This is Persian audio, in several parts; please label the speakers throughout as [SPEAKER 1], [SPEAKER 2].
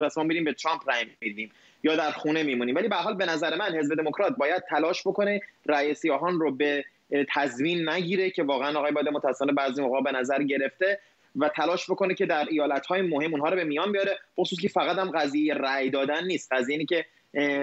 [SPEAKER 1] پس ما میریم به ترامپ رای میدیم یا در خونه میمونیم. ولی به حال به نظر من حزب دموکرات باید تلاش بکنه رأی سیاهان رو به تضمین نگیره که واقعا آقای بایدن متأسفانه بعضی موقع به نظر گرفته و تلاش بکنه که در ایالت های مهم اونها رو به میان بیاره خصوص که فقط هم قضیه رأی دادن نیست. قضیه اینه که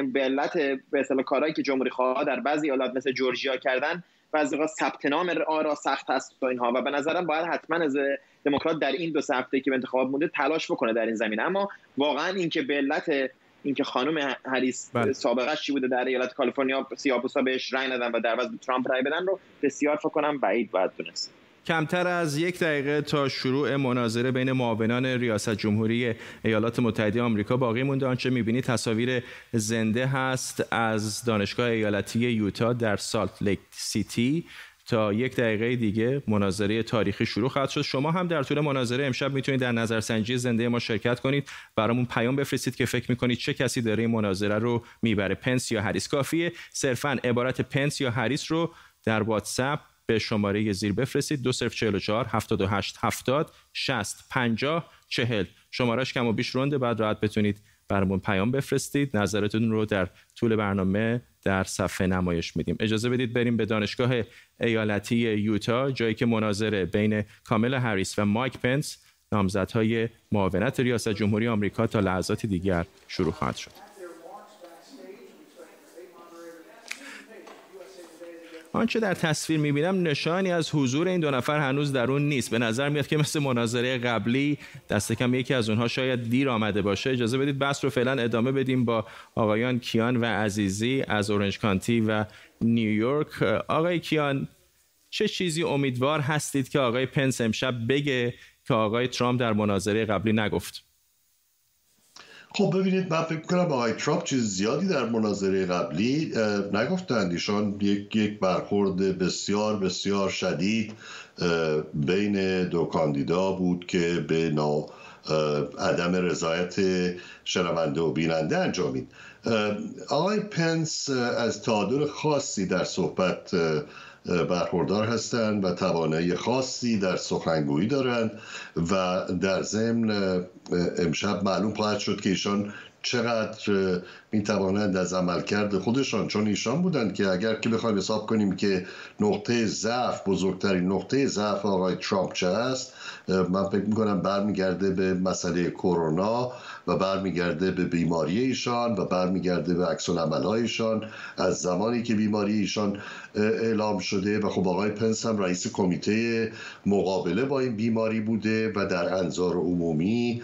[SPEAKER 1] به علت به کارهایی که جمهوری خواه در بعضی ایالات مثل جورجیا کردن بعضی وقت ثبت نام آرا سخت هست و اینها. و به نظرم باید حتما از دموکرات در این دو هفته که به انتخابات مونده تلاش بکنه در این زمینه اما واقعا اینکه به علت اینکه خانم هریس بله. سابقه چی بوده در ایالت کالیفرنیا سیاه‌پوستا بهش رای ندن و در عوض ترامپ رای بدن رو بسیار فکر کنم بعید باید دونست.
[SPEAKER 2] کمتر از یک دقیقه تا شروع مناظره بین معاونان ریاست جمهوری ایالات متحده آمریکا باقی مونده. آنچه می‌بینی تصاویر زنده هست از دانشگاه ایالتی یوتا در سالت لیک سیتی. تا یک دقیقه دیگه مناظره تاریخی شروع خواهد شد. شما هم در طول مناظره امشب می‌تونید در نظرسنجی زنده ما شرکت کنید. برامون پیام بفرستید که فکر می‌کنید چه کسی داره این مناظره رو می‌بره. پنس یا هریس کافیه. صرفا عبارت پنس یا هریس رو در واتساپ به شماره زیر بفرستید. 2044 78 70 60 50 40 شمارش کم و بیش رونده بعد راحت بتونید برامون پیام بفرستید. نظرتون رو در طول برنامه در صفحه نمایش میدیم. اجازه بدید بریم به دانشگاه ایالتی یوتا جایی که مناظره بین کامل هریس و مایک پنس نامزدهای معاونت ریاست جمهوری آمریکا تا لحظات دیگر شروع خواهد شد. آنچه در تصویر می‌بینم نشانی از حضور این دو نفر هنوز در اون نیست. به نظر میاد که مثل مناظره قبلی دست کم یکی از اونها شاید دیر آمده باشه. اجازه بدید بحث رو فعلا ادامه بدیم با آقایان کیان و عزیزی از اورنج کانتی و نیویورک آقای کیان چه چیزی امیدوار هستید که آقای پنس امشب بگه که آقای ترامپ در مناظره قبلی نگفت؟
[SPEAKER 3] خب ببینید من فکر کنم آقای ترامپ چیز زیادی در مناظره قبلی نگفتند ایشان یک یک برخورد بسیار بسیار شدید بین دو کاندیدا بود که به نا عدم رضایت شنونده و بیننده انجامید آقای پنس از تعادل خاصی در صحبت برخوردار هستند و توانایی خاصی در سخنگویی دارند و در ضمن امشب معلوم خواهد شد که ایشان چقدر می توانند از عملکرد خودشان چون ایشان بودند که اگر که بخوایم حساب کنیم که نقطه ضعف بزرگترین نقطه ضعف آقای ترامپ چه است من فکر می‌کنم برمیگرده به مسئله کرونا و برمیگرده به بیماری ایشان و برمیگرده به عکس ایشان. از زمانی که بیماری ایشان اعلام شده و خب آقای پنس هم رئیس کمیته مقابله با این بیماری بوده و در انظار عمومی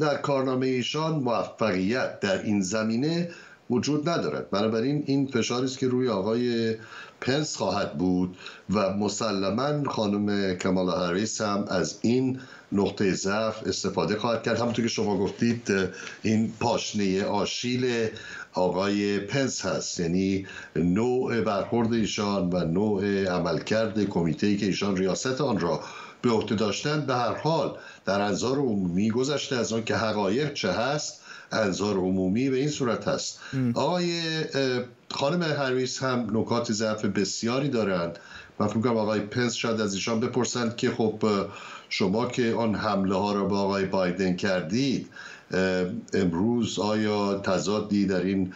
[SPEAKER 3] در کارنامه ایشان موفقیت در این زمینه وجود ندارد. بنابراین این فشاری است که روی آقای پنس خواهد بود و مسلما خانم کمالا هریس هم از این نقطه ضعف استفاده خواهد کرد. همونطور که شما گفتید این پاشنه آشیل آقای پنس هست. یعنی نوع برخورد ایشان و نوع عملکرد کمیته که ایشان ریاست آن را به عهده داشتن به هر حال در انظار عمومی گذشته از آن که حقایق چه هست انظار عمومی به این صورت هست. آقای خانم هریس هم نکات ضعف بسیاری دارند. من فکر کنم آقای پنس شاید از ایشان بپرسند که خب شما که آن حمله ها را با آقای بایدن کردید امروز آیا تضادی در این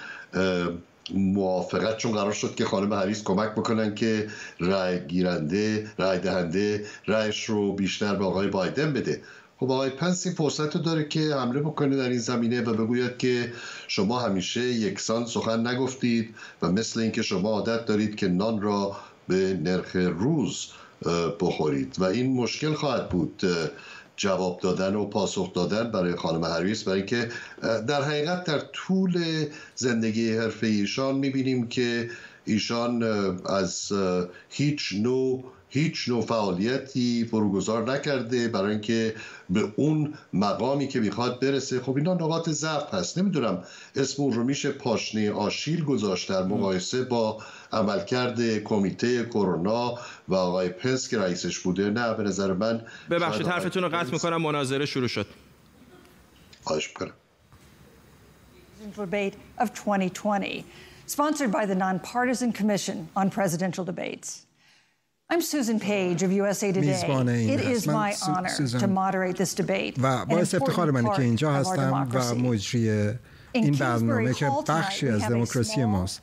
[SPEAKER 3] موافقت چون قرار شد که خانم هریس کمک بکنن که رای گیرنده رای دهنده رایش رو بیشتر به آقای بایدن بده. خب آقای پنس این فرصت رو داره که حمله بکنه در این زمینه و بگوید که شما همیشه یکسان سخن نگفتید و مثل اینکه شما عادت دارید که نان را به نرخ روز بخورید. و این مشکل خواهد بود. جواب دادن و پاسخ دادن برای خانم هریس برای که در حقیقت در طول زندگی حرفه ایشان می‌بینیم که ایشان از هیچ نوع هیچ نوع فعالیتی فروگذار نکرده برای اینکه به اون مقامی که می‌خواد برسه. خب اینا نقاط ضعف هست. نمی‌دونم اسم اون رو میشه پاشنه آشیل گذاشت در مقایسه با عملکرد کمیته کرونا و آقای پنس که رئیسش بوده. نه به نظر من
[SPEAKER 2] ببخشید حرفتون رو قطع می‌کنم مناظره شروع شد.
[SPEAKER 3] خواهش می‌کنم.
[SPEAKER 4] Debate of 2020 sponsored by the nonpartisan commission on presidential debates. I'm Susan Page of USA Today.
[SPEAKER 5] میزبان این
[SPEAKER 4] It is my honor to moderate this debate.
[SPEAKER 5] و باعث افتخار منه که اینجا هستم و مجری این برنامه که بخشی از دموکراسی ماست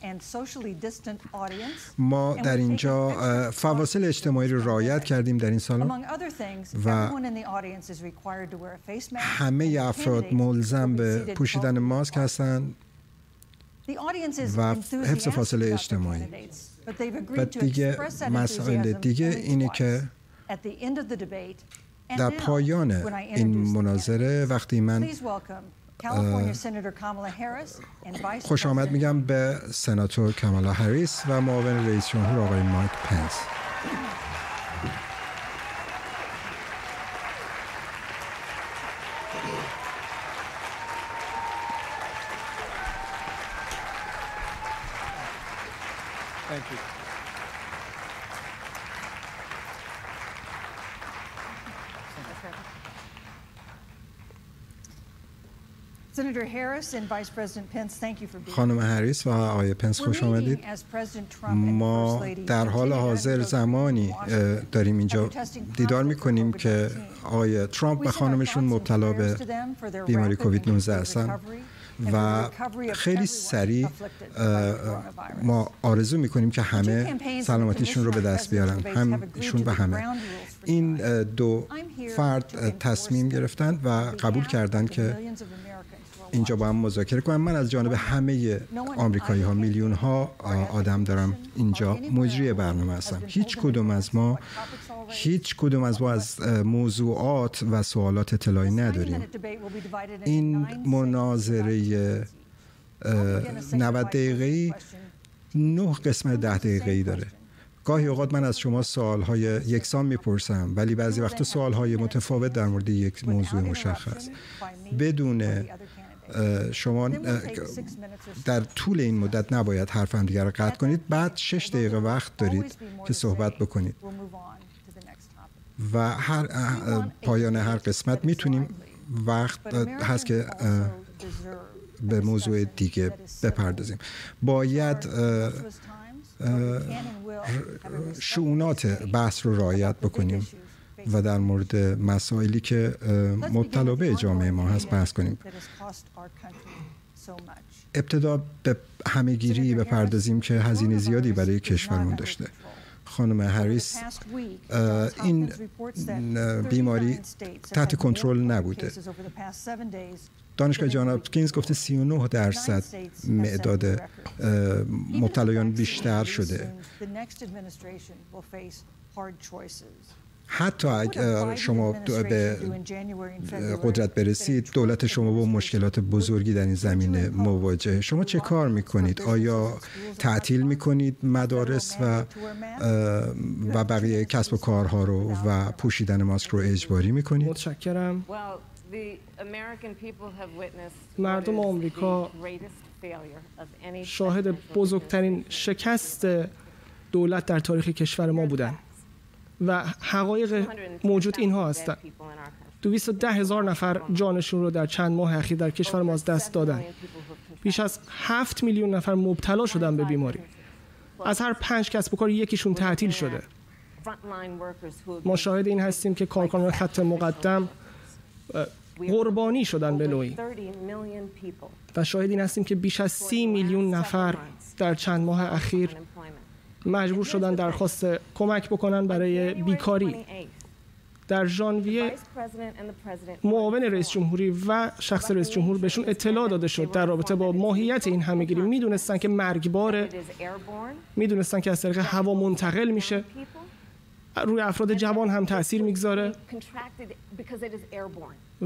[SPEAKER 5] ما در اینجا فواصل اجتماعی رو رعایت کردیم در این سالن و همه افراد ملزم به پوشیدن ماسک هستند و حفظ فاصله اجتماعی و دیگه
[SPEAKER 4] مسئله
[SPEAKER 5] دیگه اینه که در پایان این مناظره وقتی من خوش آمد میگم به سناتور کامالا هریس و معاون رئیس جمهور آقای مایک پنس. خانم هریس و آقای پنس خوش آمدید. ما در حال حاضر زمانی داریم اینجا دیدار
[SPEAKER 4] می
[SPEAKER 5] کنیم که آقای ترامپ و خانمشون مبتلا به بیماری کووید 19 هستن و خیلی سریع ما آرزو می کنیم
[SPEAKER 4] که
[SPEAKER 5] همه سلامتیشون رو به دست بیارن.
[SPEAKER 4] همشون
[SPEAKER 5] و همه. این دو فرد تصمیم گرفتند و قبول
[SPEAKER 4] کردند
[SPEAKER 5] که اینجا با هم مذاکره کنم. من از جانب همه آمریکایی ها میلیون ها آدم دارم اینجا مجری برنامه هستم. هیچ کدوم از ما هیچ کدوم از ما از موضوعات و سوالات اطلاعی نداریم. این مناظره اه، 90 دقیقه‌ای نه قسمت ده دقیقه‌ای داره. گاهی اوقات من از شما سوالهای یکسان می‌پرسم ولی بعضی وقتا سوالهای متفاوت در مورد یک موضوع مشخص. بدون شما در طول این مدت نباید حرف هم دیگر رو قطع کنید. بعد شش دقیقه وقت دارید که صحبت بکنید. و هر پایان هر قسمت می‌تونیم وقت هست که به موضوع دیگه بپردازیم. باید اه، شعونات بحث رو رعایت بکنیم. و در مورد مسائلی که مبتلا به جامعه ما هست بحث کنیم. ابتدا به همهگیری بپردازیم که هزینه زیادی برای کشورمون داشته. خانم هریس این بیماری تحت کنترل نبوده. دانشگاه جان هاپکینز گفته 39 درصد معداد مبتلایان بیشتر شده. حتی اگر شما به قدرت برسید دولت شما با مشکلات بزرگی در این زمینه مواجهه شما چه کار می‌کنید؟ آیا تعطیل می‌کنید مدارس و و بقیه کسب و کارها رو و پوشیدن ماسک رو اجباری می‌کنید؟
[SPEAKER 6] متشکرم.
[SPEAKER 7] مردم آمریکا
[SPEAKER 6] شاهد بزرگترین شکست دولت در تاریخ کشور ما بودن. و حقایق موجود اینها هستند. 210 هزار نفر جانشون رو در چند ماه اخیر در کشور ما از دست دادن. بیش از 7 میلیون نفر مبتلا شدن به بیماری. از هر پنج کسب و کار یکیشون تعطیل شده. ما شاهد این هستیم که کارکنان خط مقدم قربانی شدن به نوعی و شاهد این هستیم که بیش از سی میلیون نفر در چند ماه اخیر مجبور شدن درخواست کمک بکنن برای بیکاری. در ژانویه معاون رئیس جمهوری و شخص رئیس جمهور بهشون اطلاع داده شد در رابطه با ماهیت این همهگیری. می‌دونستن که مرگباره می‌دونستن که از طریق هوا منتقل میشه. روی افراد جوان هم تاثیر می‌گذاره.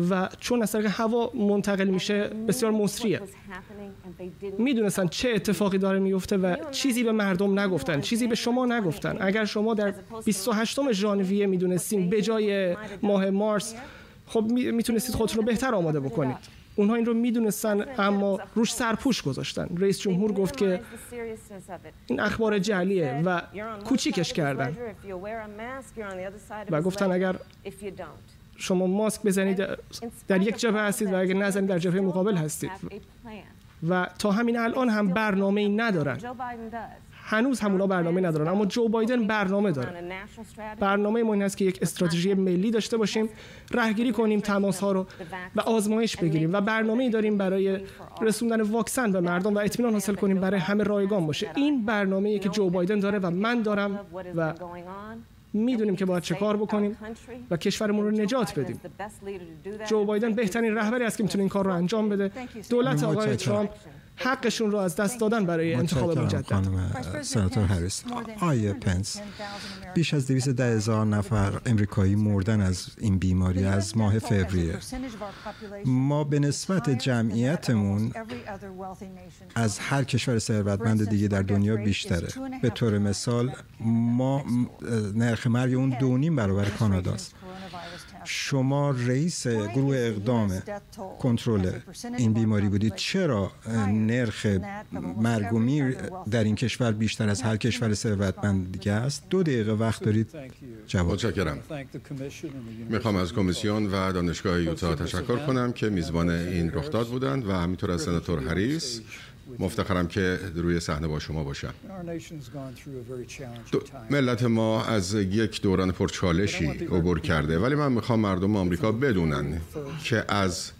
[SPEAKER 6] و چون از طریق هوا منتقل میشه بسیار مصریه. می‌دونستن چه اتفاقی داره میفته و چیزی به مردم نگفتن چیزی به شما نگفتن. اگر شما در 28 ژانویه می‌دونستین به جای ماه مارس خب می‌تونستید خودتون رو بهتر آماده بکنید. اونها این رو می‌دونستن اما روش سرپوش گذاشتن. رئیس جمهور گفت که این اخبار جعلیه و کوچیکش کردن. و گفتن اگر شما ماسک بزنید در یک جبهه هستید و اگر نزنید در جبهه مقابل هستید. و تا همین الان هم برنامه ای ندارن. هنوز همونا برنامه ندارن اما جو بایدن برنامه داره. برنامه ما این است که یک استراتژی ملی داشته باشیم رهگیری کنیم تماس ها رو و آزمایش بگیریم. و برنامه داریم برای رسوندن واکسن به مردم و اطمینان حاصل کنیم برای همه رایگان باشه. این برنامه که جو بایدن داره و من دارم و می‌دونیم که باید چه کار بکنیم و کشورمون رو نجات بدیم. جو بایدن بهترین رهبری است که می‌تونه این کار رو انجام بده. دولت آقای ترامپ حقشون رو از دست دادن برای انتخاب مجدد.
[SPEAKER 5] خانم سناتور هریس. آیه پنس بیش از 210 هزار نفر امریکایی مردن از این بیماری از ماه فوریه. ما به نسبت جمعیتمون از هر کشور ثروتمند دیگه در دنیا بیشتره. به طور مثال ما نرخ مرگ اون دونیم برابر کاناداست. شما رئیس گروه اقدام کنترل این بیماری بودید. چرا نرخ مرگ در این کشور بیشتر از هر کشور ثروتمند دیگه است؟ دو دقیقه وقت دارید. جواب.
[SPEAKER 8] متشکرم. می‌خوام از کمیسیون و دانشگاه یوتا تشکر کنم که میزبان این رخداد بودند و همینطور از سناتور هریس مفتخرم که روی صحنه با شما باشم. ملت ما از یک دوران پرچالشی عبور کرده ولی من می‌خوام مردم آمریکا بدونن که از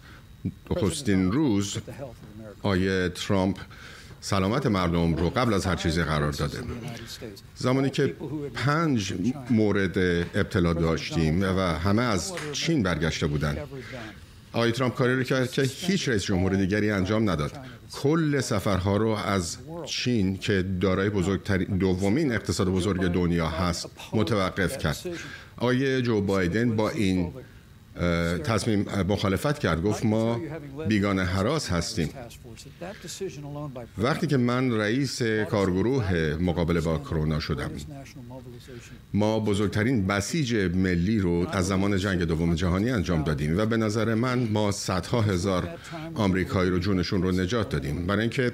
[SPEAKER 8] نخستین روز آیه ترامپ سلامت مردم رو قبل از هر چیزی قرار داده. زمانی که پنج مورد ابتلا داشتیم و همه از چین برگشته بودند آقای ترامپ کاری رو کرد که هیچ رئیس جمهور دیگری انجام نداد. کل سفرها رو از چین که دارای بزرگترین دومین اقتصاد بزرگ دنیا هست متوقف کرد. آقای جو بایدن با این تصمیم مخالفت کرد. گفت ما بیگانه حراس هستیم. وقتی که من رئیس کارگروه مقابله با کرونا شدم ما بزرگترین بسیج ملی رو از زمان جنگ دوم جهانی انجام دادیم و به نظر من ما صدها هزار آمریکایی رو جونشون رو نجات دادیم. برای اینکه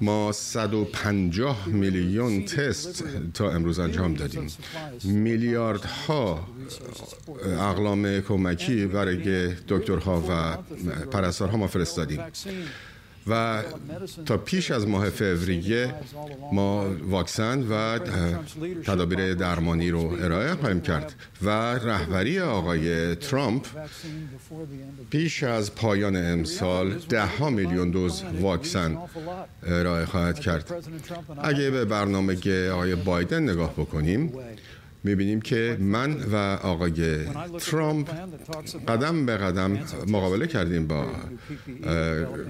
[SPEAKER 8] ما 150 میلیون تست تا امروز انجام دادیم. میلیاردها اقلام کمکی برای دکترها و پرستارها ما فرستادیم. و تا پیش از ماه فوریه ما واکسن و تدابیر درمانی رو ارائه خواهیم کرد و رهبری آقای ترامپ پیش از پایان امسال ده ها میلیون دوز واکسن ارائه خواهد کرد. اگه به برنامه آقای بایدن نگاه بکنیم می‌بینیم که من و آقای ترامپ قدم به قدم مقابله کردیم با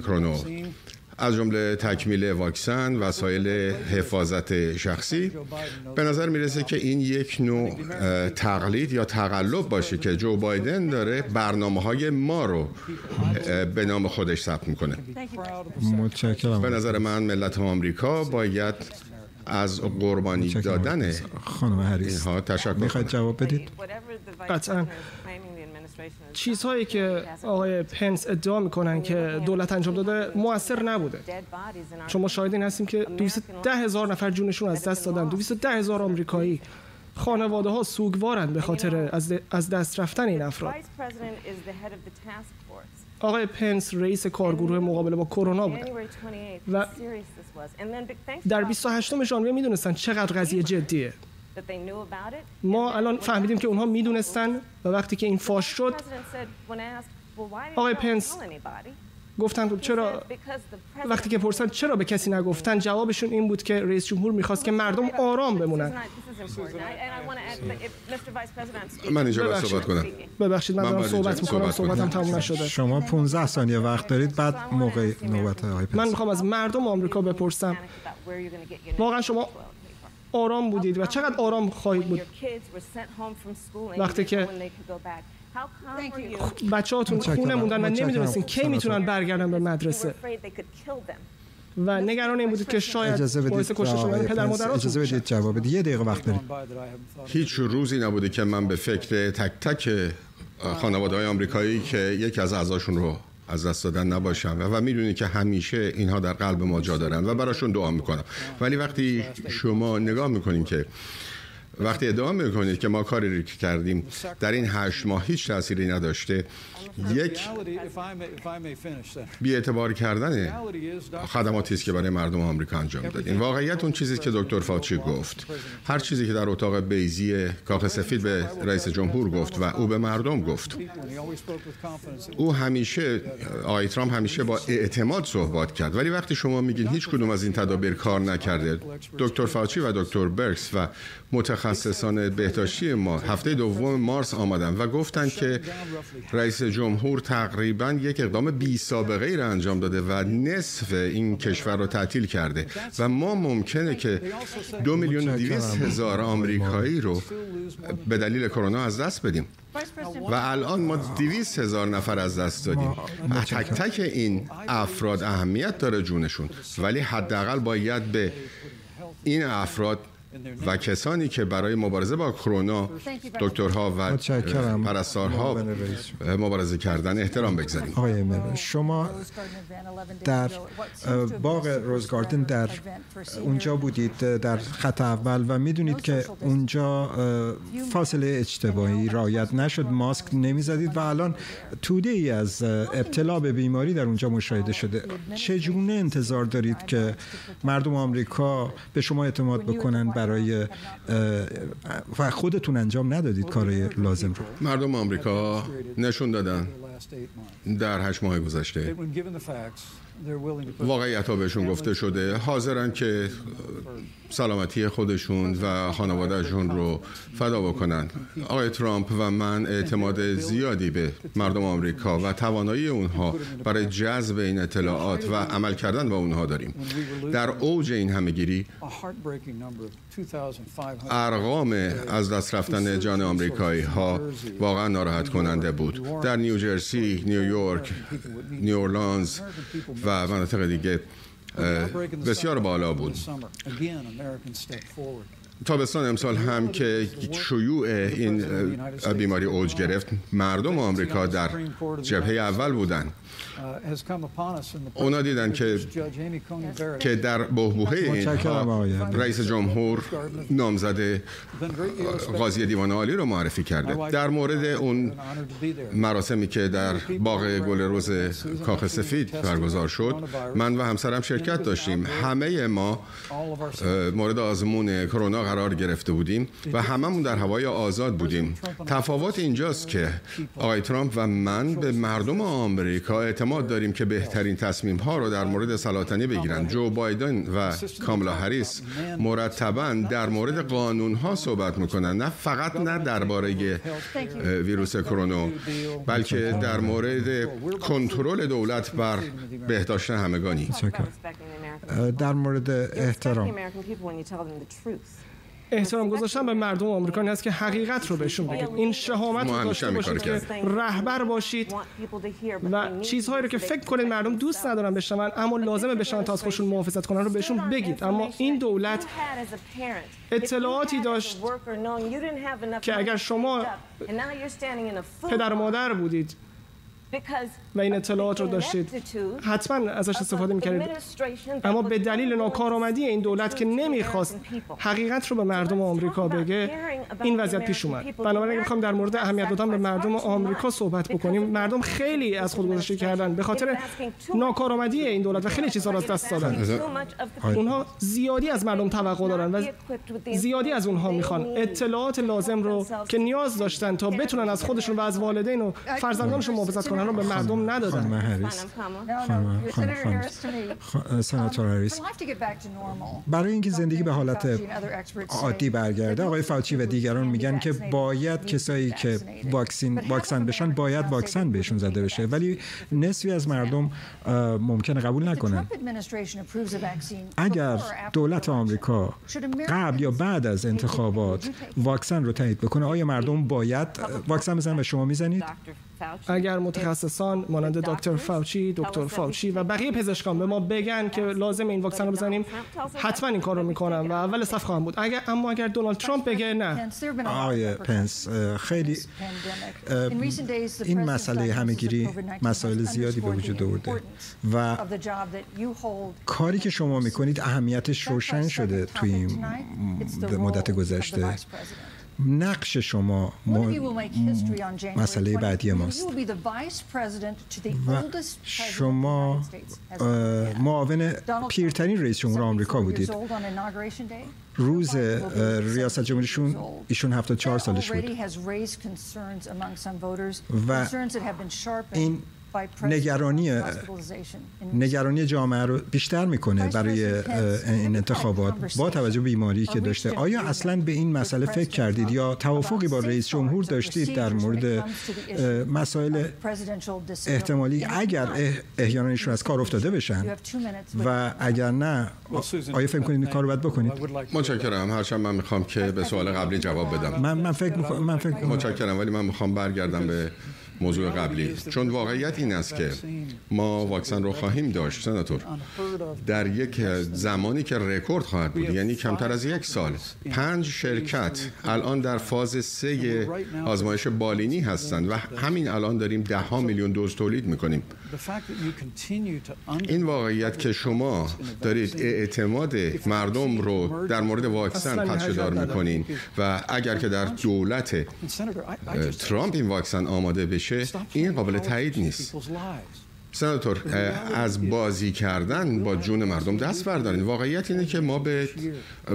[SPEAKER 8] کرونو. از جمله تکمیل واکسن وسایل حفاظت شخصی. به نظر می‌رسه که این یک نوع تقلید یا تقلب باشه که جو بایدن داره برنامه های ما رو به نام خودش ثبت می‌کنه.
[SPEAKER 5] متشکرم.
[SPEAKER 8] به نظر من ملت آمریکا باید از قربانی دادن
[SPEAKER 5] خانم هریس
[SPEAKER 8] اینها تشکر
[SPEAKER 5] می‌خواید جواب بدید؟
[SPEAKER 6] قطعا. چیزهایی که آقای پنس ادعا می‌کنن که دولت انجام داده موثر نبوده. چون ما شاهدین هستیم که 210 هزار نفر جونشون از دست دادن. 210 هزار آمریکایی. خانواده ها سوگوارند به خاطر از دست رفتن این افراد. آقای پنس رئیس کارگروه مقابله با کرونا بودن و در 28 ژانویه می‌دونستن چقدر قضیه جدیه. ما الان فهمیدیم که اونها می‌دونستن و وقتی که این فاش شد آقای پنس گفتن چرا وقتی که پرسن چرا به کسی نگفتن جوابشون این بود که رئیس جمهور می‌خواست که مردم آرام بمونن.
[SPEAKER 8] من اینجا باید صحبت کنم.
[SPEAKER 6] ببخشید من دارم صحبت می‌کنم. صحبتم تموم نشده.
[SPEAKER 5] شما 15 ثانیه وقت دارید بعد موقع نوبت آقای
[SPEAKER 6] من می‌خوام از مردم آمریکا بپرسم. واقعا شما آرام بودید و چقدر آرام خواهید بود. وقتی که بچه هاتون خونه موندن. و نمی‌دونستین کی می‌تونن برگردن به مدرسه. و نگران این بودید که شاید
[SPEAKER 5] اجازه
[SPEAKER 6] باعث
[SPEAKER 5] بدید
[SPEAKER 6] کشته شدن پدر مادراتون
[SPEAKER 5] اجازه بدید جواب بدید. یه دقیقه وقت دارید
[SPEAKER 8] هیچ روزی نبوده که من به فکر تک تک خانواده های آمریکایی که یکی از اعضاشون رو از دست دادن نباشم و, و می‌دونی که همیشه اینها در قلب ما جا دارن و براشون دعا می‌کنم. ولی وقتی شما نگاه می‌کنین که وقتی ادعا می‌کنید که ما کاری که کردیم در این هشت ماه هیچ تأثیری نداشته یک بی اعتبار کردن خدماتی است که برای مردم آمریکا انجام دادیم. واقعیت اون چیزی که دکتر فاچی گفت. هر چیزی که در اتاق بیزی کاخ سفید به رئیس جمهور گفت و او به مردم گفت. او همیشه آقای ترامپ همیشه با اعتماد صحبت کرد. ولی وقتی شما میگین هیچ کدوم از این تدابیر کار نکرده دکتر فاچی و دکتر برکس و متخصصان بهداشتی ما. هفته دوم مارس آمدن و گفتند که رئیس جمهور تقریبا یک اقدام بی سابقه ای را انجام داده و نصف این کشور را تعطیل کرده. و ما ممکنه که دو میلیون دویست هزار آمریکایی رو به دلیل کرونا از دست بدیم. و الان ما دویست هزار نفر از دست دادیم. تک تک این افراد اهمیت داره جونشون. ولی حداقل باید به این افراد و کسانی که برای مبارزه با کرونا دکترها و پرستارها مبارزه کردن احترام بگذاریم.
[SPEAKER 5] آقای شما در باغ روزگاردن در اونجا بودید در خط اول و می‌دونید که اونجا فاصله اجتماعی رایت نشد ماسک نمی‌زدید و الان توده ای از ابتلا به بیماری در اونجا مشاهده شده. چجونه انتظار دارید که مردم آمریکا به شما اعتماد بکنن برای و خودتون انجام ندادید کارای لازم رو.
[SPEAKER 8] مردم آمریکا نشون دادن در هشت ماه گذشته. واقعیت ها بهشون گفته شده. حاضرن که سلامتی خودشون و خانوادهشون رو فدا بکنن. آقای ترامپ و من اعتماد زیادی به مردم آمریکا و توانایی اونها برای جذب این اطلاعات و عمل کردن با اونها داریم. در اوج این همهگیری ارقام از دست رفتن جان آمریکایی ها واقعا ناراحت کننده بود. در نیوجرسی، نیویورک، نیورلانز و مناطق دیگه بسیار بالا بود. تابستان امسال هم که شیوع این بیماری اوج گرفت. مردم آمریکا در جبهه اول بودن. اونا دیدن که که در بهبوهه این رئیس جمهور نامزد قاضی دیوان عالی رو معرفی کرده در مورد اون مراسمی که در باغ گل روز کاخ سفید برگزار شد من و همسرم شرکت داشتیم همه ما مورد آزمون کرونا قرار گرفته بودیم و هممون در هوای آزاد بودیم تفاوت اینجاست که آقای ترامپ و من به مردم آمریکا اعتماد داریم که بهترین تصمیم ها رو در مورد سلاطنی بگیرن. جو بایدن و کاملا هریس مرتبا در مورد قانون ها صحبت می‌کنن نه فقط نه درباره ویروس کرونا بلکه در مورد کنترل دولت بر بهداشت همگانی.
[SPEAKER 5] در مورد احترام.
[SPEAKER 6] احترام گذاشتن به مردم آمریکا هست که حقیقت رو بهشون بگید. این شهامت رو داشته باشید که رهبر باشید و چیزهایی رو که فکر کنید مردم دوست ندارن بشنون اما لازمه بشنون تا از خودشون محافظت کنن رو بهشون بگید. اما این دولت اطلاعاتی داشت که اگر شما پدر و مادر بودید. و این اطلاعات رو داشتید. حتما ازش استفاده می‌کردید. اما به دلیل ناکارآمدی این دولت که نمی‌خواست حقیقت رو به مردم آمریکا بگه این وضعیت پیش اومد. بنابراین اگه بخوام در مورد اهمیت دادن به مردم آمریکا صحبت بکنیم مردم خیلی از خودگذشته کردن به خاطر ناکارآمدی این دولت و خیلی چیزها رو از دست دادن. اونها زیادی از مردم توقع دارن و زیادی از اونها می‌خوان. اطلاعات لازم رو که نیاز داشتن تا بتونن از خودشون و از والدین و فرزندانشون محافظت کنن رو به مردم ندادن.
[SPEAKER 5] خانم هریس سناتور هریس برای اینکه زندگی به حالت عادی برگرده. آقای فاوچی و دیگران میگن که باید کسایی که واکسین واکسن بشن باید واکسن بهشون زده بشه. ولی نصفی از مردم ممکنه قبول نکنن اگر دولت آمریکا قبل یا بعد از انتخابات واکسن رو تایید بکنه آیا مردم باید واکسن بزنن و شما می‌زنید؟
[SPEAKER 6] اگر متخصصان مانند دکتر فاوچی دکتر فاوچی و بقیه پزشکان به ما بگن که لازم این واکسن رو بزنیم حتما این کار رو می‌کنم و اول صف خواهم بود. اگر اما اگر دونالد ترامپ بگه نه.
[SPEAKER 5] آقای پنس خیلی این مسئله همهگیری مسائل زیادی به وجود آورده. و کاری که شما می‌کنید اهمیتش روشن شده توی این مدت گذشته. نقش شما مسئله بعدی ماست. و شما معاون پیرترین رئیس جمهور آمریکا بودید. روز ریاست جمهوریشون ایشون 74 سالش بود. و این نگرانی نگرانی جامعه رو بیشتر می‌کنه برای این انتخابات با توجه به بیماری که داشته؟ آیا اصلا به این مسئله فکر کردید یا توافقی با رئیس جمهور داشتید در مورد مسائل احتمالی اگر احیانا ایشون از کار افتاده بشن و اگر نه آیا فکر کنید این کار رو باید بکنید؟
[SPEAKER 8] متشکرم. هرچند من می‌خوام که به سوال قبلی جواب بدم.
[SPEAKER 5] من من فکر من فکر
[SPEAKER 8] متشکرم. ولی من می‌خوام برگردم به موضوع قبلی. چون واقعیت این است که ما واکسن رو خواهیم داشت سناتور. در یک زمانی که رکورد خواهد بود یعنی کمتر از یک سال پنج شرکت الان در فاز سه آزمایش بالینی هستند و همین الان داریم ده ها میلیون دوز تولید می‌کنیم. این واقعیت که شما دارید اعتماد مردم رو در مورد واکسن پدشدار می‌کنین و اگر که در دولت ترامپ این واکسن آماده بشه این قابل تایید نیست. سناتور از بازی کردن با جون مردم دست بردارین. واقعیت اینه که ما به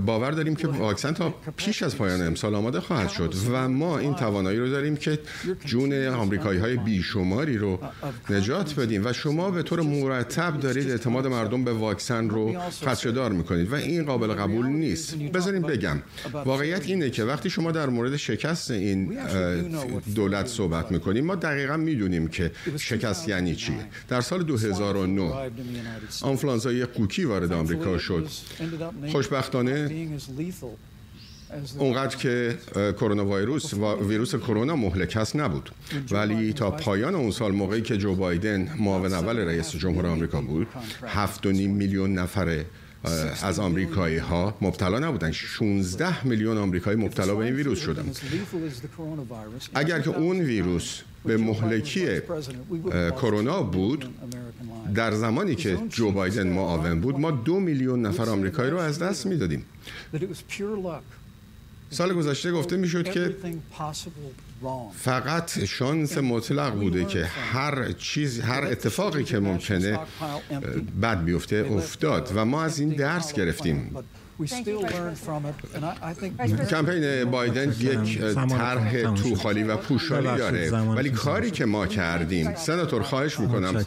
[SPEAKER 8] باور داریم که واکسن تا پیش از پایان امسال آماده خواهد شد و ما این توانایی رو داریم که جون آمریکایی های بیشماری رو نجات بدیم و شما به طور مرتب دارید اعتماد مردم به واکسن رو خدشدار می‌کنید و این قابل قبول نیست. بذارین بگم. واقعیت اینه که وقتی شما در مورد شکست این دولت صحبت می‌کنیم ما دقیقا می‌دونیم که شکست یعنی چیه. در سال 2009 آنفلانزای قوکی وارد آمریکا شد. خوشبختانه اونقدر که کرونا ویروس و ویروس کرونا مهلک هست نبود. ولی تا پایان اون سال موقعی که جو بایدن معاون اول رئیس جمهور آمریکا بود 7.5 میلیون نفر از آمریکایی ها مبتلا نبودن. 16 میلیون آمریکایی مبتلا به این ویروس شدن. اگر که اون ویروس به مهلکی کرونا بود؟ در زمانی که جو بایدن معاون بود ما دو میلیون نفر آمریکایی رو از دست می‌دادیم. سال گذشته گفته می‌شد که فقط شانس مطلق بوده که هر چیز هر اتفاقی که ممکنه بد بیفته افتاد. و ما از این درس گرفتیم. کمپین بایدن یک طرح توخالی و پوشالی داره ولی کاری که ما کردیم سناتور خواهش می‌کنم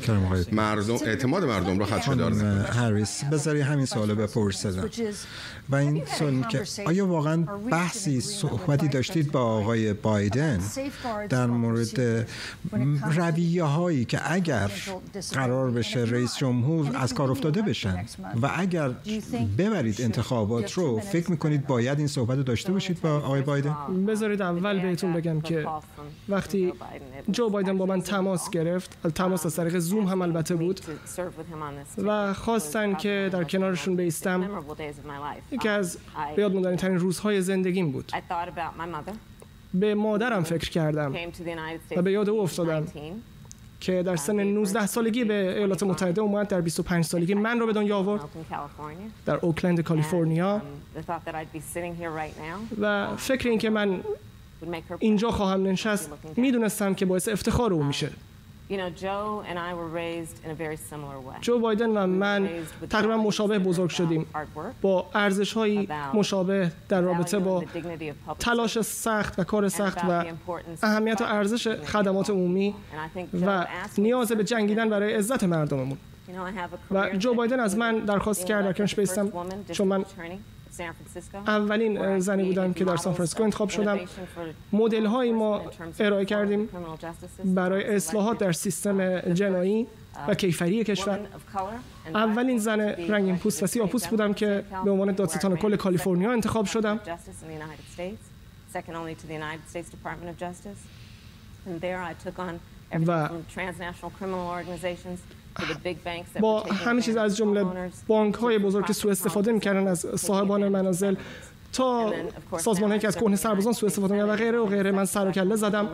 [SPEAKER 8] مردم اعتماد مردم رو خدشه‌دار نکنید
[SPEAKER 5] هریس بذاری همین سوالو بپرسم و این سوال که آیا واقعا بحثی صحبتی داشتید با آقای بایدن در مورد رویه هایی که اگر قرار بشه رئیس جمهور از کار افتاده بشن و اگر ببرید انتخابات رو فکر می‌کنید باید این صحبت رو داشته باشید با آقای بایدن؟
[SPEAKER 6] بذارید اول بهتون بگم که وقتی جو بایدن با من تماس گرفت تماس از طریق زوم هم البته بود و خواستن که در کنارشون بیستم یکی از بیاد مدنی ترین روزهای زندگیم بود. به مادرم فکر کردم و به یاد او افتادم. که در سن 19 سالگی به ایالات متحده اومد در 25 سالگی من رو به دنیا آورد. در اوکلند کالیفرنیا و فکر این که من اینجا خواهم نشست می‌دونستم که باعث افتخار او میشه. جو بایدن و من تقریبا مشابه بزرگ شدیم. با ارزش های مشابه در رابطه با تلاش سخت و کار سخت و اهمیت و ارزش خدمات عمومی و نیاز به جنگیدن برای عزت مردممون. و جو بایدن از من درخواست کرد در کنش بیستم چون من اولین زنی بودم که در سان فرانسیسکو انتخاب شدم. مدل هایی ما ارائه کردیم برای اصلاحات در سیستم جنایی و کیفری کشور. اولین زن رنگین پوست و سیاه پوست بودم که به عنوان دادستان کل کالیفرنیا انتخاب شدم. و با همه چیز از جمله بانک های بزرگ که سوء استفاده می‌کردن از صاحبان منازل تا سازمان که از کهنه سربازان سوء استفاده و غیره و غیره. من سر و کله زدم.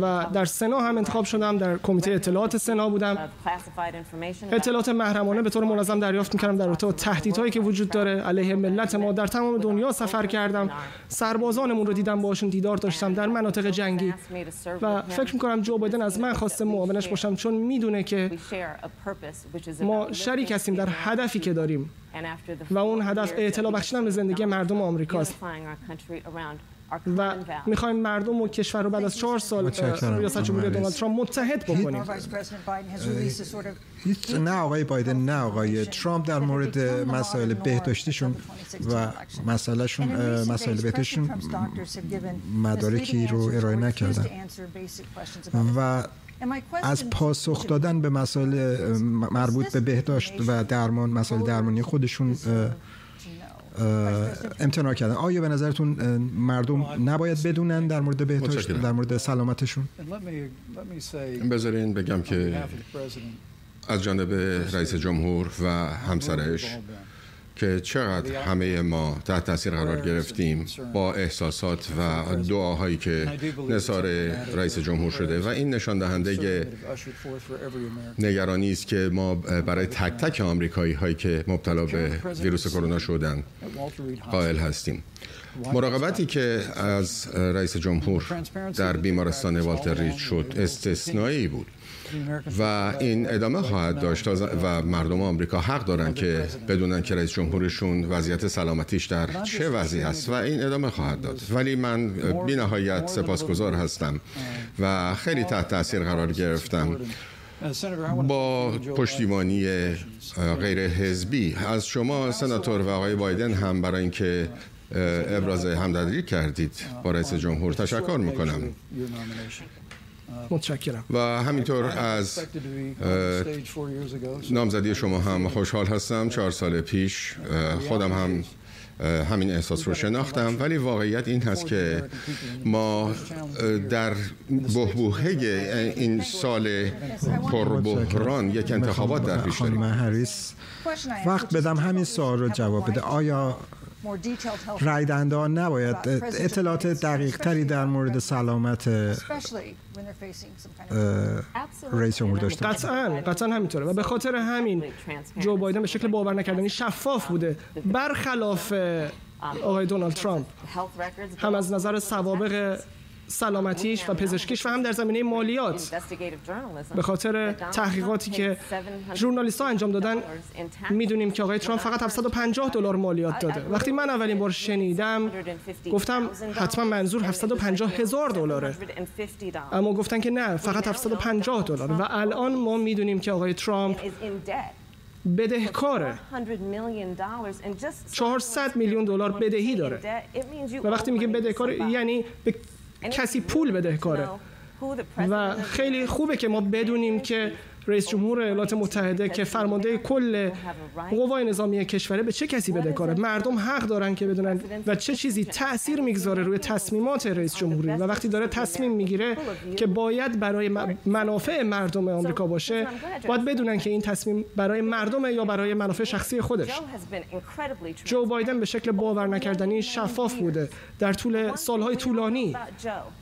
[SPEAKER 6] و در سنا هم انتخاب شدم در کمیته اطلاعات سنا بودم. اطلاعات محرمانه به طور منظم دریافت می‌کردم در رابطه تهدیدهایی که وجود داره علیه ملت ما. در تمام دنیا سفر کردم. سربازانمون رو دیدم باشون دیدار داشتم در مناطق جنگی. و فکر می‌کنم جو بایدن از من خواسته معاونش باشم چون می‌دونه که ما شریک هستیم در هدفی که داریم. و اون هدف اطلاع بخشیدن به زندگی مردم آمریکاست. و می‌خوایم مردم و کشور رو بعد از چهار سال ریاست جمهوری دونالد ترامپ متحد بکنیم.
[SPEAKER 5] نه آقای بایدن نه آقای ترامپ در مورد مسائل بهداشتیشون و مسئلهشون مسائل بهداشتیشون مدارکی رو ارائه نکردن. و از پاسخ دادن به مسائل مربوط به بهداشت و درمان مسائل درمانی خودشون امتناع کردن. آیا به نظرتون مردم نباید بدونن در مورد بهداشت در مورد سلامتشون؟
[SPEAKER 8] بذارین بگم که از جانب رئیس جمهور و همسرش که چقدر همه ما تحت تاثیر قرار گرفتیم با احساسات و دعاهایی که نثار رئیس جمهور شده. و این نشان دهنده نگرانی است که ما برای تک تک آمریکایی هایی که مبتلا به ویروس کرونا شدن قائل هستیم. مراقبتی که از رئیس جمهور در بیمارستان والتر رید شد استثنایی بود. و این ادامه خواهد داشت و مردم آمریکا حق دارن که بدونن که رئیس جمهورشون وضعیت سلامتیش در چه وضعی هست و این ادامه خواهد داد. ولی من بی نهایت سپاسگزار هستم و خیلی تحت تاثیر قرار گرفتم. با پشتیبانی غیر حزبی. از شما سناتور و آقای بایدن هم برای اینکه ابراز همدردی کردید با رئیس جمهور. تشکر می‌کنم.
[SPEAKER 6] متشکرم.
[SPEAKER 8] و همینطور از نامزدی شما هم خوشحال هستم. چهار سال پیش خودم هم همین احساس رو شناختم. ولی واقعیت این هست که ما در بحبوحه این سال پربحران یک انتخابات در پیش داریم.
[SPEAKER 5] وقت بدم همین سوال رو جواب بده. آیا رای دهنده نباید اطلاعات دقیق تری در مورد سلامت رئیس جمهور داشته
[SPEAKER 6] قطعا قطعا همینطوره. و به خاطر همین جو بایدن به شکل باور نکردنی شفاف بوده. برخلاف آقای دونالد ترامپ هم از نظر سوابق سلامتیش و پزشکیش و هم در زمینه مالیات. به خاطر تحقیقاتی که ژورنالیست ها انجام دادن می‌دونیم که آقای ترامپ فقط 750 دلار مالیات داده. وقتی من اولین بار شنیدم گفتم حتما منظور 750 هزار دلاره. اما گفتن که نه فقط 750 دلار. و الان ما می‌دونیم که آقای ترامپ بدهکاره. 400 میلیون دلار بدهی داره. و وقتی میگه بدهکار یعنی به کسی پول بدهکاره و خیلی خوبه که ما بدونیم که رئیس جمهور ایالات متحده که فرمانده کل قوای نظامی کشوره به چه کسی بده کاره؟ مردم حق دارن که بدونن و چه چیزی تاثیر می‌گذاره روی تصمیمات رئیس جمهوری. و وقتی داره تصمیم می‌گیره که باید برای منافع مردم آمریکا باشه باید بدونن که این تصمیم برای مردم یا برای منافع شخصی خودش. جو بایدن به شکل باور نکردنی شفاف بوده. در طول سالهای طولانی.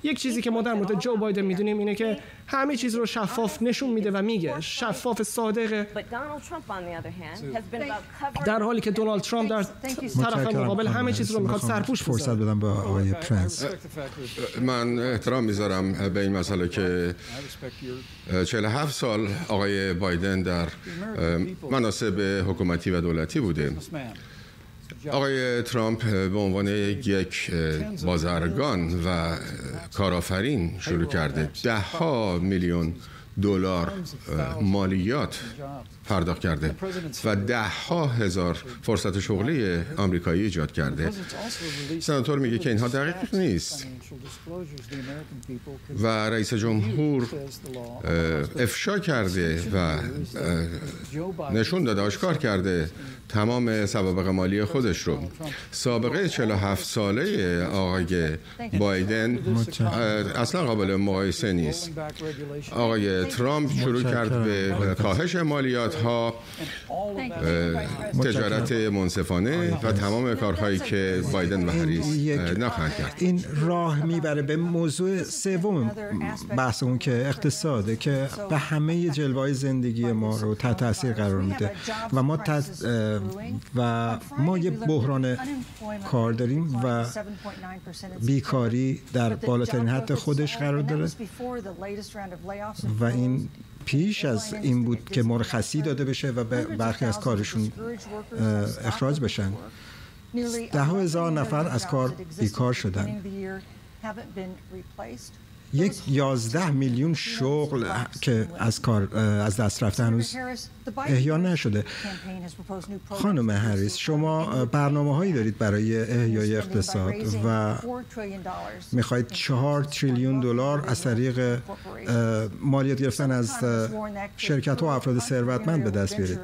[SPEAKER 6] یک چیزی که ما در مورد جو بایدن می‌دونیم اینه که همه چیز رو شفاف نشون میده و میگه شفاف صادقه در حالی که دونالد ترامپ در طرف مقابل همه چیز رو می‌خواد سرپوش
[SPEAKER 5] فرصت بدم به آقای پرنس
[SPEAKER 8] من احترام می‌ذارم به این مسئله که 47 سال آقای بایدن در مناسب حکومتی و دولتی بوده. آقای ترامپ به عنوان یک بازرگان و کارآفرین شروع کرده. ده ها میلیون دلار مالیات پرداخت کرده و ده ها هزار فرصت شغلی آمریکایی ایجاد کرده. سناتور میگه که اینها دقیق نیست. و رئیس جمهور افشا کرده و نشون داده آشکار کرده تمام سوابق مالی خودش رو. سابقه 47 ساله آقای بایدن اصلا قابل مقایسه نیست. آقای ترامپ شروع کرد به کاهش مالیات ها تجارت منصفانه و تمام کارهایی که بایدن و هریس نخواهند کرد.
[SPEAKER 5] این راه می‌بره به موضوع سوم بحث اون که اقتصاده که به همه جلوه زندگی ما رو تحت تاثیر قرار میده. و ما و ما یه بحران کار داریم و بیکاری در بالاترین حد خودش قرار داره. و این پیش از این بود که مرخصی داده بشه و به برخی از کارشون اخراج بشن. ده هزار نفر از کار بیکار شدن. یک یازده میلیون شغل که از کار از دست رفته هنوز احیا نشده. خانم هریس شما برنامه هایی دارید برای احیای اقتصاد و می‌خواید چهار تریلیون دلار از طریق مالیات گرفتن از شرکت و افراد ثروتمند به دست بیارید.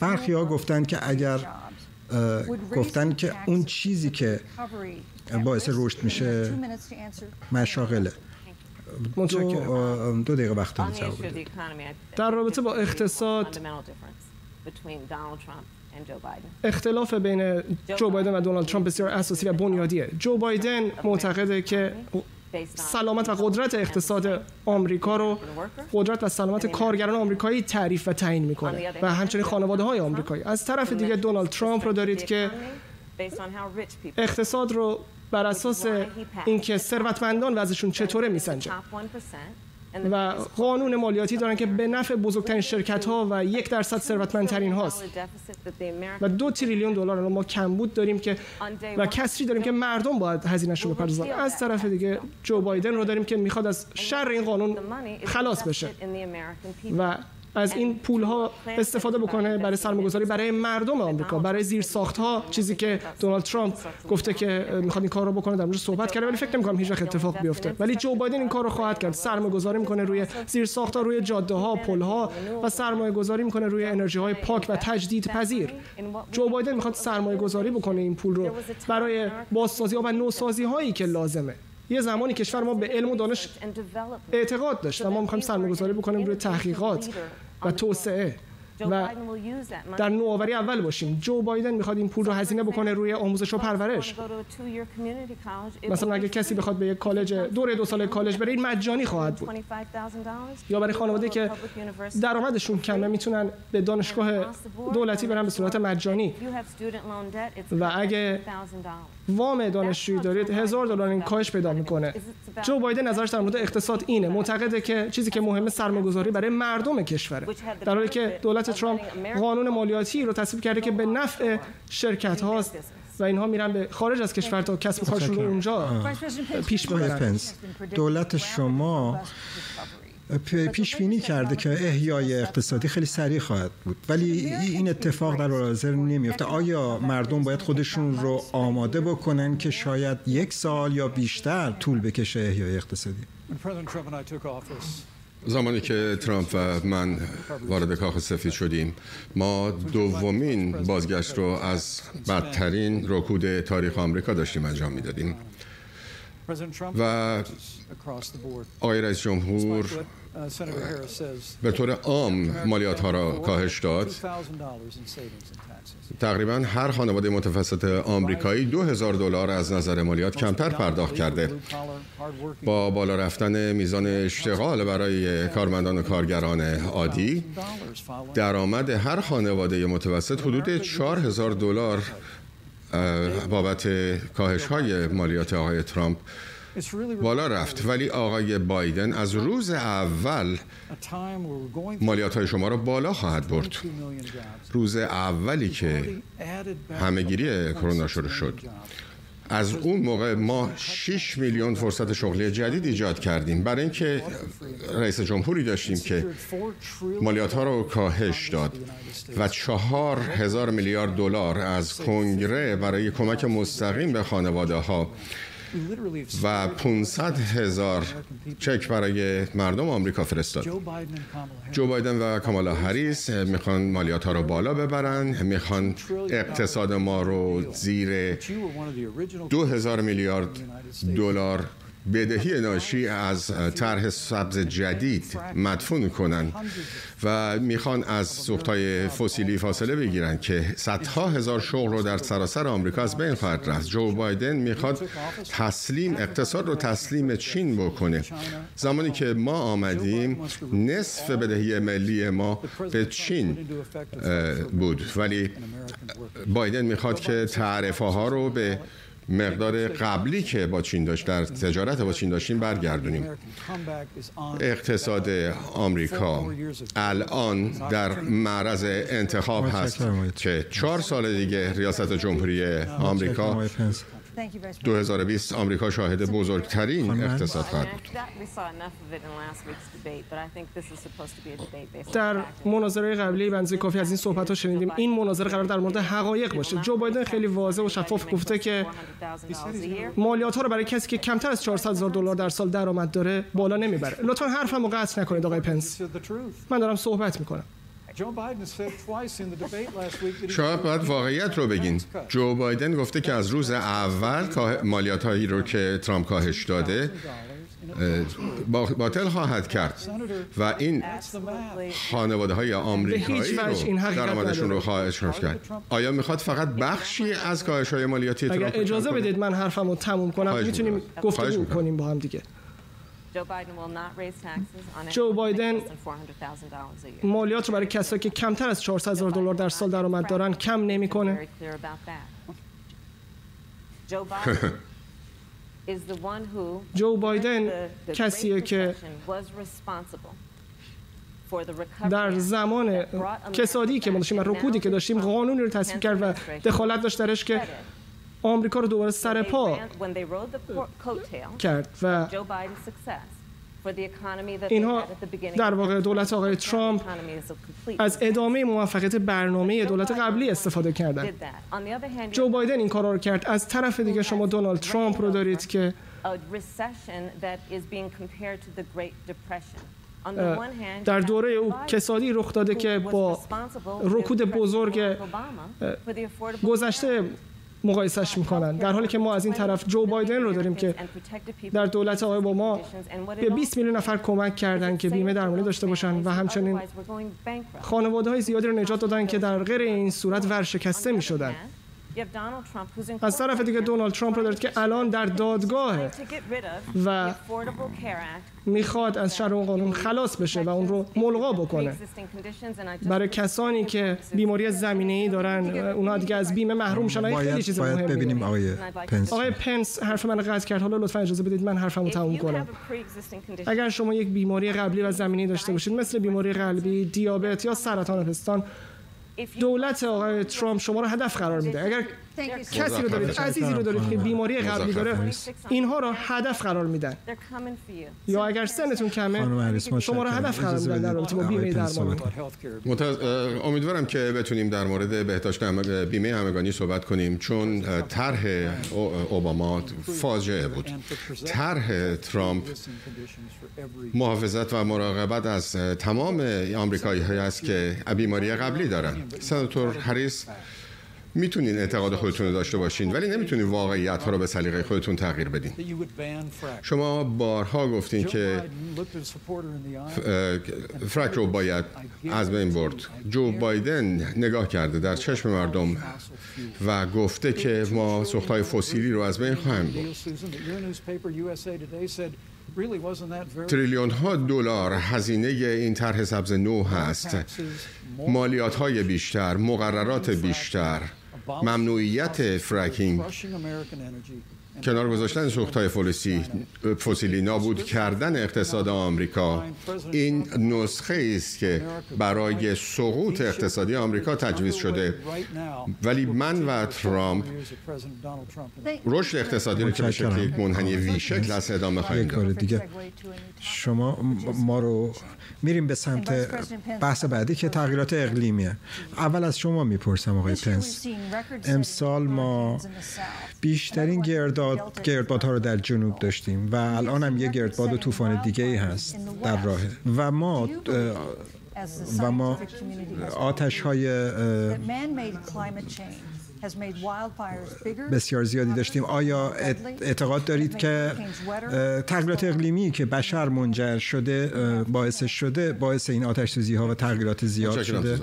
[SPEAKER 5] برخی ها گفتن که اگر گفتن که اون چیزی که باعث رشد میشه مشاغله. دو, دو دقیقه وقت جواب
[SPEAKER 6] در رابطه با اقتصاد اختلاف بین جو بایدن و دونالد ترامپ بسیار اساسی و بنیادیه. جو بایدن معتقده که سلامت و قدرت اقتصاد آمریکا رو قدرت و سلامت کارگران آمریکایی تعریف و تعیین می‌کنه و همچنین خانواده های آمریکایی. از طرف دیگه دونالد ترامپ رو دارید که اقتصاد رو بر اساس اینکه ثروتمندان وضعشون چطوره میسنجه و قانون مالیاتی دارن که به نفع بزرگترین شرکت ها و یک درصد ثروتمندترین هاست. و دو تریلیون دلار ما کمبود داریم که و کسری داریم که مردم باید هزینه‌اش رو بپردازن از طرف دیگه جو بایدن رو داریم که می‌خواد از شر این قانون خلاص بشه. و از این پول ها استفاده بکنه برای سرمایه‌گذاری برای مردم آمریکا. برای زیر ساخت ها چیزی که دونالد ترامپ گفته که می‌خواد این کار رو بکنه در مورد صحبت کرده ولی فکر نمی‌کنم هیچ وقت اتفاق بیفته. ولی جو بایدن این کار رو خواهد کرد. سرمایه‌گذاری می‌کنه روی زیر ساخت ها روی جاده ها پل ها و سرمایه‌گذاری می‌کنه روی انرژی های پاک و تجدید پذیر جو بایدن می‌خواد سرمایه‌گذاری بکنه این پول رو برای بازسازی ها و نوسازی هایی که لازمه. یه زمانی کشور ما به علم و دانش اعتقاد داشت و ما می‌خوایم سرمایه‌گذاری بکنیم روی تحقیقات. و توسعه. و در نوآوری اول باشیم. جو بایدن می‌خواد این پول رو هزینه بکنه روی آموزش و پرورش. مثلا اگه کسی بخواد به یک کالج دوره دو ساله کالج بره این مجانی خواهد بود. یا برای خانواده که درآمدشون کمه می‌تونن به دانشگاه دولتی برن به صورت مجانی. و اگه وام دانشجویی دارید هزار دلار این کاهش پیدا می‌کنه. جو بایدن نظرش در مورد اقتصاد اینه. معتقده که چیزی که مهمه سرمایه‌گذاری برای مردم کشوره. در حالی که دولت ترامپ قانون مالیاتی رو تصویب کرده که به نفع شرکت هاست و اینها میرن به خارج از کشور تا کسب کارشون رو اونجا پیش ببرن.
[SPEAKER 5] دولت شما پیش بینی کرده که احیای اقتصادی خیلی سریع خواهد بود. ولی این اتفاق در حاضر نمیفته آیا مردم باید خودشون رو آماده بکنن که شاید یک سال یا بیشتر طول بکشه احیای اقتصادی؟
[SPEAKER 8] زمانی که ترامپ و من وارد کاخ سفید شدیم ما دومین بازگشت رو از بدترین رکود تاریخ آمریکا داشتیم انجام می‌دادیم. و آقای رئیس جمهور به طور عام مالیات ها را کاهش داد. تقریبا هر خانواده متوسط آمریکایی دو هزار دلار از نظر مالیات کمتر پرداخت کرده. با بالا رفتن میزان اشتغال برای کارمندان و کارگران عادی درآمد هر خانواده متوسط حدود چهار هزار دلار بابت کاهش های مالیات آقای ترامپ بالا رفت. ولی آقای بایدن از روز اول مالیات های شما را بالا خواهد برد. روز اولی که همهگیری کرونا شروع شد. از اون موقع ما 6 میلیون فرصت شغلی جدید ایجاد کردیم. برای اینکه رئیس جمهوری داشتیم که مالیات ها رو کاهش داد و چهار هزار میلیارد دلار از کنگره برای کمک مستقیم به خانواده ها و 500 هزار چک برای مردم آمریکا فرستاد. جو بایدن و کامالا هریس می‌خوان مالیات ها رو بالا ببرن می‌خوان اقتصاد ما رو زیر دو هزار میلیارد دلار بدهی ناشی از طرح سبز جدید مدفون کنن و می‌خوان از سوختهای فسیلی فاصله بگیرن که صدها هزار شغل رو در سراسر آمریکا از بین خواهد رفت. جو بایدن می‌خواد تسلیم اقتصاد رو تسلیم چین بکنه. زمانی که ما آمدیم نصف بدهی ملی ما به چین بود. ولی بایدن می‌خواد که تعرفه ها رو به مقدار قبلی که با چین داشت در تجارت با چین داشتیم برگردونیم. اقتصاد آمریکا الان در معرض انتخاب هست که چهار سال دیگه ریاست جمهوری آمریکا 2020 آمریکا شاهد بزرگترین اقتصاد خواهد بود.
[SPEAKER 6] در مناظره قبلی بنزی کافی از این صحبت ها شنیدیم این مناظره قرار در مورد حقایق باشه جو بایدن خیلی واضح و شفاف گفته که مالیات ها رو برای کسی که کمتر از 400 هزار دلار در سال درآمد داره بالا نمی‌بره. لطفا حرفمو قطع نکنید آقای پنس. من دارم صحبت می‌کنم.
[SPEAKER 8] شاید باید واقعیت رو بگین. جو بایدن گفته که از روز اول مالیات هایی رو که ترامپ کاهش داده باطل خواهد کرد. و این خانواده های آمریکایی رو درآمدشون رو خواهش کرد. آیا می‌خواد فقط بخشی از کاهش های مالیاتی
[SPEAKER 6] اگر اجازه بدید من حرفم رو تموم کنم. می‌تونیم گفتگو کنیم با هم دیگه. جو بایدن مالیات رو برای کسایی که کمتر از 400 هزار دلار در سال درآمد دارن کم نمی‌کنه. جو بایدن کسیه که در زمان کسادی که ما داشتیم رکودی که داشتیم قانونی رو تصویب کرد و دخالت داشت درش که آمریکا رو دوباره سر پا کرد و اینها در واقع دولت آقای ترامپ از ادامه موفقیت برنامه دولت قبلی استفاده کردن. جو بایدن این کارا رو کرد. از طرف دیگه شما دونالد ترامپ رو دارید که در دوره او کسادی رخ داده که با رکود بزرگ گذشته مقایسش می‌کنن. در حالی که ما از این طرف جو بایدن رو داریم که در دولت آقای با ما به 20 میلیون نفر کمک کردن که بیمه درمانی داشته باشن و همچنین خانواده های زیادی رو نجات دادن که در غیر این صورت ورشکسته می‌شدن. از طرف دیگه دونالد ترامپ رو دارید که الان در دادگاه و می‌خواد از شر اون قانون خلاص بشه و اون رو ملغا بکنه. برای کسانی که بیماری زمینه ای دارن اونا دیگه از بیمه محروم شدن خیلی چیز
[SPEAKER 5] باید ببینیم آقای پنس.
[SPEAKER 6] آقای پنس حرف من قطع کرد. حالا لطفا اجازه بدید من حرفمو تموم کنم. اگر شما یک بیماری قبلی و زمینه داشته باشید مثل بیماری قلبی دیابت یا سرطان پستان دولت آقای ترامپ شما رو هدف قرار میده. اگر کسی رو دارید عزیزی رو دارید که بیماری قلبی داره اینها رو هدف قرار میدن. یا اگر سنتون کمه شما رو هدف قرار میدن در رابطه با بیمه درمان
[SPEAKER 8] امیدوارم که بتونیم در مورد بهداشت بیمه همگانی صحبت کنیم چون طرح اوباما فاجعه بود. طرح ترامپ محافظت و مراقبت از تمام آمریکایی هایی است که بیماری قبلی دارن. سناتور هریس می‌تونین اعتقاد خودتون رو داشته باشین ولی نمی‌تونین واقعیت ها رو به سلیقه خودتون تغییر بدین. شما بارها گفتین که فرک رو باید از بین برد. جو بایدن نگاه کرده در چشم مردم و گفته که ما سوختهای فسیلی رو از بین خواهیم برد. تریلیون ها دلار هزینه این طرح سبز نو هست. مالیات های بیشتر مقررات بیشتر. ممنوعیت فرکینگ کنار گذاشتن سوختهای فسیلی نابود کردن اقتصاد آمریکا. این نسخه است که برای سقوط اقتصادی آمریکا تجویز شده. ولی من و ترامپ رشد اقتصادی رو که به شکل یک منحنی وی شکل از ادامه خواهیم داد.
[SPEAKER 5] دیگه. شما ما رو میریم به سمت بحث بعدی که تغییرات اقلیمیه. اول از شما می‌پرسم آقای پنس. امسال ما بیشترین گردباد گردبادها رو در جنوب داشتیم و الان هم یه گردباد و طوفان دیگه ای هست در راهه و ما و ما آتش های بسیار زیادی داشتیم. آیا اعتقاد دارید که تغییرات اقلیمی که بشر منجر شده باعث شده باعث این آتش سوزی ها و تغییرات زیاد شده؟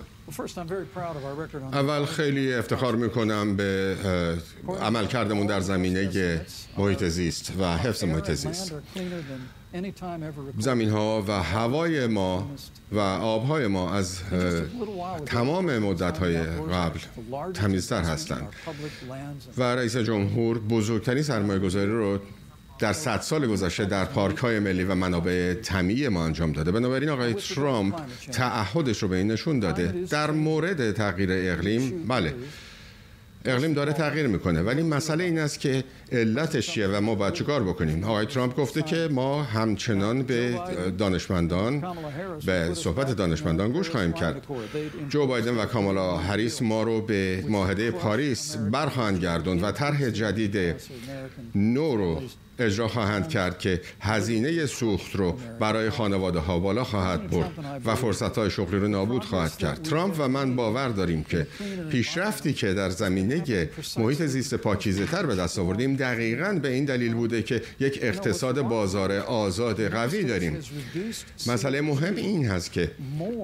[SPEAKER 8] اول خیلی افتخار می‌کنم به عمل کردمون در زمینه محیط زیست و حفظ محیط زیست. زمین ها و هوای ما و آبهای ما از تمام مدت های قبل تمیزتر هستند. و رئیس جمهور بزرگترین سرمایه گذاری رو در صد سال گذشته در پارک های ملی و منابع طبیعی ما انجام داده. بنابراین آقای ترامپ تعهدش رو به این نشون داده. در مورد تغییر اقلیم بله. اقلیم داره تغییر می‌کنه. ولی مسئله این است که علتش چیه و ما باید چیکار بکنیم؟ آقای ترامپ گفته که ما همچنان به دانشمندان به صحبت دانشمندان گوش خواهیم کرد. جو بایدن و کامالا هریس ما رو به معاهده پاریس برخواهند گردوند و طرح جدید نو رو اجرا خواهند کرد که هزینه سوخت رو برای خانواده ها بالا خواهد برد و فرصت های شغلی رو نابود خواهد کرد. ترامپ و من باور داریم که پیشرفتی که در زمینه محیط زیست پاکیزه تر به دست آوردیم دقیقا به این دلیل بوده که یک اقتصاد بازار آزاد قوی داریم. مسئله مهم این هست که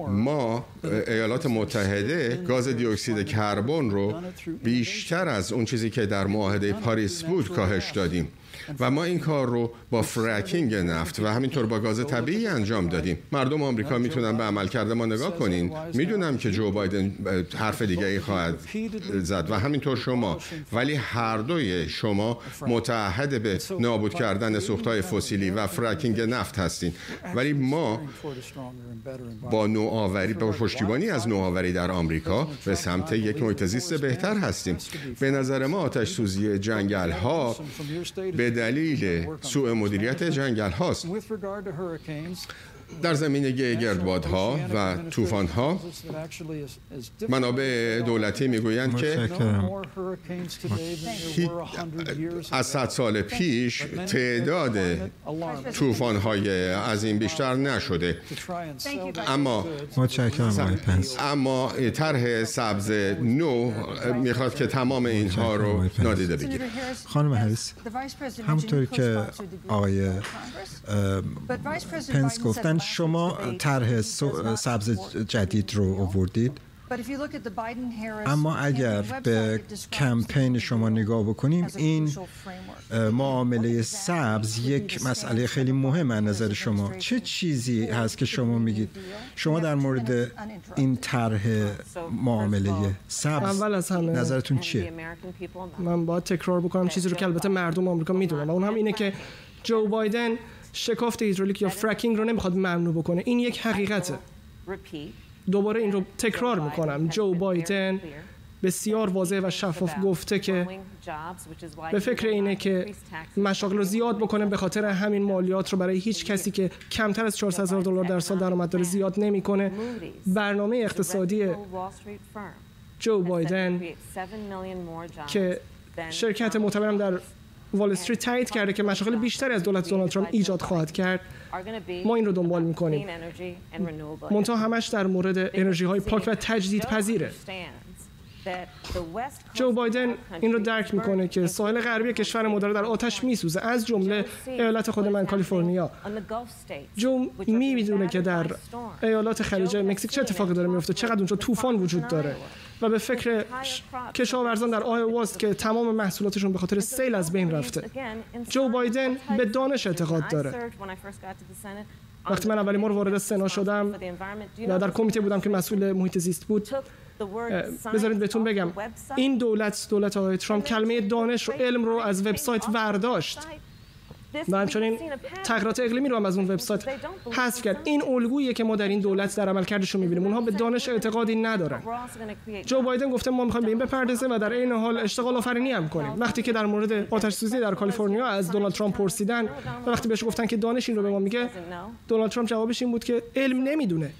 [SPEAKER 8] ما ایالات متحده گاز دی اکسید کربن رو بیشتر از اون چیزی که در معاهده پاریس بود کاهش دادیم. و ما این کار رو با fracking نفت و همینطور با گاز طبیعی انجام دادیم. مردم آمریکا می‌تونن به عملکرد ما نگاه کنین. می‌دونم که جو بایدن حرف دیگه ای خواهد زد و همینطور شما. ولی هر دوی شما متحد به نابود کردن سوختهای فسیلی و فرکینگ نفت هستین. ولی ما با نوآوری با پشتیبانی از نوآوری در آمریکا به سمت یک محیط زیست بهتر هستیم. به نظر ما آتش سوزی جنگل ها به دلیل سوء مدیریت جنگل هاست. در زمینه گردبادها و طوفانها منابع دولتی می‌گویند که از صد سال پیش تعداد طوفانهای از این بیشتر نشده. اما اما طرح سبز نو می‌خواد که تمام اینها رو نادیده بگیره.
[SPEAKER 5] خانم هریس همونطوری که آقای پنس گفتن شما طرح سبز جدید رو آوردید. اما اگر به کمپین شما نگاه بکنیم این معامله سبز یک مسئله خیلی مهم از نظر شما. چه چیزی هست که شما میگید؟ شما در مورد این طرح معامله سبز
[SPEAKER 6] اول از همه
[SPEAKER 5] نظرتون چیه؟
[SPEAKER 6] من باید تکرار بکنم چیزی رو که البته مردم آمریکا می‌دونن. و اون هم اینه که جو بایدن شکافت هیدرولیک یا فرکینگ رو نمی‌خواد ممنوع بکنه. این یک حقیقته. دوباره این رو تکرار می‌کنم. جو بایدن بسیار واضح و شفاف گفته که به فکر اینه که مشاغل رو زیاد بکنه به خاطر همین مالیات رو برای هیچ کسی که کمتر از 400 هزار دلار در سال درآمد داره زیاد نمی‌کنه. برنامه اقتصادی جو بایدن که شرکت معتبرم در وال استریت تایید کرده که مشاغل بیشتری از دولت دونالد ترامپ ایجاد خواهد کرد. ما این رو دنبال می‌کنیم. منتها همش در مورد انرژی های پاک و تجدید پذیره جو بایدن این رو درک می‌کنه که ساحل غربی کشور ما داره در آتش میسوزه. از جمله ایالت خود من کالیفرنیا. جو می‌دونه که در ایالات خلیج مکزیک چه اتفاقی داره میفته چقدر اونجا طوفان وجود داره. و به فکر کشاورزان در آیواست که تمام محصولاتشون به خاطر سیل از بین رفته. جو بایدن به دانش اعتقاد داره. وقتی من اولین بار وارد سنا شدم و در کمیته بودم که مسئول محیط زیست بود بذارید بهتون بگم. این دولت دولت آقای ترامپ کلمه دانش و علم رو از وبسایت ورداشت. و همچنین تغییرات اقلیمی رو هم از اون وبسایت حذف کرد. این الگوییه که ما در این دولت در عملکردش رو می‌بینیم. اونها به دانش اعتقادی ندارن. جو بایدن گفته ما می‌خوایم به این بپردازیم و در این حال اشتغال آفرینی هم کنیم. وقتی که در مورد آتش سوزی در کالیفرنیا از دونالد ترامپ پرسیدن و وقتی بهش گفتن که دانش این رو به ما میگه دونالد ترامپ جوابش این بود که علم نمی‌دونه.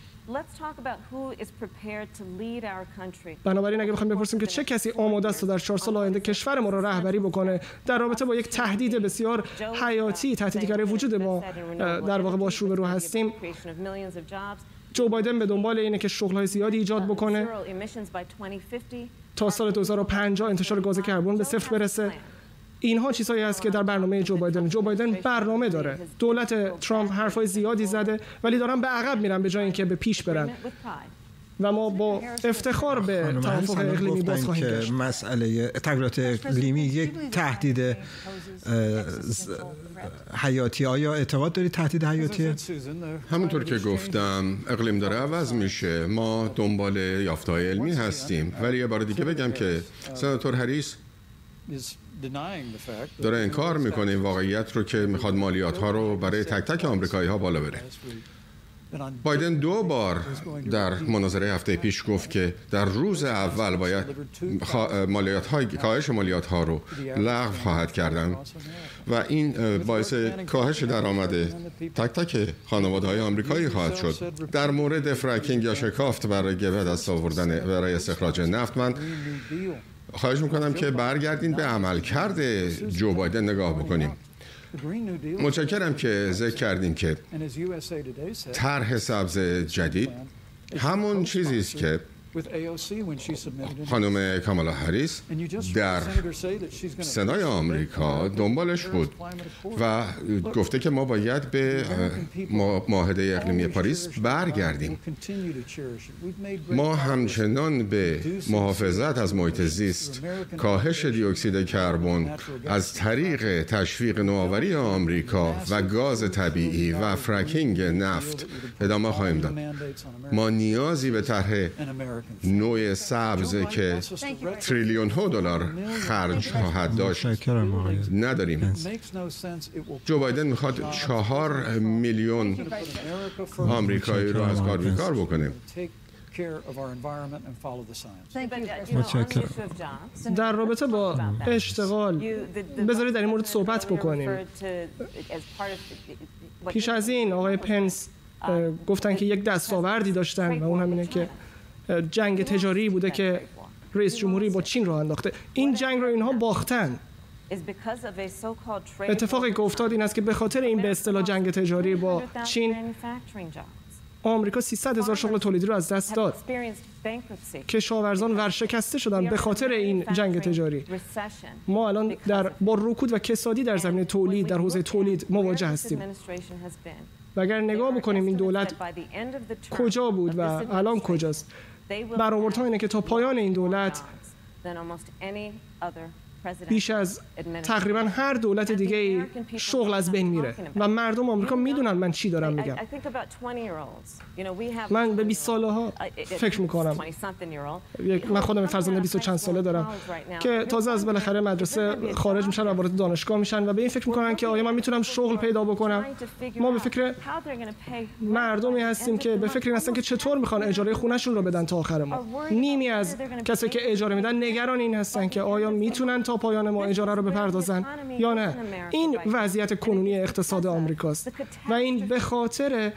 [SPEAKER 6] بنابراین اگه بخوایم بپرسیم که چه کسی آماده است در چهار سال آینده کشور ما را رهبری بکنه؟ در رابطه با یک تهدید بسیار حیاتی تهدیدی که وجود ما در واقع باش روبرو هستیم. جو بایدن به دنبال اینه که شغل‌های زیادی ایجاد بکنه. تا سال 2050 انتشار گاز کربن به صفر برسه. اینها چیزهایی است که در برنامه جو بایدن جو بایدن برنامه داره. دولت ترامپ حرفای زیادی زده ولی دارن به عقب میرن به جای اینکه به پیش برن. و ما با افتخار به توافق اقلیمی باز خواهیم
[SPEAKER 5] که مسئله تغییرات اقلیمی یک تهدید حیاتی. آیا اعتقاد داری تهدید حیاتیه؟
[SPEAKER 8] همونطور که گفتم اقلیم داره عوض میشه. ما دنبال یافته‌های علمی هستیم. ولی یه بار دیگه بگم که سناتور هریس داره انکار می‌کنه این واقعیت رو که می‌خواد مالیات ها رو برای تک تک آمریکایی ها بالا بره. بایدن دو بار در مناظره هفته پیش گفت که در روز اول باید مالیات های کاهش مالیات ها رو لغو خواهد کردن و این باعث کاهش درآمد تک تک خانواده های آمریکایی خواهد شد. در مورد فرکینگ یا شکافت برای به دست آوردن برای استخراج نفت من خواهش می‌کنم که برگردین به عملکرد جو بایدن نگاه بکنیم. متشکرم که ذکر کردین که طرح سبز جدید همون چیزی است که خانم کامالا هریس در سنای آمریکا دنبالش بود و گفته که ما باید به معاهده اقلیمی پاریس برگردیم. ما همچنان به محافظت از محیط زیست کاهش دیوکسید کربن از طریق تشویق نوآوری آمریکا و گاز طبیعی و فرکینگ نفت. ادامه خواهیم داد. ما نیازی به طرح نوع سبز که تریلیون ها دلار خرج خواهد داشت. نداریم. جو بایدن می‌خواد چهار میلیون آمریکایی رو از کار بیکار بکنه.
[SPEAKER 6] در رابطه با اشتغال بذارید در این مورد صحبت بکنیم. پیش از این آقای پنس گفتن که یک دستاوردی داشتن و اون همینه که جنگ تجاری بوده که رئیس جمهوری با چین رو انداخته. این جنگ رو اینها باختن. اتفاقی که افتاد این است که به خاطر این به اصطلاح جنگ تجاری با چین آمریکا 300 هزار شغل تولیدی رو از دست داد. کشاورزان ورشکسته شدن به خاطر این جنگ تجاری. ما الان در با رکود و کسادی در زمینه تولید در حوزه تولید مواجه هستیم. و اگر نگاه بکنیم این دولت کجا بود و الان کجاست؟ برآوردها اینه که تا پایان این دولت بیش از تقریبا هر دولت دیگه شغل از بین میره و مردم آمریکا می‌دونن من چی دارم میگم. من به 20 ساله ها فکر می‌کنم. من خودم فرزند 20 چند ساله دارم که تازه از بالاخره مدرسه خارج میشن و وارد دانشگاه میشن و به این فکر می‌کنن که آیا من می‌تونم شغل پیدا بکنم؟ ما به فکر مردمی هستیم که به فکر این هستن که چطور می‌خوان اجاره خونهشون رو بدن تا آخر ما نیمی از کسایی که اجاره میدن نگران این هستن که آیا می‌تونن تا پایان ما اجاره رو بپردازن یا نه؟ این وضعیت کنونی اقتصاد آمریکاست. و این به خاطر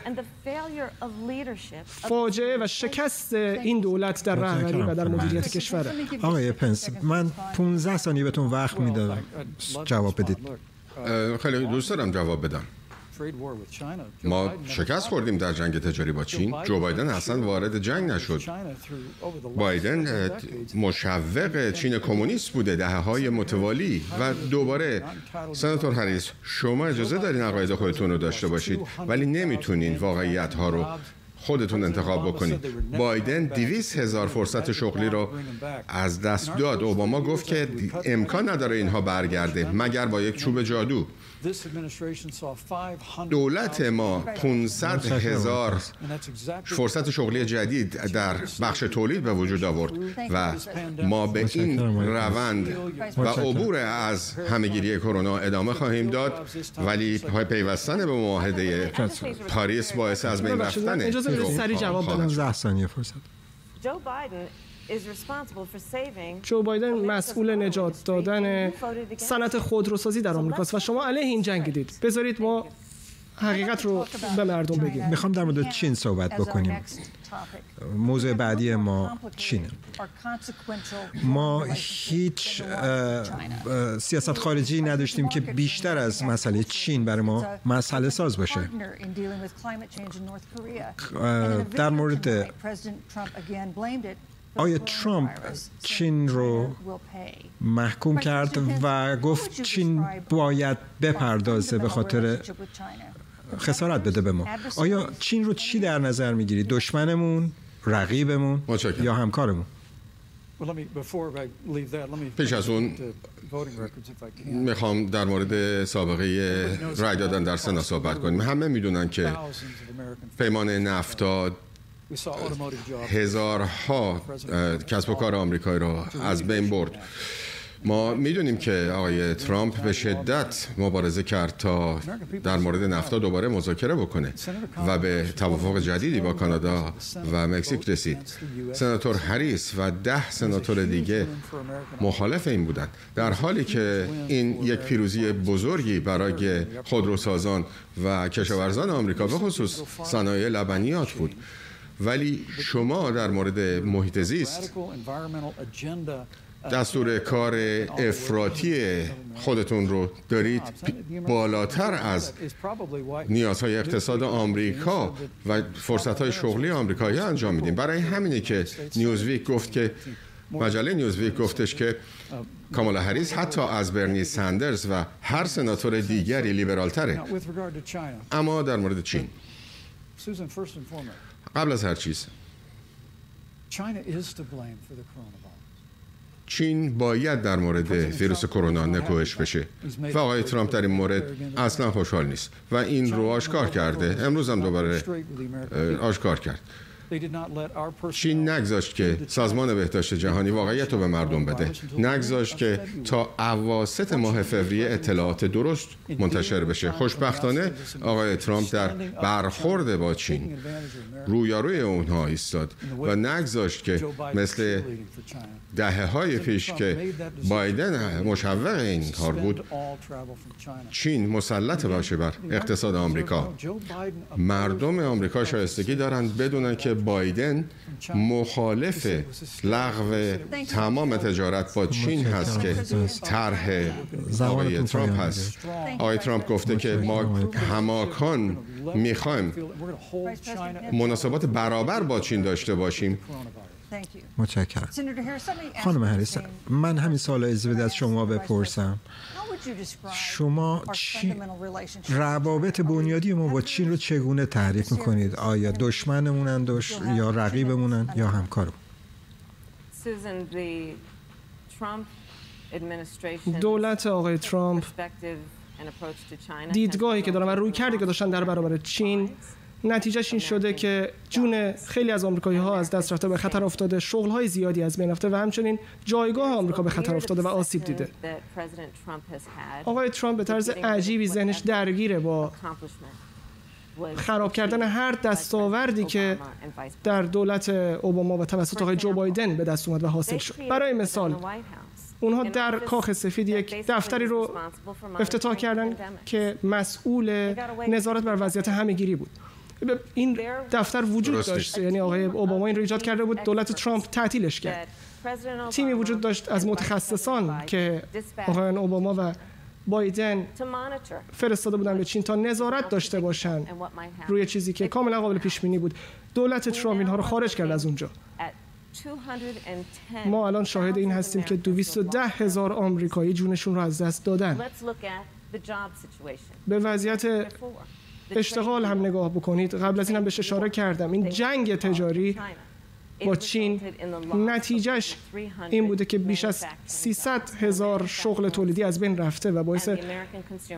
[SPEAKER 6] فاجعه و شکست این دولت در رهبری و در مدیریت کشور.
[SPEAKER 5] آقای پنس من 15 ثانیه بهتون وقت می‌دادم. جواب بدید.
[SPEAKER 8] خیلی دوست دارم جواب بدم. ما شکست خوردیم در جنگ تجاری با چین. جو بایدن اصلا وارد جنگ نشد. بایدن مشوق چین کمونیست بوده دهه های متوالی و دوباره سناتور هریس شما اجازه دارین عقاید خودتون رو داشته باشید ولی نمی‌تونین واقعیت ها رو خودتون انتخاب بکنید بایدن دیویس هزار فرصت شغلی رو از دست داد. اوباما گفت که امکان نداره اینها برگرده مگر با یک چوب جادو. دولت ما 500 هزار فرصت شغلی جدید در بخش تولید به وجود آورد و ما به این روند و عبور از همهگیری کرونا ادامه خواهیم داد. ولی پیوستن به معاهده پاریس باعث از بین رفتن
[SPEAKER 6] اجازه سری جواب بدم. 10 ثانیه فرصت. جو بایدن مسئول نجات دادن صنعت خودروسازی در آمریکاست و شما علیه این جنگ دید بذارید ما حقیقت رو به مردم بگیم.
[SPEAKER 5] می‌خوام در مورد چین صحبت بکنیم. موضوع بعدی ما چینه. ما هیچ سیاست خارجی نداشتیم که بیشتر از مسئله چین برای ما مسئله ساز باشه. در مورد آیا ترامپ چین رو محکوم کرد و گفت چین باید بپردازه به خاطر خسارت بده به ما؟ آیا چین رو چی در نظر می‌گیری؟ دشمنمون رقیبمون یا همکارمون؟
[SPEAKER 8] پیش از اون می‌خوام در مورد سابقه رای دادن در سنا صحبت کنیم. همه می‌دونن که پیمان نفتا هزارها کسب و کار آمریکایی را از بین برد. ما می‌دونیم که آقای ترامپ به شدت مبارزه کرد تا در مورد نفتا دوباره مذاکره بکنه و به توافق جدیدی با کانادا و مکزیک رسید. سناتور هریس و ده سناتور دیگه مخالف این بودند. در حالی که این یک پیروزی بزرگی برای خودروسازان و کشاورزان آمریکا به خصوص صنایع لبنیات بود. ولی شما در مورد محیط زیست دستور کار افراطی خودتون رو دارید. بالاتر از نیازهای اقتصاد آمریکا و فرصتهای شغلی آمریکایی انجام میدیم. برای همینه که نیوزویک گفت که مجله نیوزویک گفتش که کامالا هریس حتی از برنی سندرز و هر سناتور دیگری لیبرالتره. اما در مورد چین. قبل از هر چیز. چین باید در مورد ویروس کرونا نکوهش بشه و آقای ترامپ در این مورد اصلا خوشحال نیست. و این رو آشکار کرده. امروز هم دوباره آشکار کرد. چین نگذاشت که سازمان بهداشت جهانی واقعیت رو به مردم بده. نگذاشت که تا اواسط ماه فوریه اطلاعات درست منتشر بشه. خوشبختانه آقای ترامپ در برخورد با چین. رویاروی اونها ایستاد و نگذاشت که مثل دهه های پیش که بایدن مشوق این کار بود چین مسلط باشه بر اقتصاد آمریکا. مردم آمریکا شایستگی دارند بدونن که بایدن مخالف لغو تمام تجارت با چین هست که طرح آقای ترامپ هست. آقای ترامپ گفته که ما هماکان می‌خوایم مناسبات برابر با چین داشته باشیم.
[SPEAKER 5] متشکرم. خانم هریس من همین سال از از شما بپرسم. شما چی روابط بنیادی ما با چین رو چگونه تعریف می‌کنید؟ آیا دشمنمونن دش... یا رقیبمونن یا همکارمون؟
[SPEAKER 6] دولت آقای ترامپ دیدگاهی که دارن و روی کردی که داشتن در برابر چین نتیجهش این شده که جون خیلی از آمریکایی ها از دست رفته به خطر افتاده. شغل های زیادی از بین رفته و همچنین جایگاه آمریکا به خطر افتاده و آسیب دیده. آقای ترامپ به طرز عجیبی ذهنش درگیره با خراب کردن هر دستاوردی که در دولت اوباما و توسط آقای جو بایدن به دست اومد و حاصل شد. برای مثال اونها در کاخ سفید یک دفتری رو افتتاح کردن که مسئول نظارت بر وضعیت همهگیری بود. این دفتر وجود داشت. یعنی آقای اوباما این رو ایجاد کرده بود دولت ترامپ تعطیلش کرد. تیمی وجود داشت از متخصصان که آقایان اوباما و بایدن فرستاده بودن به چین تا نظارت داشته باشن روی چیزی که کاملا قابل پیش بینی بود. دولت ترامپ اینها رو خارج کرد از اونجا. ما الان شاهد این هستیم که 210 هزار آمریکایی جونشون رو از دست دادن. به وضعیت اشتغال هم نگاه بکنید. قبل از این هم بهش اشاره کردم. این جنگ تجاری با چین نتیجهش این بوده که بیش از 300 هزار شغل تولیدی از بین رفته و باعث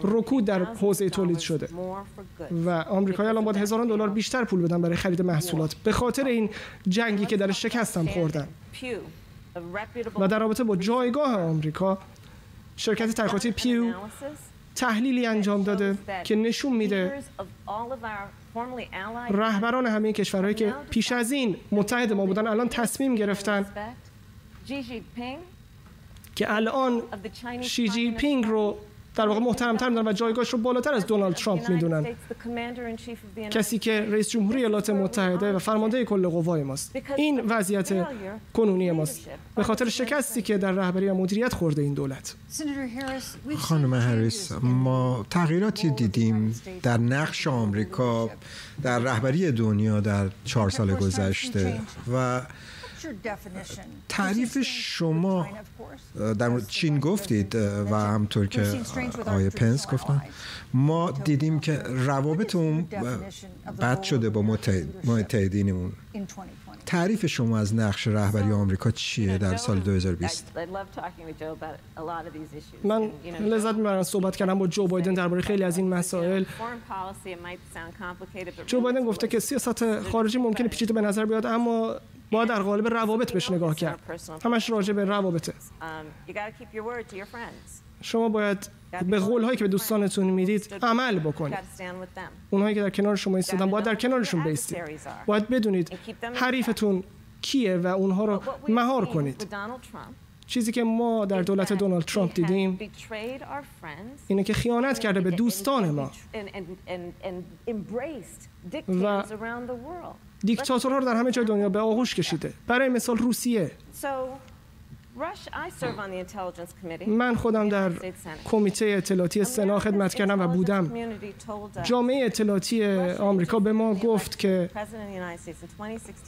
[SPEAKER 6] رکود در حوزه تولید شده. و آمریکایی الان باید هزاران دلار بیشتر پول بدن برای خرید محصولات. به خاطر این جنگی که در شکستم خوردن. و در رابطه با جایگاه آمریکا شرکت تحقیقاتی پیو تحلیلی انجام داده که نشون میده رهبران همه کشورهایی که پیش از این متحد ما بودن الان تصمیم گرفتن که الان شی جی پینگ رو در واقع محترم تر و جایگاهش رو بالاتر از دونالد ترامپ می‌دونن. کسی که رئیس جمهوری ایالات متحده و فرمانده کل قوای ماست. این وضعیت کنونی ماست. به خاطر شکستی که در رهبری و مدیریت خورده این دولت.
[SPEAKER 5] خانم هریس ما تغییراتی دیدیم در نقش آمریکا در رهبری دنیا در چهار سال گذشته و تعریف شما در مورد چین گفتید و همطور که آقای پنس گفتن. ما دیدیم که روابط اون بد شده با متحدینمون تعریف شما از نقش رهبری آمریکا چیه در سال 2020
[SPEAKER 6] من لذت می‌برم صحبت کردم با جو بایدن درباره خیلی از این مسائل. جو بایدن گفته که سیاست خارجی ممکنه پیچیده به نظر بیاد اما با در قالب روابط بهش نگاه کرد. همش راجع به روابطه. شما باید به قول هایی که به دوستانتون می‌دید عمل بکنید. اونهایی که در کنار شما ایستادن باید در کنارشون بیستید. باید بدونید حریفتون کیه و اونها رو مهار کنید. چیزی که ما در دولت دونالد ترامپ دیدیم اینه که خیانت کرده به دوستان ما. و دیکتاتورها رو در همه جای دنیا به آغوش کشیده. برای مثال روسیه. من خودم در کمیته اطلاعاتی سنا خدمت کردم و بودم. جامعه اطلاعاتی آمریکا به ما گفت که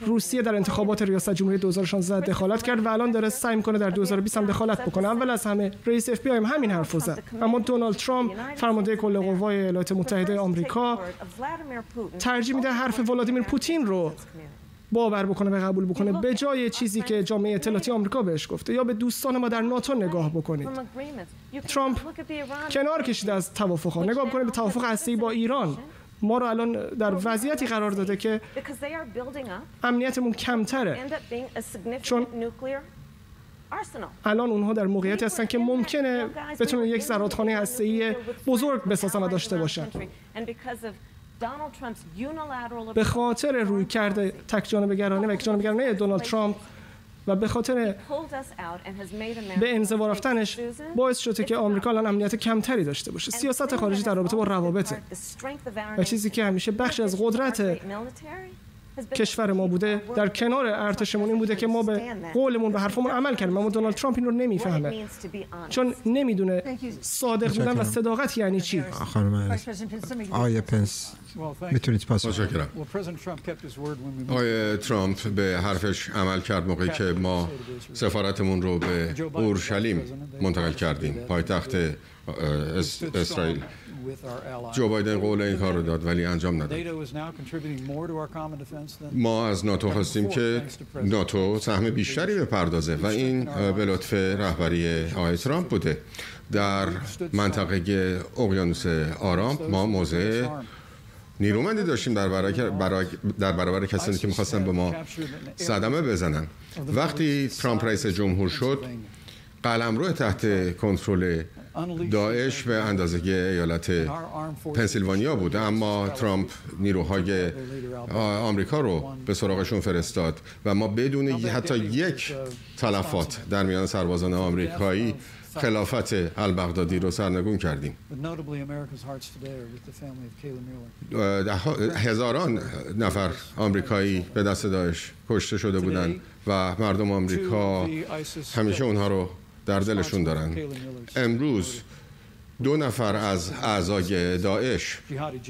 [SPEAKER 6] روسیه در انتخابات ریاست جمهوری 2016 دخالت کرد و الان داره سعی می‌کنه در 2020 هم دخالت بکنه. اول از همه رئیس اف بی هم همین حرف زد. اما دونالد ترامپ فرمانده کل قوای ایالات متحده آمریکا ترجیح میده حرف ولادیمیر پوتین رو باور بکنه و قبول بکنه به جای چیزی که جامعه اطلاعاتی آمریکا بهش گفته. یا به دوستان ما در ناتو نگاه بکنید. ترامپ کنار کشیده از توافق ها نگاه بکنید به توافق هستی با ایران. ما رو الان در وضعیتی قرار داده که امنیتمون کمتره. چون الان اونها در موقعیتی هستن که ممکنه بتونن یک زرادخانه هسته‌ای بزرگ بسازن و داشته باشن. به خاطر روی کرده تک جانبگرانه و یک جانبگرانه دونالد ترامپ و به خاطر به انزوا رفتنش باعث شده که آمریکا الان امنیت کمتری داشته باشه. سیاست خارجی در رابطه با روابطه. و چیزی که همیشه بخشی از قدرت کشور ما بوده در کنار ارتشمون این بوده که ما به قولمون به حرفمون عمل کردیم. اما دونالد ترامپ این رو نمی‌فهمه. چون نمی‌دونه صادق بودن و صداقت یعنی چی؟
[SPEAKER 5] خانم آیه پنس می‌تونید پاس
[SPEAKER 8] آقای ترامپ به حرفش عمل کرد موقعی که ما سفارتمون رو به اورشلیم منتقل کردیم. پایتخت اسرائیل جو بایدن قول این کار رو داد ولی انجام نداد ما از ناتو خواستیم که ناتو سهم بیشتری بپردازه و این به لطف رهبری آقای ترامپ بوده. در منطقه اقیانوس آرام ما موضع نیرومندی داشتیم در برابر, در برابر کسانی که می‌خواستن به ما صدمه بزنن. وقتی ترامپ رئیس جمهور شد قلمرو تحت کنترل داعش به اندازه ایالت پنسیلوانیا بود اما ترامپ نیروهای آمریکا رو به سراغشون فرستاد و ما بدون حتی یک تلفات در میان سربازان آمریکایی خلافت البغدادی رو سرنگون کردیم. هزاران نفر آمریکایی به دست داعش کشته شده بودند و مردم آمریکا همیشه اونها رو در دلشون دارن. امروز دو نفر از اعضای داعش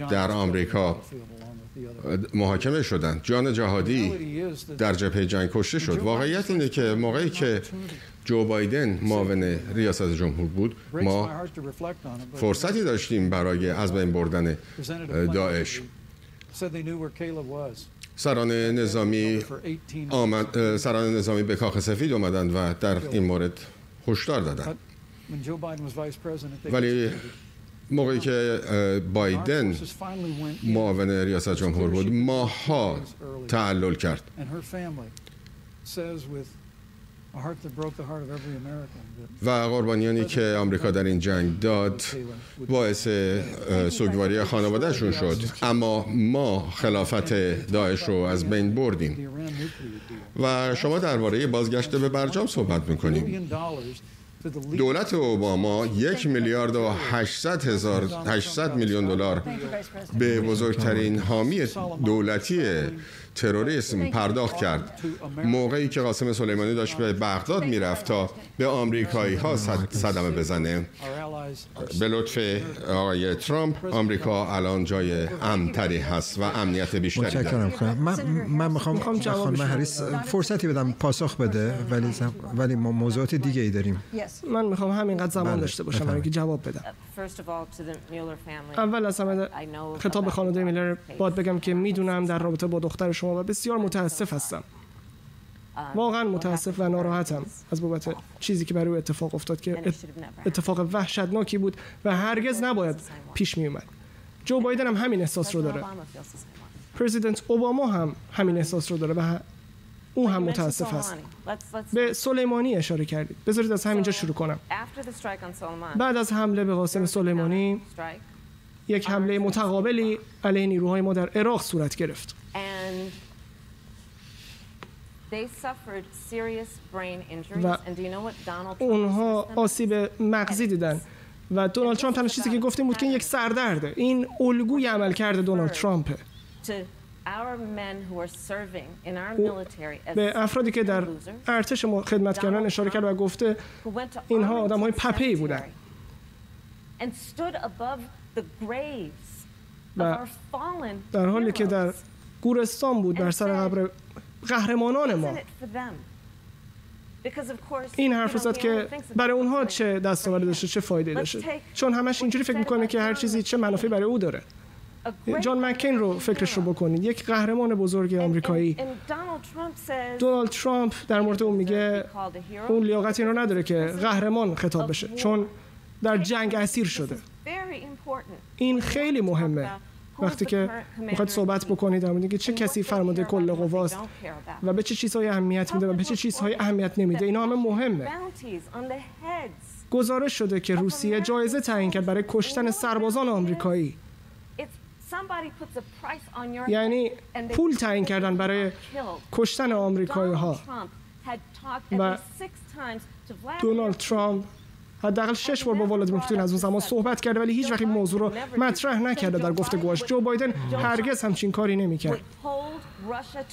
[SPEAKER 8] در آمریکا محاکمه شدند جان جهادی در جبهه جنگ کشته شد. واقعیت اینه که موقعی که جو بایدن معاون ریاست جمهور بود ما فرصتی داشتیم برای از بین بردن داعش. سران نظامی آمد سران نظامی به کاخ سفید اومدن و در این مورد هشدار دادن. ولی موقعی که بایدن معاون ریاست جمهور بود ماها تعلل کرد. و قربانیانی که آمریکا در این جنگ داد باعث سوگواری خانوادهشون شد. اما ما خلافت داعش رو از بین بردیم. و شما درباره بازگشت به برجام صحبت می‌کنیم. دولت اوباما یک میلیارد و 800 هزار 800 میلیون دلار به بزرگترین حامی دولتی تروریسم پرداخت کرد. موقعی که قاسم سلیمانی داشت به بغداد می‌رفت تا به آمریکایی ها صدمه بزنه. به لطف آقای ترامپ آمریکا الان جای امنتری هست و امنیت بیشتری
[SPEAKER 5] متشکرم. من من می‌خوام خانم هریس فرصتی بدم پاسخ بده ولی ولی ما موضوعات دیگه ای داریم
[SPEAKER 6] من می‌خوام همینقدر زمان بله. داشته باشم برای جواب بدم. اول از همه خطاب خانواده میلر باد بگم که می‌دونم در رابطه با دختر شما و بسیار متاسف هستم. واقعا متاسف و ناراحتم از بابت چیزی که برای او اتفاق افتاد که اتفاق وحشتناکی بود و هرگز نباید پیش می اومد جو بایدن هم همین احساس رو داره. پرزیدنت اوباما هم همین احساس رو داره و او هم متاسف است به سلیمانی اشاره کردید. بذارید از همینجا شروع کنم. بعد از حمله به قاسم سلیمانی یک حمله متقابلی علیه نیروهای ما در عراق صورت گرفت. و اونها آسیب مغزی دیدن. و دونالد ترامپ تنها چیزی که گفتیم بود که این یک سردرده. این الگوی عمل کرده دونالد ترامپه به افرادی که در ارتش ما خدمت کردن اشاره کرد و گفته اینها آدم های پپی بودن. و در حالی که در گورستان بود در سر قبر قهرمانان ما. این حرف زد که برای اونها چه دستاوردی داشته چه فایده داشته. چون همش اینجوری فکر می‌کنه که هر چیزی چه منافعی برای او داره. جان مکین رو فکرش رو بکنید. یک قهرمان بزرگ آمریکایی. دونالد ترامپ در مورد اون میگه اون لیاقت این رو نداره که قهرمان خطاب بشه. چون در جنگ اسیر شده. این خیلی مهمه. وقتی که می‌خواید صحبت بکنید در مورد چه کسی فرمانده کل قواست و به چه چیزهای اهمیت میده و به چه چیزهای اهمیت نمیده. اینا همه مهمه. گزارش شده که روسیه جایزه تعیین کرد برای کشتن سربازان آمریکایی. یعنی پول تعیین کردن برای کشتن آمریکایی ها و دونالد ترامپ حداقل شش بار با ولادیمیر پوتین از اون زمان صحبت کرده ولی هیچ وقت این موضوع رو مطرح نکرده در گفتگوهاش. جو بایدن هرگز همچین کاری نمی‌کرد.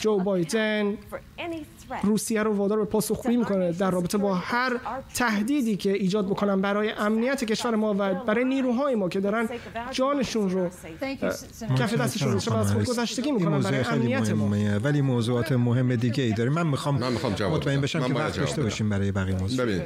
[SPEAKER 6] جو بایدن روسیه رو وادار به پاسخگویی می‌کنه در رابطه با هر تهدیدی که ایجاد بکنن برای امنیت کشور ما و برای نیروهای ما که دارن جانشون رو کف دستشون رو از خود گذشتگی می‌کنن برای امنیت ما.
[SPEAKER 5] ولی موضوعات مهم دیگه ای داریم. من می‌خوام من می‌خوام جواب مطمئن بشم که وقت داشته باشیم برای بقیه موضوع.
[SPEAKER 8] ببینید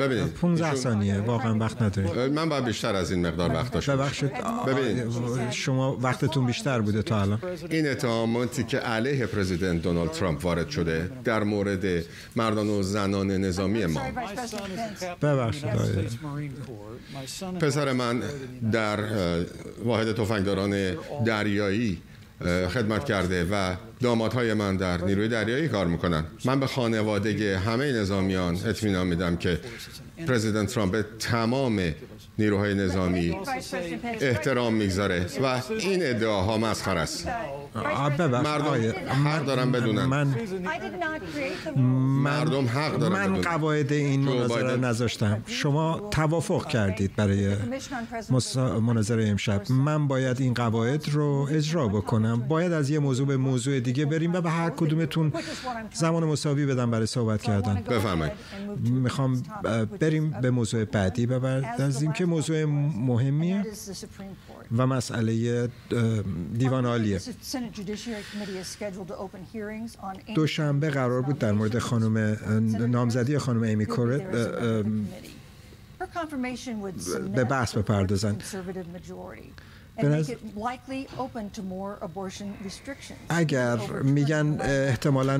[SPEAKER 8] ببینید
[SPEAKER 5] 15 ثانیه. واقعا وقت نداریم.
[SPEAKER 8] من باید بیشتر از این مقدار وقت داشته
[SPEAKER 5] ببخشید. ببینید شما وقتتون بیشتر بوده تا الان.
[SPEAKER 8] این اتهاماتی که علیه پرزیدنت دونالد ترامپ وارد شده در مورد مردان و زنان نظامی ما.
[SPEAKER 5] ببخشید.
[SPEAKER 8] پسر من در واحد تفنگداران دریایی خدمت کرده و دامادهای من در نیروی دریایی کار می‌کنن. من به خانواده همه نظامیان اطمینان میدم که پرزیدنت ترامپ به تمام نیروهای نظامی احترام می‌گذاره و این ادعاها مسخر است. مردم حق دارن بدونن.
[SPEAKER 5] من
[SPEAKER 8] مردم حق دارن
[SPEAKER 5] من قواعد این مناظره نذاشتم. شما توافق کردید برای مناظره امشب. من باید این قواعد رو اجرا بکنم. باید از یه موضوع به موضوع دیگه بریم و به هر کدومتون زمان مساوی بدم برای صحبت کردن.
[SPEAKER 8] بفرمایید.
[SPEAKER 5] می‌خوام بریم به موضوع بعدی. و بعد از اینکه موضوع مهمیه؟ و مسئله دیوان عالیه. دوشنبه قرار بود در مورد خانم نامزدی خانم ایمی کورت به بحث بپردازن اگر میگن احتمالا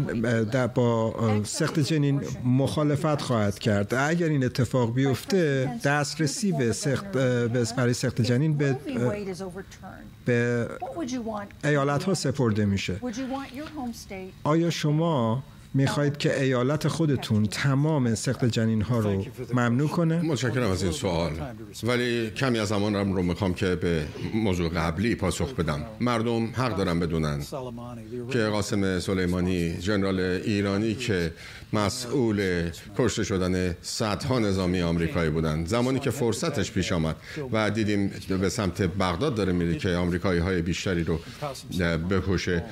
[SPEAKER 5] با سخت جنین مخالفت خواهد کرد. اگر این اتفاق بیفته دسترسی به سخت برای سخت جنین به به ایالت ها سپرده میشه. آیا شما می‌خواهید که ایالت خودتون تمام سخت جنین ها رو ممنوع کنه؟
[SPEAKER 8] متشکرم از این سوال. ولی کمی از زمان رو می‌خوام که به موضوع قبلی پاسخ بدم. مردم حق دارن بدونن که قاسم سلیمانی جنرال ایرانی که مسئول کشته شدن صدها نظامی آمریکایی بودن. زمانی که فرصتش پیش آمد و دیدیم به سمت بغداد داره میره که آمریکایی های بیشتری رو بکشه.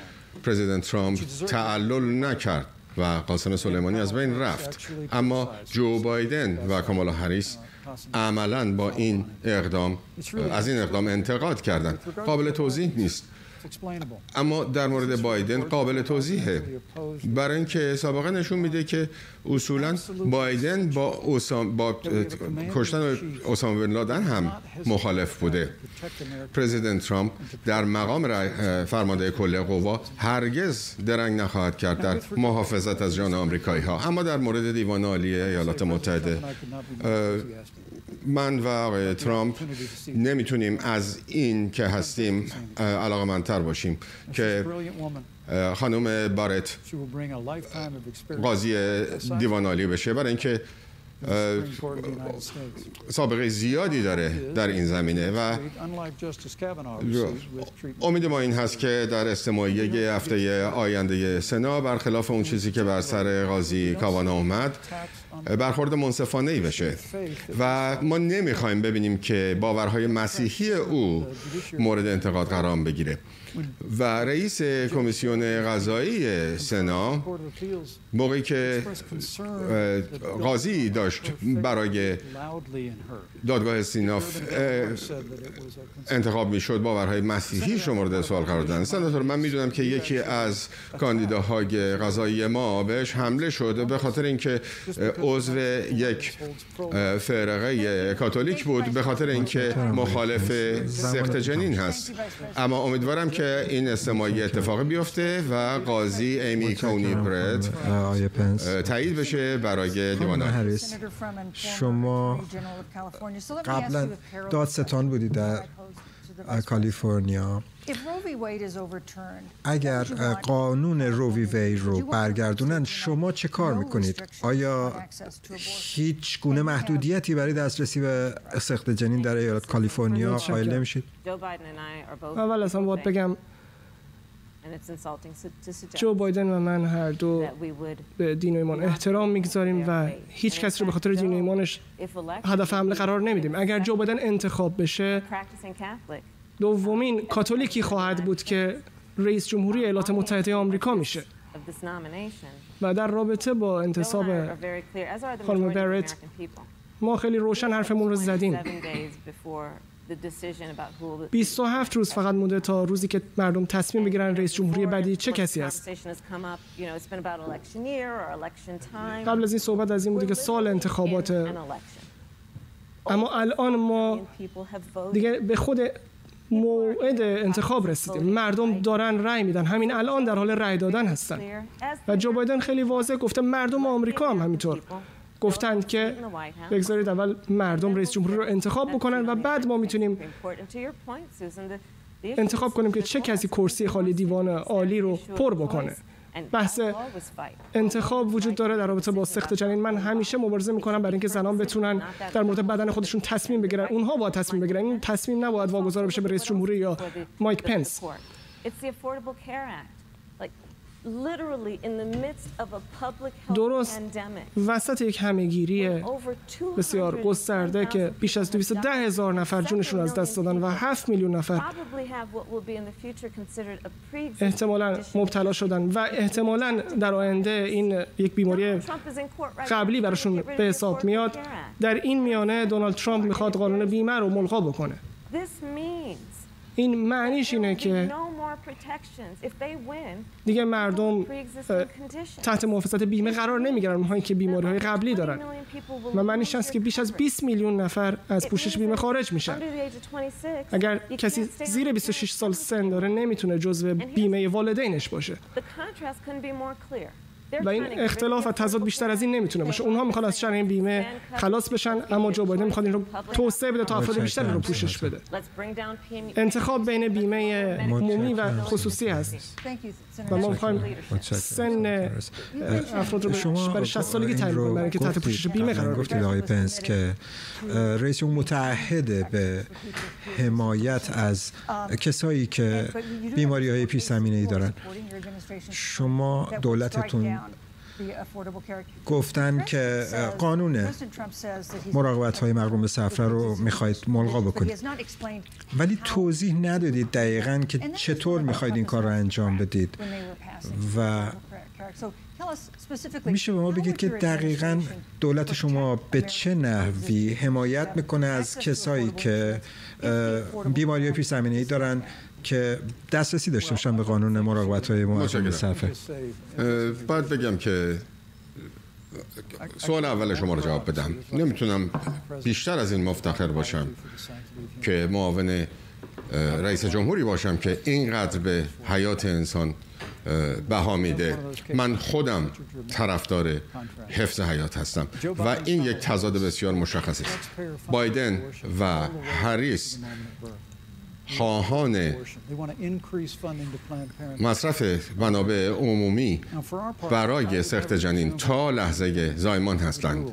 [SPEAKER 8] پرزیدنت ترامپ تعلل نکرد. و قاسم سلیمانی از بین رفت. اما جو بایدن و کامالا هریس عملا با این اقدام از این اقدام انتقاد کردند. قابل توضیح نیست. اما در مورد بایدن قابل توضیحه. برای اینکه سابقه نشون میده که اصولا بایدن با, با کشتن اسامه بن لادن هم مخالف بوده. پرزیدنت ترامپ در مقام فرمانده کل قوا هرگز درنگ نخواهد کرد در محافظت از جان آمریکایی ها اما در مورد دیوان عالی ایالات متحده من و آقای ترامپ نمی‌تونیم از این که هستیم علاقه باشیم که خانم بارت قاضی دیوان بشه. برای اینکه سابقه زیادی داره در این زمینه و امید ما این هست که در استماعیه هفته آینده سنا برخلاف اون چیزی که بر سر قاضی کاوانا اومد برخورد منصفانه ای بشه. و ما نمی‌خوایم ببینیم که باورهای مسیحی او مورد انتقاد قرار بگیره. و رئیس کمیسیون قضایی سنا موقعی که قاضی داشت برای دادگاه سیناف انتخاب می‌شد باورهای مسیحی رو مورد سوال قرار دادن. سناتور من می‌دونم که یکی از کاندیداهای قضایی ما بهش حمله شد به خاطر اینکه عضو یک فرقه کاتولیک بود به خاطر اینکه مخالف سخت جنین هست. اما امیدوارم که این استماعی اتفاق بیفته و قاضی ایمی کونی برد. تایید بشه برای دیوان
[SPEAKER 5] شما قبلا دادستان بودید در کالیفرنیا. اگر قانون رووی وی رو برگردونن شما چه کار می‌کنید؟ آیا هیچ گونه محدودیتی برای دسترسی به سخت جنین در ایالت کالیفرنیا قائل نمیشید؟
[SPEAKER 6] اول اصلا باید بگم جو بایدن و من هر دو به دین و ایمان احترام می‌گذاریم و هیچ کسی رو به خاطر دین و ایمانش هدف حمله قرار نمیدیم. اگر جو بایدن انتخاب بشه دومین کاتولیکی خواهد بود که رئیس جمهوری ایالات متحده آمریکا میشه. و در رابطه با انتصاب خانم برت ما خیلی روشن حرفمون رو زدیم. 27 روز فقط مونده تا روزی که مردم تصمیم بگیرن رئیس جمهوری بعدی چه کسی است. قبل از این صحبت از این بوده که سال انتخابات اما الان ما دیگه به خود موعد انتخاب رسیدیم. مردم دارن رأی میدن. همین الان در حال رأی دادن هستن. و جو بایدن خیلی واضح گفته مردم آمریکا هم همینطور گفتند که بگذارید اول مردم رئیس جمهوری رو انتخاب بکنن و بعد ما می‌تونیم انتخاب کنیم که چه کسی کرسی خالی دیوان عالی رو پر بکنه. بحث انتخاب وجود داره در رابطه با سخت جنین. من همیشه مبارزه می‌کنم برای اینکه زنان بتونن در مورد بدن خودشون تصمیم بگیرن. اونها باید تصمیم بگیرن. این تصمیم نباید واگذار بشه به رئیس جمهوری یا مایک پنس. درست. وسط یک همهگیری بسیار گسترده که بیش از 210 هزار نفر جونشون از دست دادن و 7 میلیون نفر احتمالا مبتلا شدن و احتمالا در آینده این یک بیماری قبلی براشون به حساب میاد. در این میانه دونالد ترامپ می‌خواد قانون بیمه رو ملغا بکنه. این معنیش اینه که دیگه مردم تحت محافظت بیمه قرار نمی‌گیرن. اونهایی که بیماری های قبلی دارن. و معنیش هست که بیش از 20 میلیون نفر از پوشش بیمه خارج میشن. اگر کسی زیر 26 سال سن داره نمی‌تونه جزو بیمه والدینش باشه. و این اختلاف و تضاد بیشتر از این نمی‌تونه باشه. اونها می‌خوان از شر این بیمه خلاص بشن اما جو بایدن می‌خواد این رو توسعه بده تا افراد بیشتر رو پوشش بده. انتخاب بین بیمه عمومی و خصوصی هست. و ما می‌خوایم سن افراد رو شما برای 60 سالگی تعیین کنیم برای اینکه تحت پوشش بیمه قرار
[SPEAKER 5] گفتید آقای پنس که رئیس متعهد به حمایت از کسایی که بیماری های پیش ای دارن. شما دولتتون گفتن که قانون مراقبت های مقروم به سفر رو می‌خواید ملغا بکنید. ولی توضیح ندادید دقیقا که چطور می‌خواید این کار رو انجام بدید. و میشه به ما بگید که دقیقا دولت شما به چه نحوی حمایت می‌کنه از کسایی که بیماری پیش زمینه ای دارن که دسترسی داشته باشن به قانون مراقبت های به صفحه.
[SPEAKER 8] باید بگم که سوال اول شما رو جواب بدم. نمی‌تونم بیشتر از این مفتخر باشم که معاون رئیس جمهوری باشم که اینقدر به حیات انسان بها میده. من خودم طرفدار حفظ حیات هستم و این یک تضاد بسیار مشخص است. بایدن و هریس خواهان مصرف منابع عمومی برای سخت جنین تا لحظه زایمان هستند.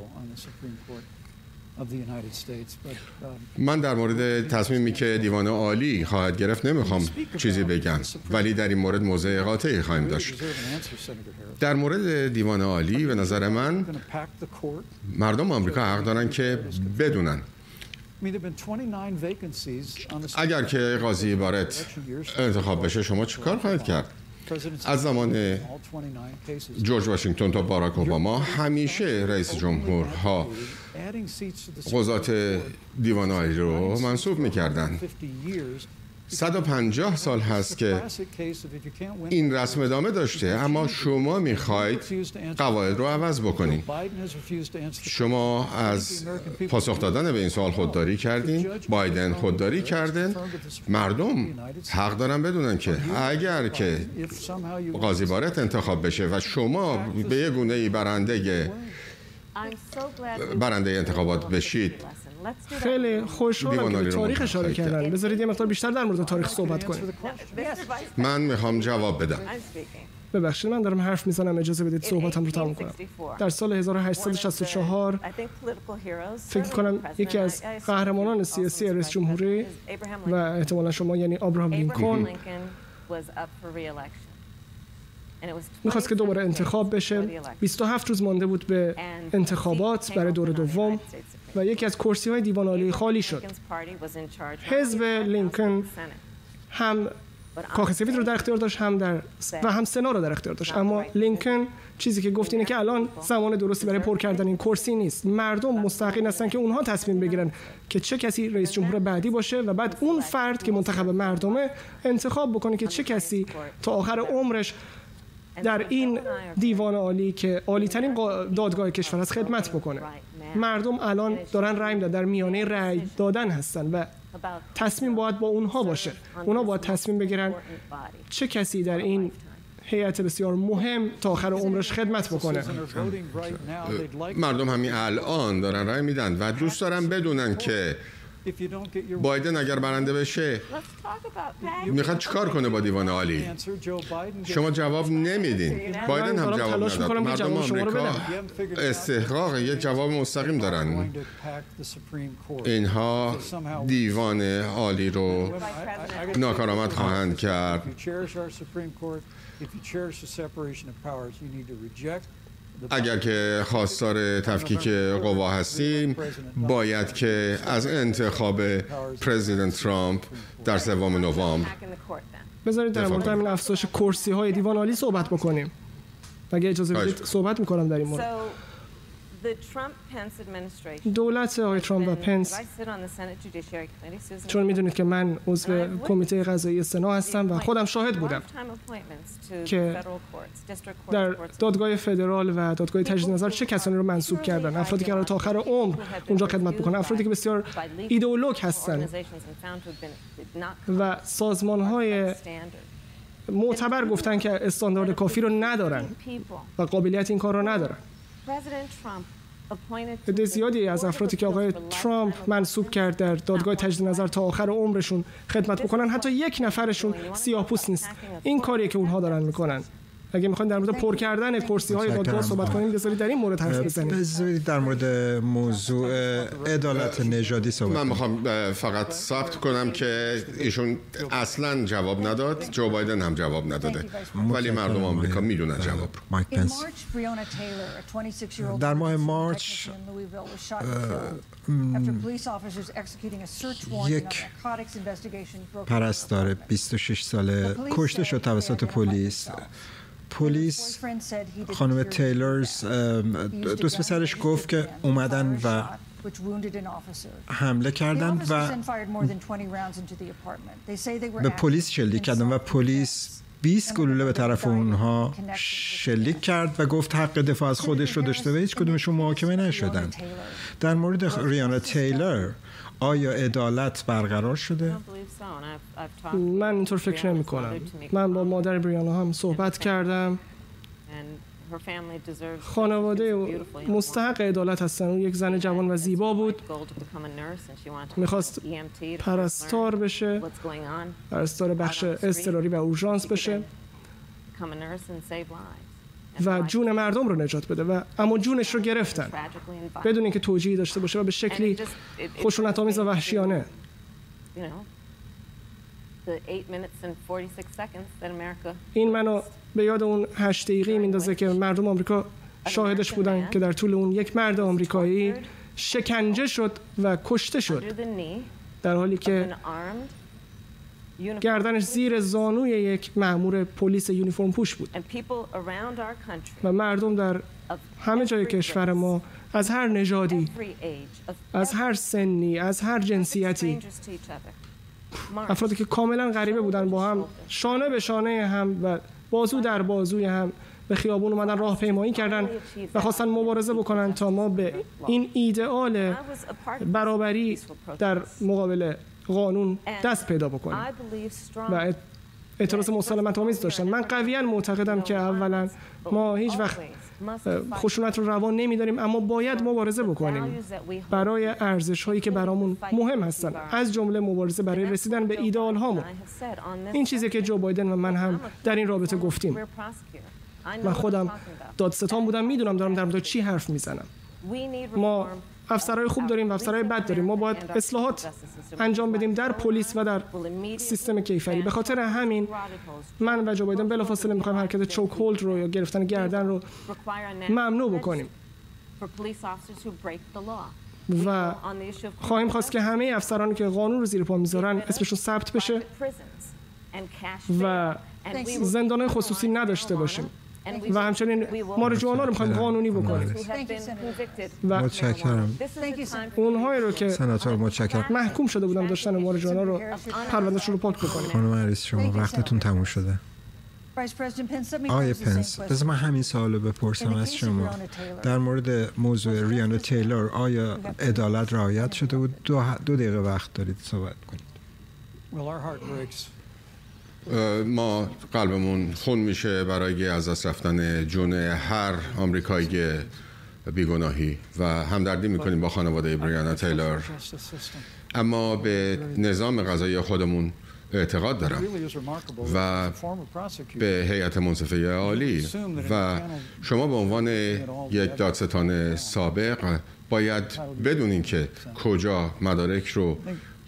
[SPEAKER 8] من در مورد تصمیمی که دیوان عالی خواهد گرفت نمی‌خوام چیزی بگم ولی در این مورد موضع قاطعی خواهیم داشت. در مورد دیوان عالی به نظر من مردم آمریکا حق دارن که بدونن اگر که قاضی عبارت انتخاب بشه شما چیکار خواهید کرد؟ از زمان جورج واشنگتن تا باراک اوباما همیشه رئیس جمهورها قضات دیوان عالی رو منصوب می‌کردن. 150 سال هست که این رسم ادامه داشته اما شما می‌خواید قواعد رو عوض بکنید. شما از پاسخ دادن به این سوال خودداری کردین بایدن خودداری کرده مردم حق دارن بدونن که اگر که قاضی بارت انتخاب بشه و شما به یه گونه ای برنده برنده انتخابات بشید
[SPEAKER 6] خیلی خوشحالم که به تاریخ اشاره کردن. بذارید یه مقدار بیشتر در مورد تاریخ صحبت کنیم.
[SPEAKER 8] من می‌خوام جواب بدم.
[SPEAKER 6] ببخشید من دارم حرف می‌زنم اجازه بدید صحبتم رو تموم کنم. در سال 1864 فکر کنم یکی از قهرمانان سیاسی رئیس جمهوری و احتمالا شما یعنی آبراهام لینکلن می‌خواست که دوباره انتخاب بشه. 27 روز مانده بود به انتخابات برای دور دوم. و یکی از کرسی های دیوان عالی خالی شد. حزب لینکن هم کاخ سفید رو در اختیار داشت هم در و هم سنا رو در اختیار داشت. اما لینکن چیزی که گفت اینه که الان زمان درستی برای پر کردن این کرسی نیست. مردم مستحقین هستن که اونها تصمیم بگیرن که چه کسی رئیس جمهور بعدی باشه و بعد اون فرد که منتخب مردمه انتخاب بکنه که چه کسی تا آخر عمرش در این دیوان عالی که عالی ترین دادگاه کشور است خدمت بکنه. مردم الان دارن رأی میدن در میانه رأی دادن هستن و تصمیم باید با اونها باشه. اونها باید تصمیم بگیرن چه کسی در این هیئت بسیار مهم تا آخر عمرش خدمت بکنه.
[SPEAKER 8] مردم همین الان دارن رأی میدن و دوست دارن بدونن که بایدن اگر برنده بشه. می‌خواد چیکار کنه با دیوان عالی؟ شما جواب نمیدین. بایدن هم جواب نداد. مردم آمریکا استحقاق یه جواب مستقیم دارن. اینها دیوان عالی رو ناکارآمد خواهند کرد. اگر که خواستار تفکیک قوا هستیم باید که از انتخاب پرزیدنت ترامپ در سوم نوامبر
[SPEAKER 6] بذارید در مورد همین افزایش کرسی های دیوان عالی صحبت بکنیم. اگه اجازه بدید صحبت می‌کنم در این مورد. دولت آقای ترامپ و پنس چون می‌دونید که من عضو کمیته قضایی سنا هستم و خودم شاهد بودم که در دادگاه فدرال و دادگاه تجدید نظر چه کسانی رو منصوب کردن؟ افرادی که تا آخر عمر اونجا خدمت بکنن. افرادی که بسیار ایدئولوگ هستن. و سازمان های معتبر گفتن که استاندارد کافی رو ندارن و قابلیت این کار رو ندارن. عده زیادی از افرادی که آقای ترامپ منصوب کرد در دادگاه تجدید نظر تا آخر عمرشون خدمت بکنن حتی یک نفرشون سیاه‌پوست نیست. این کاریه که اونها دارن می‌کنن. اگه می‌خواین در مورد پر کردن کرسی های دادگاه صحبت کنیم بذارید در این مورد حرف بزنید
[SPEAKER 5] بذارید در مورد موضوع عدالت نژادی صحبت
[SPEAKER 8] من می‌خوام فقط ثبت کنم که ایشون اصلا جواب نداد. جو بایدن هم جواب نداده. ولی مردم آمریکا می‌دونن جواب. رو
[SPEAKER 5] در ماه مارچ یک پرستار 26 ساله کشته شد توسط پلیس. پلیس خانم تیلرز دوست پسرش گفت که اومدن و حمله کردن و به پلیس شلیک کردن و پلیس 20 گلوله به طرف اونها شلیک کرد و گفت حق دفاع از خودش رو داشته و هیچ کدومشون محاکمه نشدن. در مورد ریانا تیلر آیا عدالت برقرار شده؟
[SPEAKER 6] من اینطور فکر نمی کنم. من با مادر بریانا هم صحبت کردم. خانواده مستحق عدالت هستن. اون یک زن جوان و زیبا بود. می‌خواست پرستار بشه. پرستار بخش استراری و اورژانس بشه. و جون مردم رو نجات بده و اما جونش رو گرفتن. بدون اینکه توجیهی داشته باشه و به شکلی خشونت آمیز و وحشیانه. این منو به یاد اون هشت دقیقه میندازه که مردم آمریکا شاهدش بودن که در طول اون یک مرد آمریکایی شکنجه شد و کشته شد. در حالی که گردنش زیر زانوی یک مأمور پلیس یونیفرم پوش بود. و مردم در همه جای کشور ما از هر نژادی از هر سنی از هر جنسیتی افرادی که کاملا غریبه بودن با هم شانه به شانه هم و بازو در بازوی هم به خیابون اومدن راه پیمایی کردن و خواستن مبارزه بکنن تا ما به این ایدئال برابری در مقابل قانون دست پیدا بکنیم و اعتراض مسالمت آمیز داشتن. من قویا معتقدم که اولا ما هیچ وقت خشونت رو روان نمیداریم اما باید مبارزه بکنیم برای ارزش هایی که برامون مهم هستن. از جمله مبارزه برای رسیدن به ایدئال هامون. این چیزی که جو بایدن و من هم در این رابطه گفتیم. من خودم دادستان بودم می‌دونم دارم در مورد چی حرف می‌زنم. ما افسرهای خوب داریم و افسرهای بد داریم. ما باید اصلاحات انجام بدیم در پلیس و در سیستم کیفری. به خاطر همین من و جو بایدن بلافاصله می‌خوایم حرکت چوک هولد رو یا گرفتن گردن رو ممنوع بکنیم. و خواهیم خواست که همه افسرانی که قانون رو زیر پا می‌ذارن اسمشون ثبت بشه و زندان خصوصی نداشته باشیم. و همچنین مارجوانا رو می‌خوایم قانونی بکنیم.
[SPEAKER 5] و متشکرم.
[SPEAKER 6] اونهایی رو که
[SPEAKER 5] سناتور متشکرم.
[SPEAKER 6] محکوم شده بودن داشتن مارجوانا رو پروندهشون رو پاک بکنیم.
[SPEAKER 5] خانم عریس شما وقتتون تموم شده. آقای پنس بذار من همین سوالو بپرسم از شما. در مورد موضوع ریانا تیلور آیا عدالت رعایت شده بود؟ دو, دو دقیقه وقت دارید صحبت کنید.
[SPEAKER 8] ما قلبمون خون میشه برای از دست رفتن جون هر آمریکایی بیگناهی و همدردی می‌کنیم با خانواده بریانا تیلور. اما به نظام غذایی خودمون اعتقاد دارم و به هیئت منصفه عالی و شما به عنوان یک دادستان سابق باید بدونین که کجا مدارک رو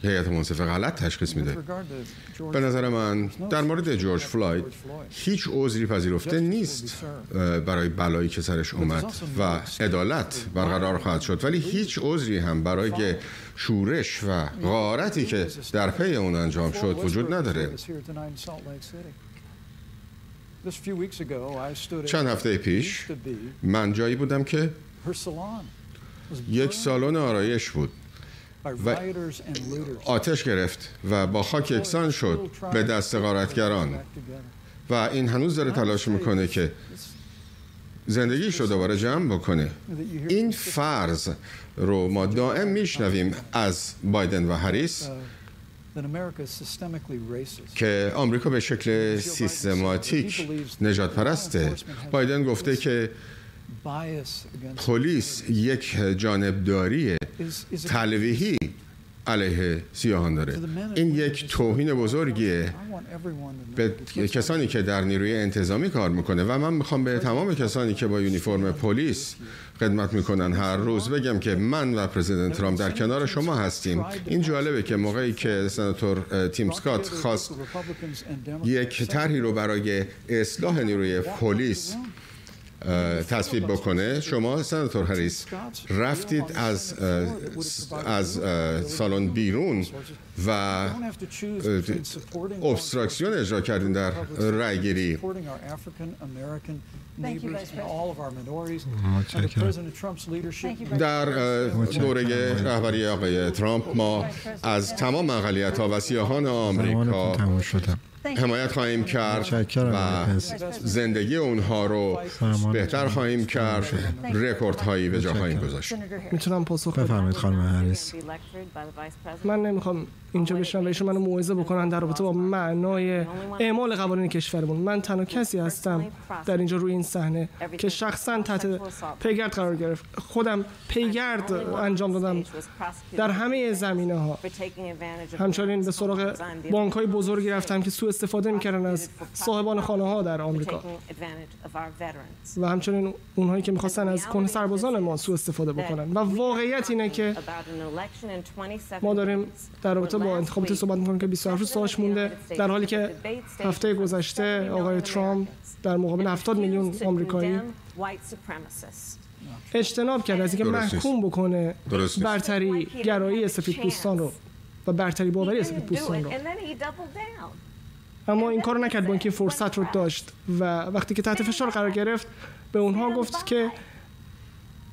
[SPEAKER 8] هیئت منصفه غلط تشخیص میده. به نظر من در مورد جورج فلاید هیچ عذری پذیرفته نیست برای بلایی که سرش اومد و عدالت برقرار خواهد شد. ولی هیچ عذری هم برای شورش و غارتی که در پی اون انجام شد وجود نداره. چند هفته پیش من جایی بودم که یک سالن آرایش بود. و آتش گرفت و با خاک یکسان شد به دست غارتگران. و این هنوز داره تلاش می‌کنه که زندگیش رو دوباره جمع بکنه. این فرض رو ما دائم میشنویم از بایدن و هریس که آمریکا به شکل سیستماتیک نجات پرسته بایدن گفته که پلیس یک جانبداری تلویحی علیه سیاهان داره. این یک توهین بزرگیه. به کسانی که در نیروی انتظامی کار می‌کنه و من می‌خوام به تمام کسانی که با یونیفرم پلیس خدمت می‌کنن هر روز بگم که من و پرزیدنت ترامپ در کنار شما هستیم. این جالبه که موقعی که سناتور تیم سکات خواست یک طرحی رو برای اصلاح نیروی پلیس تصویب بکنه. شما سناتور هریس رفتید از از سالن بیرون و ابستراکسیون اجرا کردین در رای گیری در دوره رهبری آقای ترامپ ما از تمام اقلیت ها و سیاهان آمریکا حمایت خواهیم کرد و زندگی اونها رو بهتر خواهیم کرد. رکورد هایی به جا خواهیم گذاشت.
[SPEAKER 6] می‌تونم پاسخ
[SPEAKER 5] بفرمایید خانم هریس.
[SPEAKER 6] من نمی‌خوام اینجا بشنم و ایشون منو موعظه بکنن در رابطه با معنای اعمال قوانین کشورمون. من تنها کسی هستم در اینجا روی این صحنه که شخصا تحت پیگرد قرار گرفت. خودم پیگرد انجام دادم در همه زمینه ها همچنین به سراغ بانک های بزرگی رفتم که سوء استفاده می‌کردن از صاحبان خانه ها در آمریکا. و همچنین اونهایی که می‌خواستن از کنه سربازان ما سوء استفاده بکنن. و واقعیت اینه که ما داریم در رابطه با انتخابات صحبت می‌کنیم که 27 روز مونده. در حالی که هفته گذشته آقای ترامپ در مقابل 70 میلیون آمریکایی اجتناب کرد از اینکه محکوم بکنه برتری گرایی سفید پوستان رو و برتری باوری سفید پوستان رو. اما این کارو نکرد با اینکه فرصت رو داشت و وقتی که تحت فشار قرار گرفت به اونها گفت که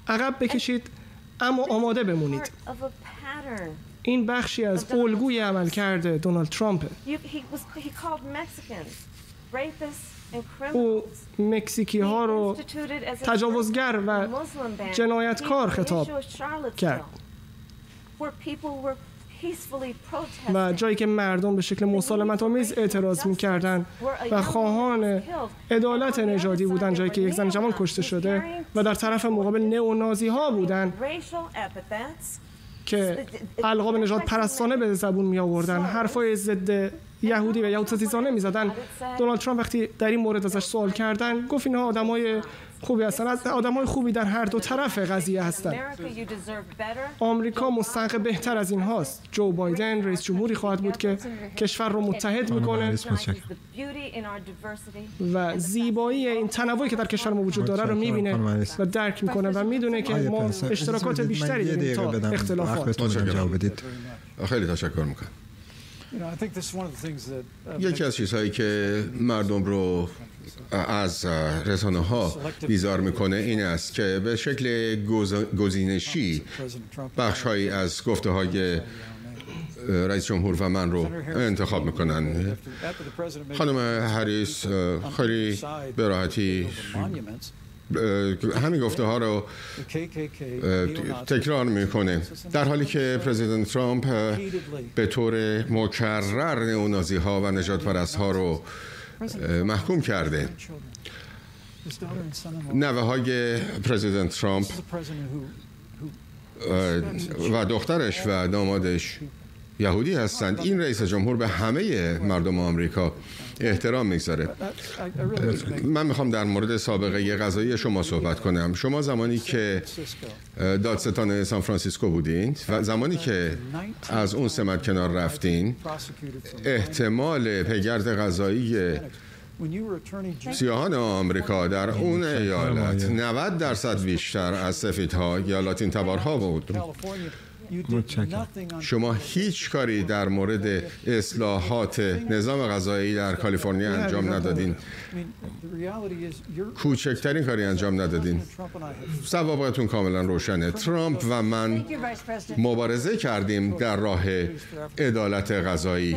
[SPEAKER 6] عقب بکشید اما آماده بمونید. این بخشی از الگوی عمل کرده دونالد ترامپ. او مکزیکی ها رو تجاوزگر و جنایتکار خطاب کرد. و جایی که مردم به شکل مسالمت آمیز اعتراض می‌کردن و خواهان عدالت نژادی بودن جایی که یک زن جوان کشته شده و در طرف مقابل نئونازی ها بودن. که القاب نجات پرستانه به زبون می آوردن حرفای ضد یهودی و یهود ستیزانه می زدن دونالد ترامپ وقتی در این مورد ازش سوال کردن گفت اینها آدمای خوبی هستن. از آدمای خوبی در هر دو طرف قضیه هستن. آمریکا مستحق بهتر از این هاست. جو بایدن رئیس جمهوری خواهد بود که کشور رو متحد می‌کنه. و زیبایی این تنوعی که در کشور ما وجود داره رو می‌بینه و درک می‌کنه و می‌دونه که ما اشتراکات بیشتری داریم تا اختلافات.
[SPEAKER 8] خیلی تشکر می‌کنم. یکی از چیزهایی که مردم رو از رسانه ها بیزار می‌کنه این است که به شکل گزینشی بخش هایی از گفته های رئیس جمهور و من رو انتخاب می‌کنن. خانم هریس خیلی به راحتی همین گفته ها رو تکرار می‌کنه. در حالی که پرزیدنت ترامپ به طور مکرر نئونازی ها و نجات پرست ها رو محکوم کرده. نوه های پرزیدنت ترامپ و دخترش و دامادش یهودی هستند. این رئیس جمهور به همه مردم آمریکا احترام می‌گذاره. من می‌خوام در مورد سابقه غذایی شما صحبت کنم. شما زمانی که دادستان سان فرانسیسکو بودین و زمانی که از اون سمت کنار رفتین احتمال پیگرد غذایی سیاهان آمریکا در اون ایالت 90 درصد بیشتر از سفیدها یا لاتین تبارها بود. شما هیچ کاری در مورد اصلاحات نظام غذایی در کالیفرنیا انجام ندادین. کوچکترین کاری انجام ندادین. سوابقتون کاملا روشنه. ترامپ و من مبارزه کردیم در راه عدالت غذایی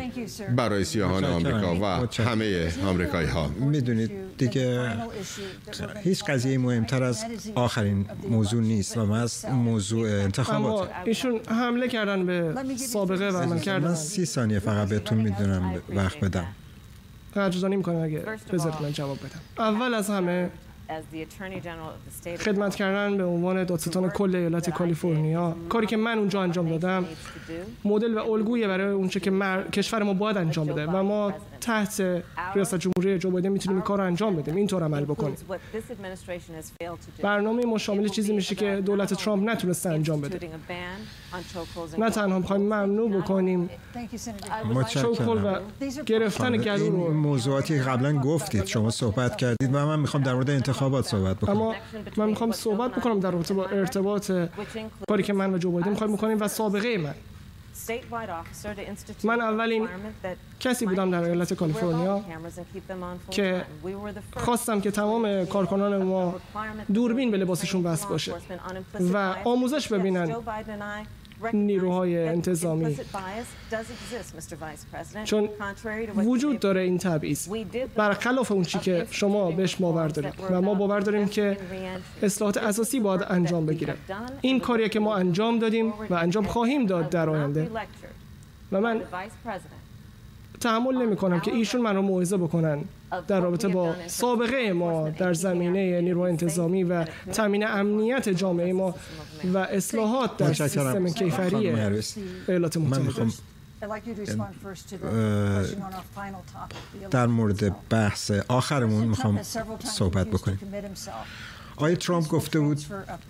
[SPEAKER 8] برای سیاهان آمریکا و همه آمریکایی ها
[SPEAKER 5] می‌دونید دیگه هیچ قضیه مهمتر از آخرین موضوع نیست و من از موضوع انتخابات.
[SPEAKER 6] ایشون حمله کردن به سابقه و من کردن. من
[SPEAKER 5] سی ثانیه فقط بهتون می‌دونم وقت بدم.
[SPEAKER 6] قدردانی می‌کنم اگه بذارید من جواب بدم. اول از همه خدمت کردن به عنوان دادستان کل ایالت کالیفرنیا. کاری که من اونجا انجام دادم مدل و الگوی برای اونچه که کشور ما باید انجام بده و ما تحت ریاست جمهوری جو بایدن می‌تونیم این کار رو انجام بدیم. اینطور عمل بکنیم. برنامه ما شامل چیزی میشه که دولت ترامپ نتونسته انجام بده. نه تنها می‌خوایم ممنوع بکنیم. چوکل و گرفتن گلو رو.
[SPEAKER 5] موضوعاتی قبلا گفتید شما صحبت کردید و من می‌خوام در مورد انتخابات صحبت بکنم.
[SPEAKER 6] اما من می‌خوام صحبت بکنم در رابطه با ارتباط کاری که من و جو بایدن می‌خوایم بکنیم و سابقه من. من اولین کسی بودم در ایالت کالیفرنیا که خواستم که تمام کارکنان ما دوربین به لباسشون بس باشه و آموزش ببینن. نیروهای انتظامی. چون وجود داره این تبعیض. برخلاف اون چی که شما بهش باور دارید و ما باور داریم که اصلاحات اساسی باید انجام بگیره. این کاریه که ما انجام دادیم و انجام خواهیم داد در آینده. و من تحمل نمی کنم که ایشون من رو موعظه بکنن. در رابطه با سابقه ما در زمینه نیروهای انتظامی و تامین امنیت جامعه ما و اصلاحات در سیستم کیفری ایالات متحده
[SPEAKER 5] در مورد بحث آخرمون می‌خوام صحبت بکنیم آقای ترامپ گفته بود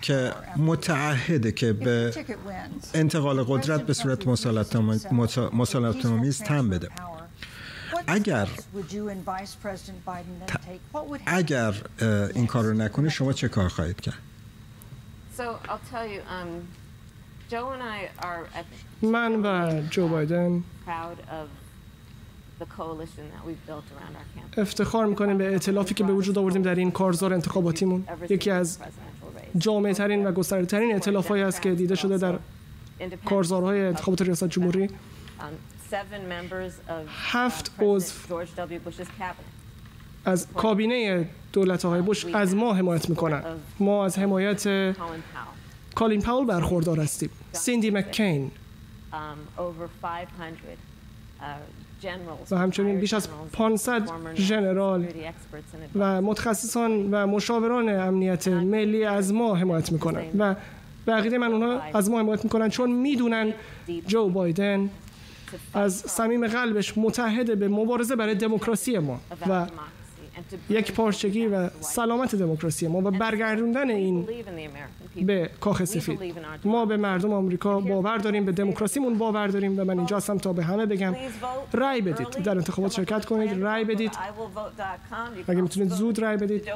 [SPEAKER 5] که متعهده که به انتقال قدرت به صورت مسالمت آمیز تم بده اگر اگر این کار رو نکنه شما چه کار خواهید کرد؟
[SPEAKER 6] من و جو بایدن افتخار می‌کنیم به اعتلافی که به وجود آوردیم در این کارزار انتخاباتیمون. یکی از جامعه ترین و گسترده ترین اعتلاف است که دیده شده در کارزارهای انتخابات ریاست جمهوری. هفت عضو از کابینه دولت آقای بوش از ما حمایت می‌کنن. ما از حمایت کالین پاول برخوردار هستیم. سیندی مکین و همچنین بیش از 500 ژنرال و متخصصان و مشاوران امنیت ملی از ما حمایت می‌کنن. و به من اونها از ما حمایت می‌کنن چون می‌دونن جو بایدن از صمیم قلبش متحد به مبارزه برای دموکراسی ما و یک پارچگی و سلامت دموکراسی ما و برگردوندن این به کاخ سفید. ما به مردم آمریکا باور داریم به دموکراسیمون باور داریم و من اینجا هستم تا به همه بگم رای بدید. در انتخابات شرکت کنید رای بدید. اگه می‌تونید زود رای بدید.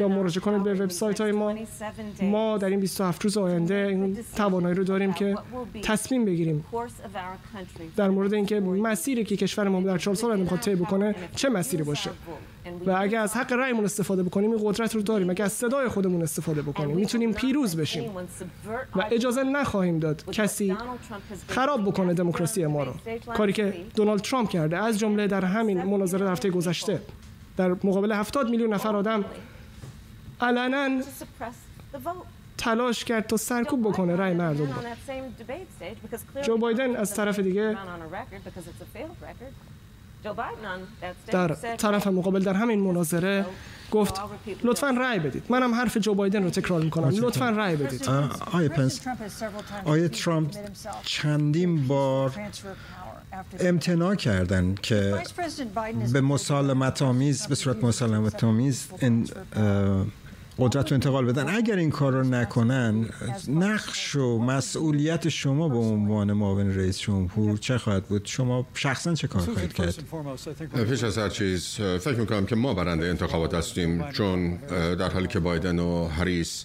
[SPEAKER 6] یا مراجعه کنید به وبسایت های ما. ما در این 27 روز آینده این توانایی رو داریم که تصمیم بگیریم. در مورد اینکه مسیری که کشور ما در چهار سال آینده می‌خواد طی بکنه چه مسیری باشه؟ و اگر از حق رأیمون استفاده بکنیم این قدرت رو داریم. اگر از صدای خودمون استفاده بکنیم می‌تونیم پیروز بشیم. و اجازه نخواهیم داد کسی خراب بکنه دموکراسی ما رو. کاری که دونالد ترامپ کرده. از جمله در همین مناظره هفته گذشته. در مقابل 70 میلیون نفر آدم علنا تلاش کرد تا سرکوب بکنه رای مردم رو. جو بایدن از طرف دیگه در طرف مقابل در همین مناظره گفت لطفا رای بدید. منم حرف جو بایدن رو تکرار می‌کنم. لطفا رای بدید.
[SPEAKER 5] آیا پنس آیا ترامپ چندین بار امتناع کردن که به مسالمت آمیز به صورت مسالمت آمیز قدرت رو انتقال بدن. اگر این کار رو نکنن نقش و مسئولیت شما به عنوان معاون رئیس جمهور چه خواهد بود؟ شما شخصا چه کار خواهید کرد؟
[SPEAKER 8] پیش از هر چیز فکر می‌کنم که ما برنده انتخابات هستیم چون در حالی که بایدن و هریس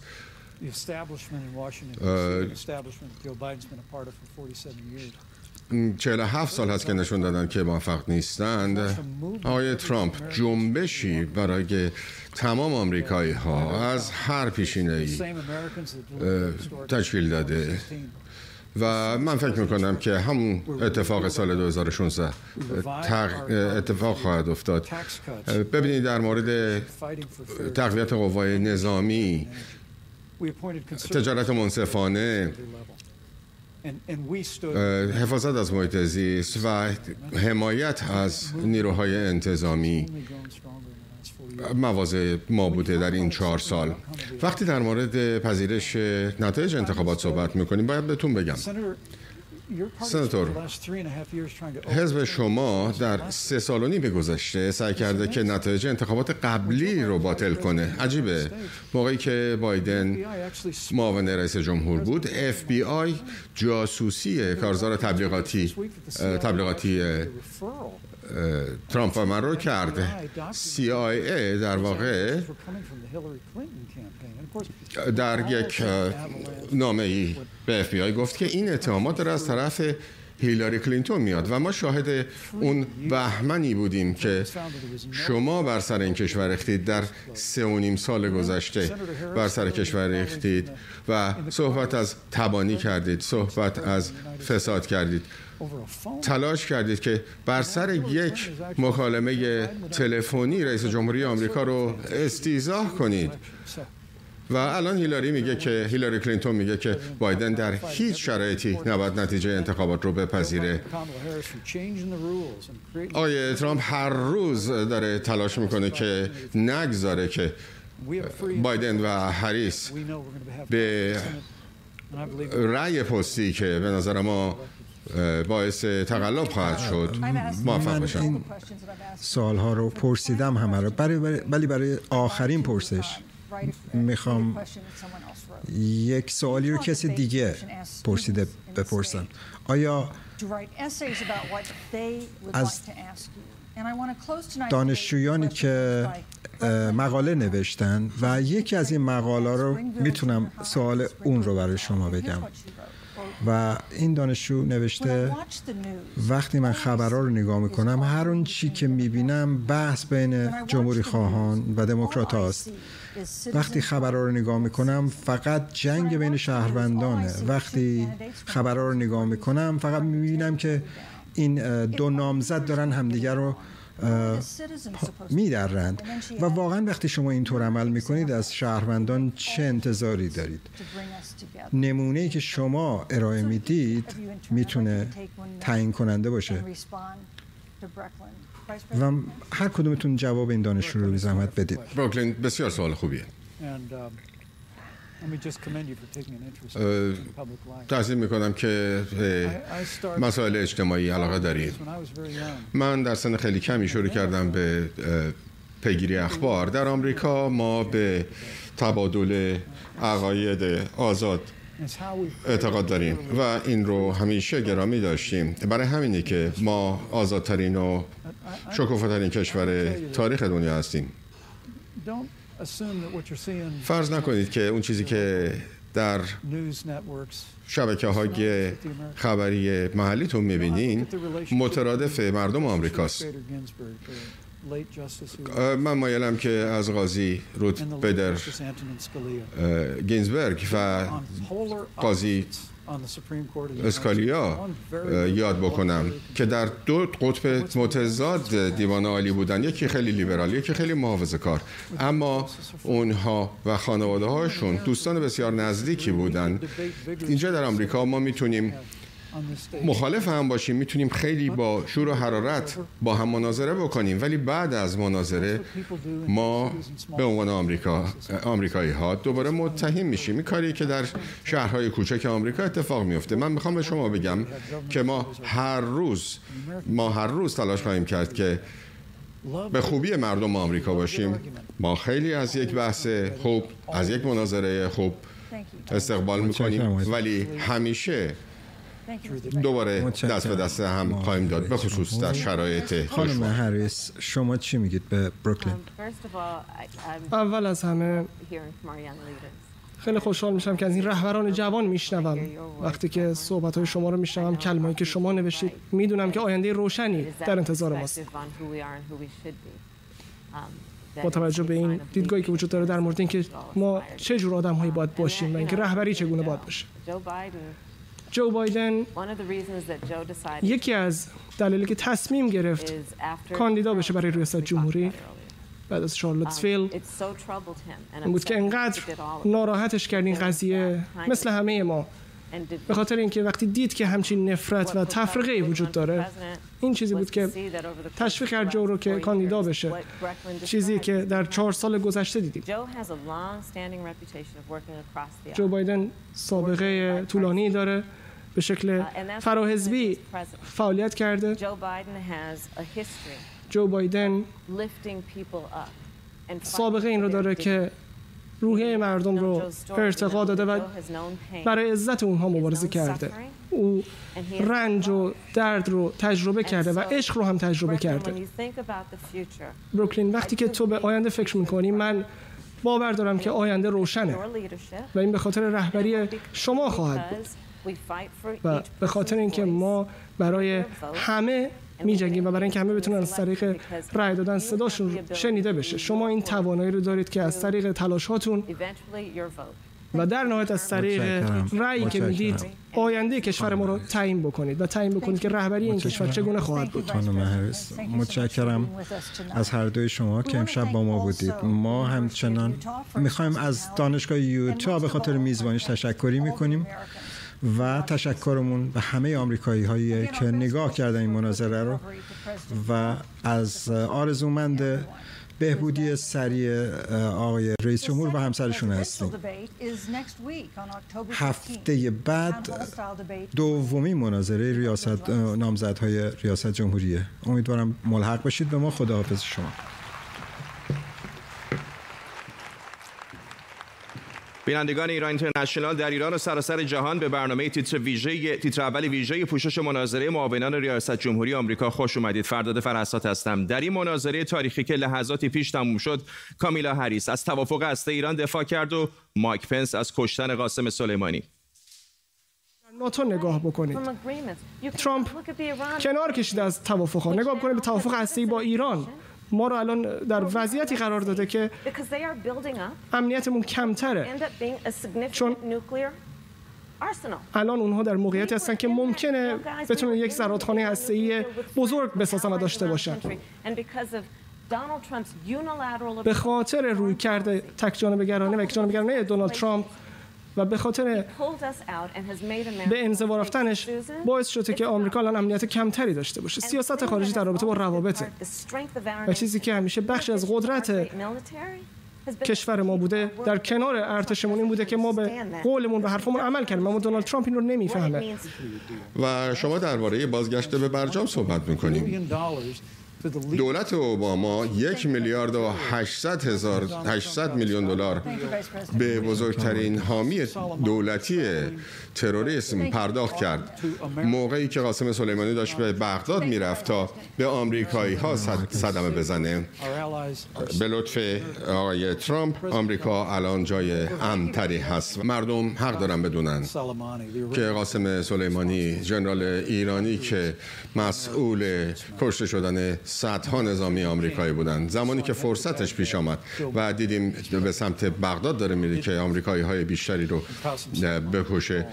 [SPEAKER 8] 47 سال هست که نشون دادن که موفق نیستند. آقای ترامپ جنبشی برای تمام آمریکایی ها از هر پیشینه ای تشکیل داده. و من فکر می‌کنم که همون اتفاق سال 2016 اتفاق خواهد افتاد. ببینید در مورد تقویت قوای نظامی تجارت منصفانه حفاظت از محیط زیست و حمایت از نیروهای انتظامی. مواضع ما بوده در این چهار سال. وقتی در مورد پذیرش نتایج انتخابات صحبت می‌کنیم باید بهتون بگم. سناتور. حزب شما در سه سال و نیم گذشته سعی کرده که نتایج انتخابات قبلی رو باطل کنه. عجیبه. موقعی که بایدن معاون رئیس جمهور بود اف بی آی جاسوسی کارزار تبلیغاتی تبلیغاتی ترامپ و من رو کرد CIA در واقع در یک نامه ای به FBI گفت که این اتهامات در از طرف هیلاری کلینتون میاد و ما شاهد اون بهمنی بودیم که شما بر سر این کشور ریختید در سه و نیم سال گذشته بر سر کشور ریختید و صحبت از تبانی کردید صحبت از فساد کردید. تلاش کردید که بر سر یک مکالمه تلفنی رئیس جمهوری آمریکا رو استیزاه کنید. و الان هیلاری میگه که هیلاری کلینتون میگه که بایدن در هیچ شرایطی نباید نتیجه انتخابات رو بپذیره. آیه ترامپ هر روز داره تلاش می‌کنه که نگذاره که بایدن و هریس به رأی پستی که به نظر ما باعث تقلب خواهد شد موفق باشم
[SPEAKER 5] سالها رو پرسیدم همه رو. ولی برای آخرین پرسش. می‌خوام یک سوالی رو کسی دیگه پرسیده بپرسم آیا از دانشجویانی که مقاله نوشتن و یکی از این مقاله رو می‌تونم سوال اون رو برای شما بگم. و این دانشجو نوشته وقتی من خبرها رو نگاه می‌کنم هر اون چی که می‌بینم بحث بین جمهوری خواهان و دموکرات هاست. وقتی خبرها رو نگاه می‌کنم فقط جنگ بین شهروندانه. وقتی خبرها رو نگاه می‌کنم فقط می‌بینم که این دو نامزد دارن همدیگر رو میدرند. و واقعا وقتی شما اینطور عمل می‌کنید از شهروندان چه انتظاری دارید؟ نمونه ای که شما ارائه می‌دید می‌تونه تعیین کننده باشه. و هر کدومتون جواب این دانشجو رو زحمت بدید.
[SPEAKER 8] بروکلین بسیار سوال خوبیه. تحصیل می‌کنم که مسائل اجتماعی علاقه دارید. من در سن خیلی کمی شروع کردم به پیگیری اخبار. در آمریکا ما به تبادل عقاید آزاد اعتقاد داریم و این رو همیشه گرامی داشتیم. برای همینی که ما آزادترین و شکوفاترین کشور تاریخ دنیا هستیم. فرض نکنید که اون چیزی که در شبکه های خبری محلیتون می‌بینین مترادف مردم آمریکاست. من مایلم که از قاضی رود بدر گینزبرگ و قاضی اسکالیا یاد بکنم که در دو قطب متضاد دیوان عالی بودن یکی خیلی لیبرال یکی خیلی محافظه کار. اما اونها و خانواده هاشون دوستان بسیار نزدیکی بودن. اینجا در آمریکا ما می‌تونیم مخالف هم باشیم می‌تونیم خیلی با شور و حرارت با هم مناظره بکنیم. ولی بعد از مناظره ما به عنوان آمریکا آمریکایی ها دوباره متهم میشیم. این کاری که در شهرهای کوچک آمریکا اتفاق میفته. من می‌خوام به شما بگم که ما هر روز ما هر روز تلاش خواهیم کرد که به خوبی مردم آمریکا باشیم. ما خیلی از یک بحث خوب از یک مناظره خوب استقبال می‌کنیم. ولی همیشه دوباره دست به دست هم خواهیم داد به خصوص در شرایط
[SPEAKER 5] خانم هریس شما چی میگید به بروکلین
[SPEAKER 6] اول از همه خیلی خوشحال میشم که از این رهبران جوان میشنوم. وقتی که صحبت های شما رو میشنوم کلمه‌ای که شما نوشتید می‌دونم که آینده روشنی در انتظار ماست. با توجه به این دیدگاهی که وجود داره در مورد اینکه ما چه جور آدم هایی باید باشیم و اینکه رهبری چگونه باید باشه. جو بایدن یکی از دلایلی که تصمیم گرفت کاندیدا بشه برای ریاست جمهوری بعد از شارلوتسویل این بود که انقدر ناراحتش کرد این قضیه مثل همه ما. به خاطر اینکه وقتی دید که همچین نفرت و تفرقه وجود داره این چیزی بود که تشویق کرد جو رو که کاندیدا بشه. چیزی که در چهار سال گذشته دیدیم. جو بایدن سابقه طولانی داره. به شکل فراحزبی فعالیت کرده. جو بایدن سابقه این رو داره که روحیه مردم رو ارتقا داده و برای عزت اونها مبارزه کرده. او رنج و درد رو تجربه کرده و عشق رو هم تجربه کرده. بروکلین وقتی که تو به آینده فکر می‌کنی من باور دارم که آینده روشنه. و این به خاطر رهبری شما خواهد بود. و به خاطر اینکه ما برای همه می جنگیم و برای اینکه همه بتونن از طریق رای دادن صداشون شنیده بشه. شما این توانایی رو دارید که از طریق تلاش هاتون و در نهایت از طریق رأیی که می‌دید آینده کشور ما رو تعیین بکنید و تعیین بکنید که رهبری این کشور چگونه خواهد بود.
[SPEAKER 5] خانم هریس متشکرم. از هر دوی شما که امشب با ما بودید. ما همچنان می‌خوایم از دانشگاه یوتا به خاطر میزبانیش تشکری می‌کنیم. و تشکرمون به همه آمریکایی هایی که نگاه کردن این مناظره رو و از آرزومند بهبودی سریع آقای رئیس جمهور و همسرشون هستیم. هفته بعد دومی مناظره ریاست نامزدهای ریاست جمهوریه. امیدوارم ملحق بشید به ما خداحافظ شما.
[SPEAKER 2] بینندگان ایران اینترنشنال در ایران و سراسر جهان به برنامه تیتر ویژه تیتر اول ویژه پوشش مناظره معاونان ریاست جمهوری آمریکا خوش اومدید. فرداد فرحسات هستم. در این مناظره تاریخی که لحظاتی پیش تموم شد کامیلا هریس از توافق هسته ایران دفاع کرد و مایک پنس از کشتن قاسم سلیمانی.
[SPEAKER 6] ناتو نگاه بکنید. ترامپ کنار کشید از توافق ها نگاه بکنید به توافق هسته با ایران. ما رو الان در وضعیتی قرار داده که امنیتمون کمتره. چون الان اونها در موقعیتی هستن که ممکنه بتونن یک زرادخانه هسته‌ای بزرگ بسازن و داشته باشن. به خاطر روی کرده تک جانبگرانه و یک جانبگرانه دونالد ترامپ و به خاطر به انزوا رفتنش باعث شده که آمریکا الان امنیت کمتری داشته باشه. سیاست خارجی در رابطه با روابط. و چیزی که همیشه بخش از قدرت کشور ما بوده در کنار ارتشمون این بوده که ما به قولمون به حرفمون عمل کردیم. اما دونالد ترامپ این رو نمی‌فهمه.
[SPEAKER 8] و شما درباره بازگشت به برجام صحبت می‌کنیم. دولت اوباما یک میلیارد و 800 هزار 800 میلیون دلار به بزرگترین حامی دولتی تروریسم پرداخت کرد. موقعی که قاسم سلیمانی داشت به بغداد می‌رفت تا به آمریکایی ها صدمه بزنه. به لطف آقای ترامپ آمریکا الان جای امتری هست. مردم حق دارن بدونن که قاسم سلیمانی جنرال ایرانی که مسئول کشته شدن صدها نظامی آمریکایی بودن. زمانی که فرصتش پیش آمد و دیدیم به سمت بغداد داره میره که آمریکایی های بیشتری رو بکشه.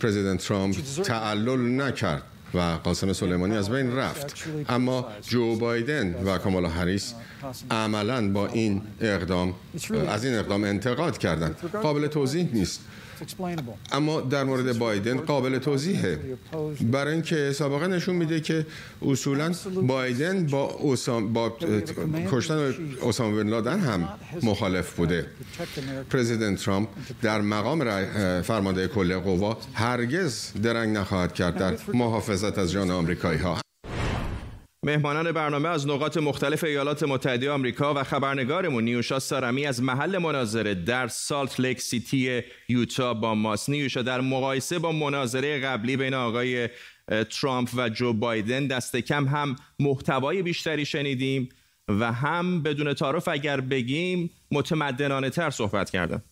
[SPEAKER 8] پرزیدنت ترامپ تعلل نکرد و قاسم سلیمانی از بین رفت. اما جو بایدن و کامالا هریس عملا با این اقدام از این اقدام انتقاد کردند. قابل توضیح نیست. اما در مورد بایدن قابل توضیحه. برای اینکه سابقه نشون میده که اصولا بایدن با, اوسام با کشتن اسامه بن لادن هم مخالف بوده. پرزیدنت ترامپ در مقام فرمانده کل قوا هرگز درنگ نخواهد کرد در محافظت از جان آمریکایی ها
[SPEAKER 2] مهمانان برنامه از نقاط مختلف ایالات متحده آمریکا و خبرنگارمون نیوشا سارمی از محل مناظره در سالت لیک سیتی یوتا با ماست. نیوشا در مقایسه با مناظره قبلی بین آقای ترامپ و جو بایدن دست کم هم محتوای بیشتری شنیدیم و هم بدون تعارف اگر بگیم متمدنانه تر صحبت کردن.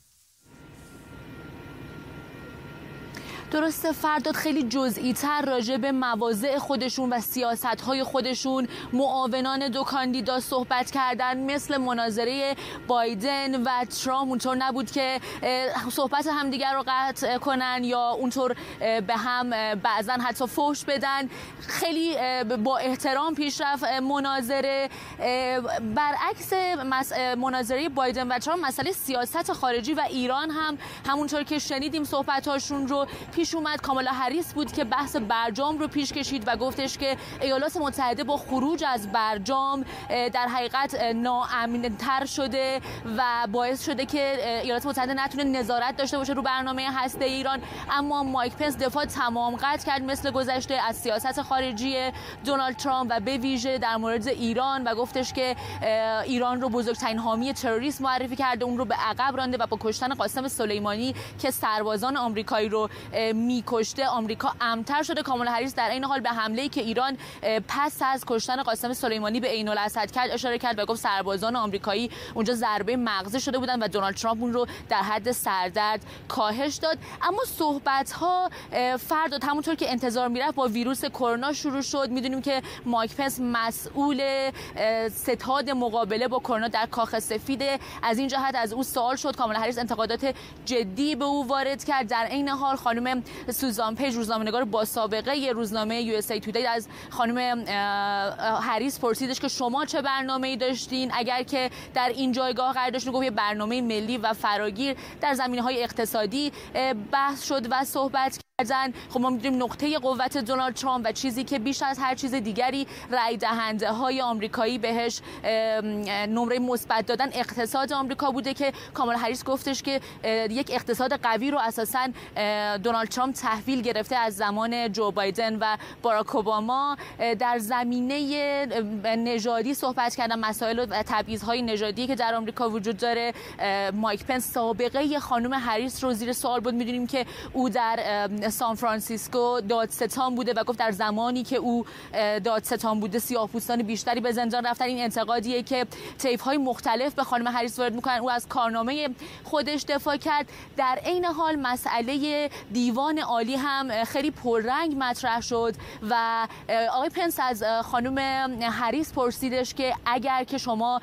[SPEAKER 9] درسته فرداد خیلی جزئی تر راجع به مواضع خودشون و سیاست های خودشون. معاونان دو کاندیدا صحبت کردن مثل مناظره بایدن و ترامپ. اونطور نبود که صحبت همدیگر رو قطع کنن یا اونطور به هم بعضا حتی فوش بدن. خیلی با احترام پیش رفت مناظره. برعکس مناظره بایدن و ترامپ مسئله سیاست خارجی و ایران هم. همونطور که شنیدیم صحبتاشون رو پیش اومد. کامالا هریس بود که بحث برجام رو پیش کشید و گفتش که ایالات متحده با خروج از برجام در حقیقت ناامنتر شده و باعث شده که ایالات متحده نتونه نظارت داشته باشه رو برنامه هسته ایران. اما مایک پنس دفاع تمام قطع کرد مثل گذشته از سیاست خارجی دونالد ترامپ و به ویژه در مورد ایران و گفتش که ایران رو بزرگترین حامی تروریسم معرفی کرده اون رو به عقب رانده و با کشتن قاسم سلیمانی که سربازان آمریکایی رو میکشته آمریکا امتر شده. کاملا هریس در این حال به حمله که ایران پس از کشتن قاسم سلیمانی به عین الاسد کرد اشاره کرد و گفت سربازان آمریکایی اونجا ضربه مغزی شده بودن و دونالد ترامپ اون رو در حد سردرد کاهش داد. اما صحبت ها فرد همونطور که انتظار می‌رفت با ویروس کرونا شروع شد. می‌دونیم که مایک پنس مسئول ستاد مقابله با کرونا در کاخ سفید. از این جهت از او سوال شد. کامالا هریس انتقادات جدی به او وارد کرد. در عین حال خانم سوزان پیج روزنامه‌نگار با سابقه ی روزنامه USA Today از خانم هریس پرسیدش که شما چه برنامه‌ای داشتین؟ اگر که در این جایگاه قرار داشتین گفت یه برنامه ملی و فراگیر در زمینه‌های اقتصادی بحث شد و صحبت کردن. خب ما می‌دونیم نقطه قوت دونالد ترامپ و چیزی که بیش از هر چیز دیگری رای دهنده های آمریکایی بهش نمره مثبت دادن اقتصاد آمریکا بوده که کامال هریس گفتش که یک اقتصاد قوی رو اساسا دونالد ترامپ تحویل گرفته از زمان جو بایدن و باراک اوباما. در زمینه نژادی صحبت کردن مسائل و تبعیض‌های نژادی که در آمریکا وجود داره. مایک پنس سابقه خانم هریس رو زیر سوال برد. می‌دونیم که او در سان فرانسیسکو دادستان بوده و گفت در زمانی که او دادستان بوده سیاه‌پوستان بیشتری به زندان رفتن. این انتقادیه که طیف های مختلف به خانم هریس وارد می‌کنن. او از کارنامه خودش دفاع کرد. در عین حال مسئله دیوان عالی هم خیلی پررنگ مطرح شد و آقای پنس از خانم هریس پرسیدش که اگر که شما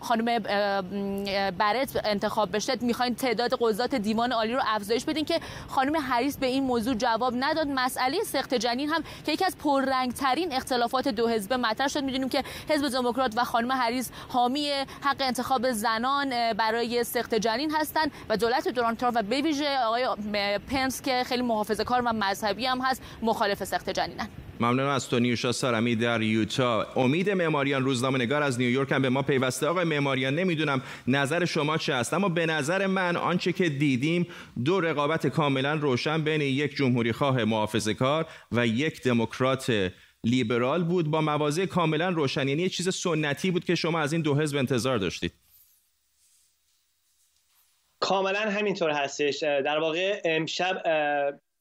[SPEAKER 9] خانم برت انتخاب بشید می‌خواین تعداد قضات دیوان عالی رو افزایش بدین که خانم هریس به این موضوع جواب نداد. مسئله سخت جنین هم که یکی از پررنگ ترین اختلافات دو حزب مطرح شد. می‌دونیم که حزب دموکرات و خانم هریس حامی حق انتخاب زنان برای سخت جنین هستند و دولت ترامپ و به آقای پنس که خیلی محافظه‌کار و مذهبی هم هست مخالف سخت جنینن.
[SPEAKER 2] ممنون از تو نیوشا سارمی در یوتا. امید معماریان روزنامه نگار از نیویورک هم به ما پیوسته. آقای معماریان نمی‌دونم نظر شما چه است اما به نظر من آنچه که دیدیم دو رقابت کاملا روشن بین یک جمهوری خواه کار و یک دموکرات لیبرال بود با مواضع کاملا روشن. یعنی یه چیز سنتی بود که شما از این دو حزب انتظار داشتید.
[SPEAKER 10] کاملا همینطور هستش. در واقع امشب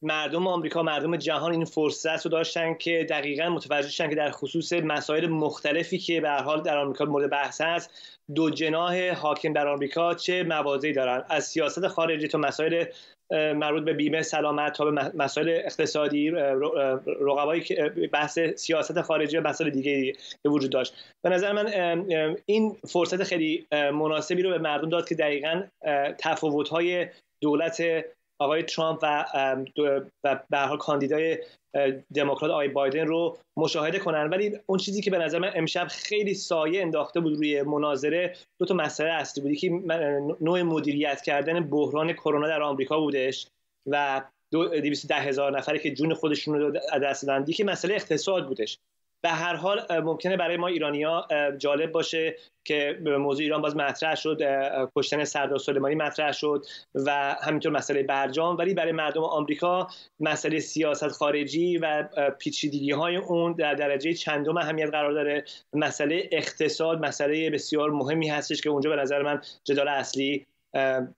[SPEAKER 10] مردم آمریکا مردم جهان این فرصت رو داشتن که دقیقا متوجه شدن که در خصوص مسائل مختلفی که به حال در آمریکا مورد بحث هست دو جناح حاکم در آمریکا چه مواضعی دارن؟ از سیاست خارجی تا مسائل مربوط به بیمه سلامت تا به مسائل اقتصادی رقبایی که بحث سیاست خارجی و مسائل دیگه به وجود داشت. به نظر من این فرصت خیلی مناسبی رو به مردم داد که دقیقا تفاوت‌های دولت آقای ترامپ و و به حال کاندیدای دموکرات آقای بایدن رو مشاهده کنن. ولی اون چیزی که به نظر من امشب خیلی سایه انداخته بود روی مناظره دو تا مسئله اصلی بود. که نوع مدیریت کردن بحران کرونا در آمریکا بودش و ده هزار نفری که جون خودشون رو دست دادن. که مسئله اقتصاد بودش. به هر حال ممکنه برای ما ایرانیا جالب باشه که موضوع ایران باز مطرح شد کشتن سردار سلیمانی مطرح شد و همینطور مسئله برجام. ولی برای مردم آمریکا مسئله سیاست خارجی و پیچیدگی های اون در درجه چندم اهمیت قرار داره. مسئله اقتصاد مسئله بسیار مهمی هستش که اونجا به نظر من جدال اصلی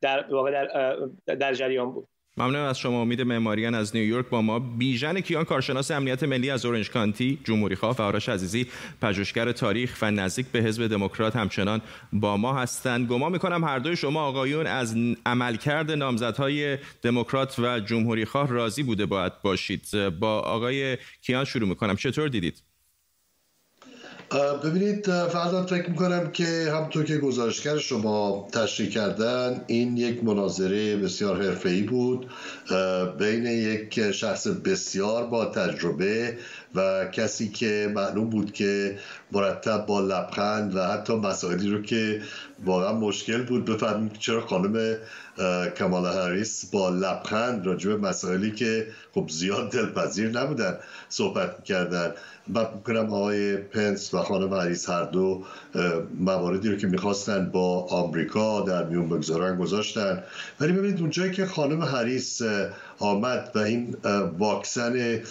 [SPEAKER 10] در واقع در, در جریان بود.
[SPEAKER 2] ممنون از شما. امید معماریان از نیویورک با ما. بیژن کیان کارشناس امنیت ملی از اورنج کانتی جمهوری خواه و آرش عزیزی پژوهشگر تاریخ و نزدیک به حزب دموکرات همچنان با ما هستند. گمان می‌کنم هر دوی شما آقایون از عملکرد نامزدهای دموکرات و جمهوری خواه راضی بوده باید باشید. با آقای کیان شروع می‌کنم. چطور دیدید؟
[SPEAKER 3] ببینید فردا فکر می‌کنم که همطور که گزارشگر شما تشریح کردن این یک مناظره بسیار حرفه‌ای بود. بین یک شخص بسیار با تجربه و کسی که معلوم بود که مرتب با لبخند و حتی مسائلی رو که واقعا مشکل بود بفهمیم چرا خانم کمالا هریس با لبخند راجع به مسائلی که خب زیاد دلپذیر نبودن صحبت کردن من می‌کنم آقای پنس و خانم هریس هر دو مواردی رو که می‌خواستن با آمریکا در میون بگذارن گذاشتن. ولی ببینید اونجایی که خانم هریس آمد و این واکسن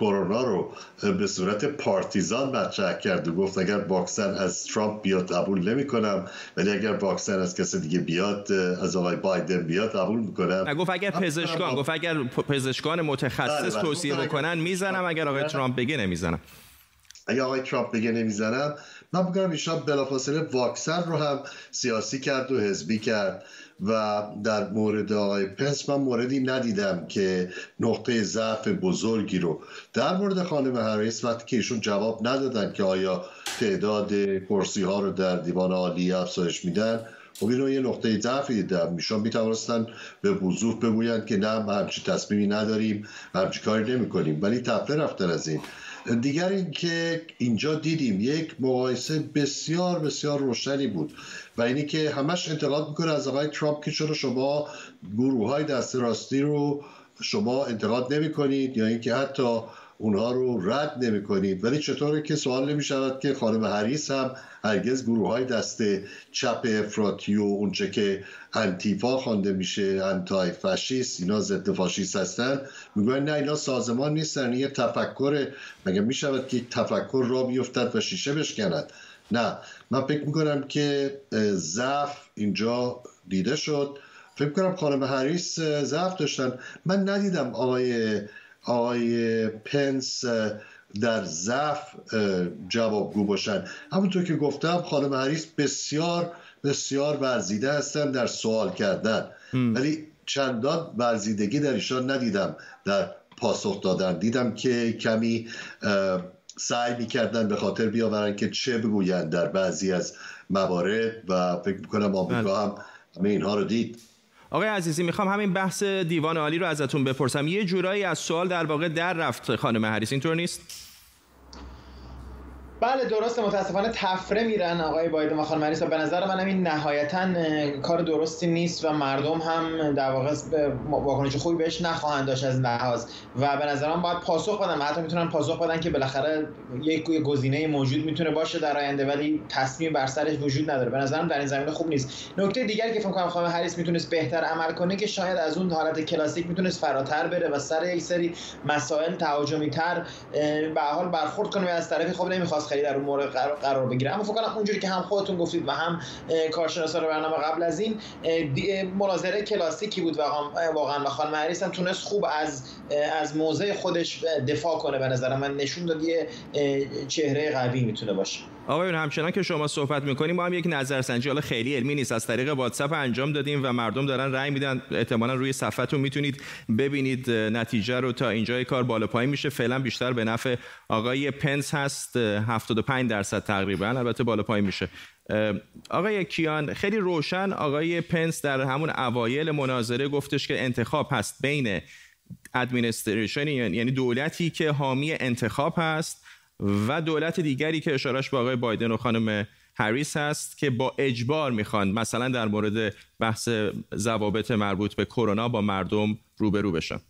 [SPEAKER 3] کرونا رو به صورت پارتیزان مطرح کرد و گفت اگر واکسن از ترامپ بیاد قبول نمی کنم ولی اگر واکسن از کسی دیگه بیاد از آقای بایدن بیاد قبول می‌کنم.
[SPEAKER 2] گفت اگر پزشکان گفت اگر پزشکان متخصص بله، بله. توصیه بکنن می‌زنم اگر آقای ترامپ بگه نمی‌زنم.
[SPEAKER 3] اگر آقای ترامپ بگه نمی‌زنم من بگم ایشان بلافاصله واکسن رو هم سیاسی کرد و حزبی کرد. و در مورد آقای پنس من موردی ندیدم که نقطه ضعف بزرگی رو در مورد خانم هریس وقتی که ایشون جواب ندادن که آیا تعداد کرسی ها رو در دیوان عالی افزایش میدن خب این رو یه نقطه ضعفی دیدم. ایشون می‌توانستن به وضوح بگویند که نه ما همچی تصمیمی نداریم همچی کاری نمی کنیم ولی تفله رفتن از این. دیگر اینکه اینجا دیدیم یک مقایسه بسیار بسیار روشنی بود و اینی که همش انتقاد می‌کنه از آقای ترامپ که چرا شما گروه های دست راستی رو شما انتقاد نمی کنید یا اینکه حتی اونها رو رد نمی کنید ولی چطوره که سوال نمی شود که خانم هریس هم هرگز گروه های دست چپ افراطی و اونچه که انتیفا خوانده میشه انتای فاشیست اینا ضد فاشیست هستن. می‌گوین نه اینا سازمان نیستن. یه تفکر مگه می‌شود که تفکر را بیفتد و شیشه بشکند؟ نه. من فکر می‌کنم که ضعف اینجا دیده شد. فکر کنم خانم هریس ضعف داشتن. من ندیدم آقای آقای پنس در ضعف جوابگو باشن. همونطور که گفتم خانم هریس بسیار بسیار ورزیده هستن در سوال کردن. ولی چندان ورزیدگی در ایشان ندیدم در پاسخ دادن. دیدم که کمی سعی می‌کردن به خاطر بیاورن که چه بگویند در بعضی از موارد و فکر می‌کنم آمریکا بله. هم همه اینها رو دید.
[SPEAKER 2] آقای عزیزی می‌خوام همین بحث دیوان عالی رو ازتون بپرسم. یه جورایی از سوال در واقع در رفت خانم هریس اینطور نیست؟
[SPEAKER 1] بله درست متاسفانه تفره میرن آقای بایدن و خانم هریس و به نظر من این نهایتا کار درستی نیست و مردم هم در واقع واکنش خوبی بهش نخواهند داشت از لحاظ. و به نظرم باید پاسخ بدن حتی می‌تونن پاسخ بدن که بالاخره یک گزینه موجود می‌تونه باشه در آینده ولی تصمیم بر سرش وجود نداره. به نظرم در این زمینه خوب نیست. نکته دیگری که فکر کنم خانم هریس می‌تونست بهتر عمل کنه که شاید از اون حالت کلاسیک می‌تونست فراتر بره و سر یک سری مسائل تهاجمی تر به حال برخورد کنه و از طرفی خب نمی‌خواست. خیلی در مورد قرار, بگیره. اما فکر کنم اونجوری که هم خودتون گفتید و هم کارشناسان برنامه قبل از این مناظره کلاسیکی بود و واقعا. و خانم هریس هم تونست خوب از از موضع خودش دفاع کنه به نظر من. نشون داد یه چهره قوی می‌تونه باشه.
[SPEAKER 2] آقایون همچنان که شما صحبت می‌کنیم ما هم یک نظرسنجی حالا خیلی علمی نیست از طریق واتساپ انجام دادیم و مردم دارن رأی میدن. احتمالا روی صفحتون می‌تونید ببینید نتیجه رو تا اینجای کار بالا پایین میشه. فعلا بیشتر به نفع آقای پنس هست 75 درصد تقریبا البته بالا پایین میشه. آقای کیان خیلی روشن آقای پنس در همون اوایل مناظره گفتش که انتخاب هست بین administration یعنی دولتی که حامی انتخاب هست و دولت دیگری که اشارش به آقای بایدن و خانم هریس هست که با اجبار می‌خوان مثلا در مورد بحث ضوابط مربوط به کرونا با مردم روبرو بشن.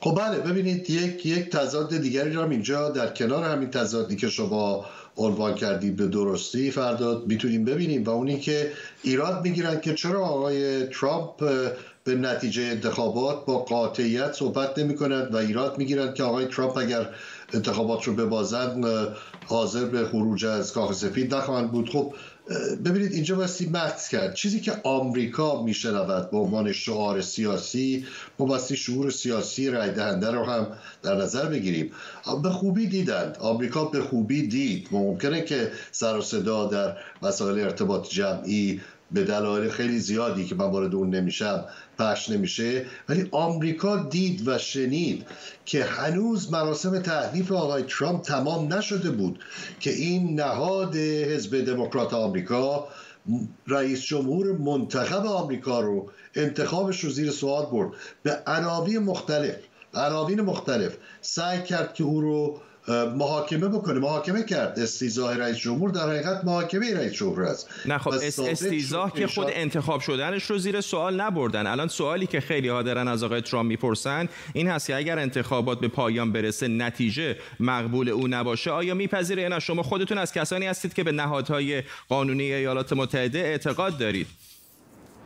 [SPEAKER 3] خب بله ببینید یک یک تضاد دیگری هم اینجا در کنار همین تضادی که شما عنوان کردید به درستی فردا می‌تونیم ببینیم و اونی که ایراد می‌گیرن که چرا آقای ترامپ به نتیجه انتخابات با قاطعیت صحبت نمی کند و ایراد می‌گیرند که آقای ترامپ اگر انتخابات رو ببازند حاضر به خروج از کاخ سفید نخواهند بود. خب ببینید اینجا باستی مکس کرد. چیزی که آمریکا میشنود به عنوان شعار سیاسی ما باستی شعور سیاسی رای دهنده رو هم در نظر بگیریم. به خوبی دیدند. آمریکا به خوبی دید. ممکنه که سر و صدا در مسائل ارتباط جمعی به دلایل خیلی زیادی که من وارد اون نمیشم پخش نمیشه ولی آمریکا دید و شنید که هنوز مراسم تحریف آقای ترامپ تمام نشده بود که این نهاد حزب دموکرات آمریکا رئیس جمهور منتخب آمریکا رو انتخابش رو زیر سوال برد. به عناوین مختلف عناوین مختلف سعی کرد که او رو محاکمه بکنه محاکمه کرد. استیزاه رئیس جمهور در حقیقت محاکمه رئیس جمهور است.
[SPEAKER 2] نه خب استیزاه که خود انتخاب شدنش رو زیر سوال نبردن. الان سوالی که خیلی ها دارن از آقای ترامپ می‌پرسن این هست که اگر انتخابات به پایان برسه نتیجه مقبول او نباشه آیا میپذیره یا نه شما خودتون از کسانی هستید که به نهادهای قانونی ایالات متحده اعتقاد دارید.